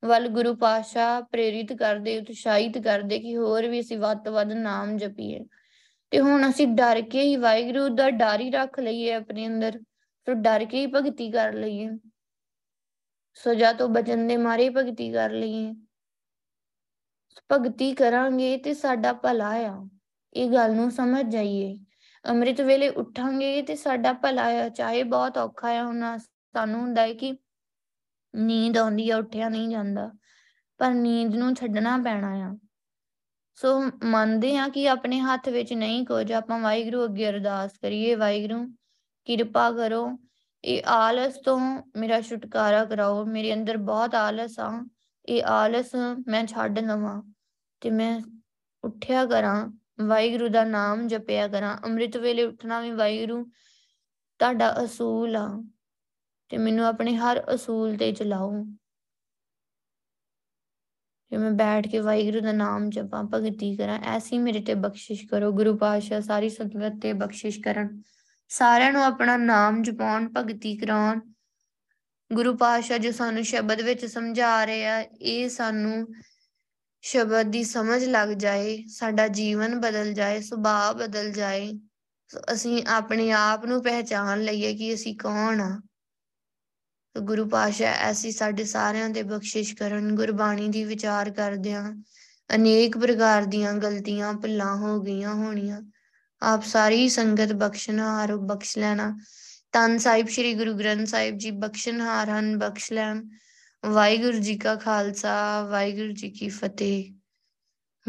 ਵੱਲ ਗੁਰੂ ਪਾਸ਼ਾ ਪ੍ਰੇਰਿਤ ਕਰਦੇ, ਉਤਸ਼ਾਹਿਤ ਕਰਦੇ ਕਿ ਹੋਰ ਵੀ ਅਸੀਂ ਵੱਧ ਤੋਂ ਵੱਧ ਨਾਮ ਜਪੀਏ। ਤੇ ਹੁਣ ਅਸੀਂ ਡਰ ਕੇ ਹੀ ਵਾਹਿਗੁਰੂ ਦਾ ਡਰ ਹੀ ਰੱਖ ਲਈਏ ਆਪਣੇ ਅੰਦਰ ਸੋ ਡਰ ਕੇ ਹੀ ਭਗਤੀ ਕਰ ਲਈਏ। ਸਜ਼ਾ ਤੋਂ ਬਚਣ ਦੇ ਮਾਰੇ ਭਗਤੀ ਕਰ ਲਈਏ। ਭਗਤੀ ਕਰਾਂਗੇ ਤੇ ਸਾਡਾ ਭਲਾ ਆ, ਇਹ ਗੱਲ ਨੂੰ ਸਮਝ ਜਾਈਏ। ਅੰਮ੍ਰਿਤ ਵੇਲੇ ਉੱਠਾਂਗੇ ਤੇ ਸਾਡਾ ਭਲਾ ਆ, ਚਾਹੇ ਬਹੁਤ ਔਖਾ ਆ, ਹੁਣ ਸਾਨੂੰ ਹੁੰਦਾ ਹੈ ਕਿ ਨੀਂਦ ਆਉਂਦੀ ਆ, ਉੱਠਿਆ ਨਹੀਂ ਜਾਂਦਾ, ਪਰ ਨੀਂਦ ਨੂੰ ਛੱਡਣਾ ਪੈਣਾ ਆ। ਸੋ ਮੰਨਦੇ ਆ ਕਿ ਆਪਣੇ ਹੱਥ ਵਿੱਚ ਨਹੀਂ ਕੁਝ, ਆਪਾਂ ਵਾਹਿਗੁਰੂ ਅੱਗੇ ਅਰਦਾਸ ਕਰੀਏ, ਵਾਹਿਗੁਰੂ ਕਿਰਪਾ ਕਰੋ, ਇਹ ਆਲਸ ਤੋਂ ਮੇਰਾ ਛੁਟਕਾਰਾ ਕਰਾਓ, ਮੇਰੇ ਅੰਦਰ ਬਹੁਤ ਆਲਸ ਆ, ਇਹ ਆਲਸ ਮੈਂ ਛੱਡ ਲਵਾਂ ਤੇ ਮੈਂ ਉੱਠਿਆ ਕਰਾਂ, ਵਾਹਿਗੁਰੂ ਦਾ ਨਾਮ ਜਪਿਆ ਕਰਾਂ, ਅੰਮ੍ਰਿਤ ਵੇਲੇ ਉੱਠਣਾ ਵੀ ਵਾਹਿਗੁਰੂ ਤੁਹਾਡਾ ਅਸੂਲ ਆ ਤੇ ਮੈਨੂੰ ਆਪਣੇ ਹਰ ਅਸੂਲ ਤੇ ਚਲਾਓ। ਕਿ ਮੈਂ ਬੈਠ ਕੇ ਵਾਹਿਗੁਰੂ ਦਾ ਨਾਮ ਜਪਾਂ, ਭਗਤੀ ਕਰਾਂ, ਐਸੀ ਮੇਰੇ ਤੇ ਬਖਸ਼ਿਸ਼ ਕਰੋ, ਗੁਰੂ ਪਾਤਸ਼ਾਹ ਸਾਰੀ ਸੰਗਤ ਤੇ ਬਖਸ਼ਿਸ਼ ਕਰਨ। ਸਾਰਿਆਂ ਨੂੰ ਆਪਣਾ ਨਾਮ ਜਪਾਉਣ, ਭਗਤੀ ਕਰਾਉਣ। ਗੁਰੂ ਪਾਤਸ਼ਾਹ ਜੋ ਸਾਨੂੰ ਸ਼ਬਦ ਵਿੱਚ ਸਮਝਾ ਰਹੇ ਆ, ਇਹ ਸਾਨੂੰ ਸ਼ਬਦ ਦੀ ਸਮਝ ਲੱਗ ਜਾਏ, ਸਾਡਾ ਜੀਵਨ ਬਦਲ ਜਾਏ, ਸੁਭਾਅ ਬਦਲ ਜਾਏ। ਅਸੀਂ ਆਪਣੇ ਆਪ ਨੂੰ ਪਹਿਚਾਨ ਲਈਏ ਕਿ ਅਸੀਂ ਕੌਣ ਆ। ਗੁਰੂ ਪਾਸ਼ਾ ਐਸੀ ਸਾਡੇ ਸਾਰਿਆਂ ਦੇ ਬਖਸ਼ਿਸ਼ ਕਰਨ, ਗੁਰਬਾਣੀ ਦੀ ਵਿਚਾਰ ਕਰਦਿਆਂ ਅਨੇਕ ਪ੍ਰਕਾਰ ਦੀਆਂ ਗਲਤੀਆਂ, ਭੁੱਲਾਂ ਹੋ ਗਈਆਂ ਹੋਣੀਆਂ। ਆਪ ਸਾਰੀ ਸੰਗਤ ਬਖਸ਼ਣਹਾਰ ਬਖਸ਼ ਲੈਣਾ। ਤਨ ਸਾਹਿਬ, ਸ੍ਰੀ ਗੁਰੂ ਗ੍ਰੰਥ ਸਾਹਿਬ ਜੀ, ਬਖਸ਼ਣਹਾਰ ਹਨ, ਬਖਸ਼ ਲੈਣ। ਵਾਹਿਗੁਰੂ ਜੀ ਕਾ ਖਾਲਸਾ, ਵਾਹਿਗੁਰੂ ਜੀ ਕੀ ਫਤਿਹ।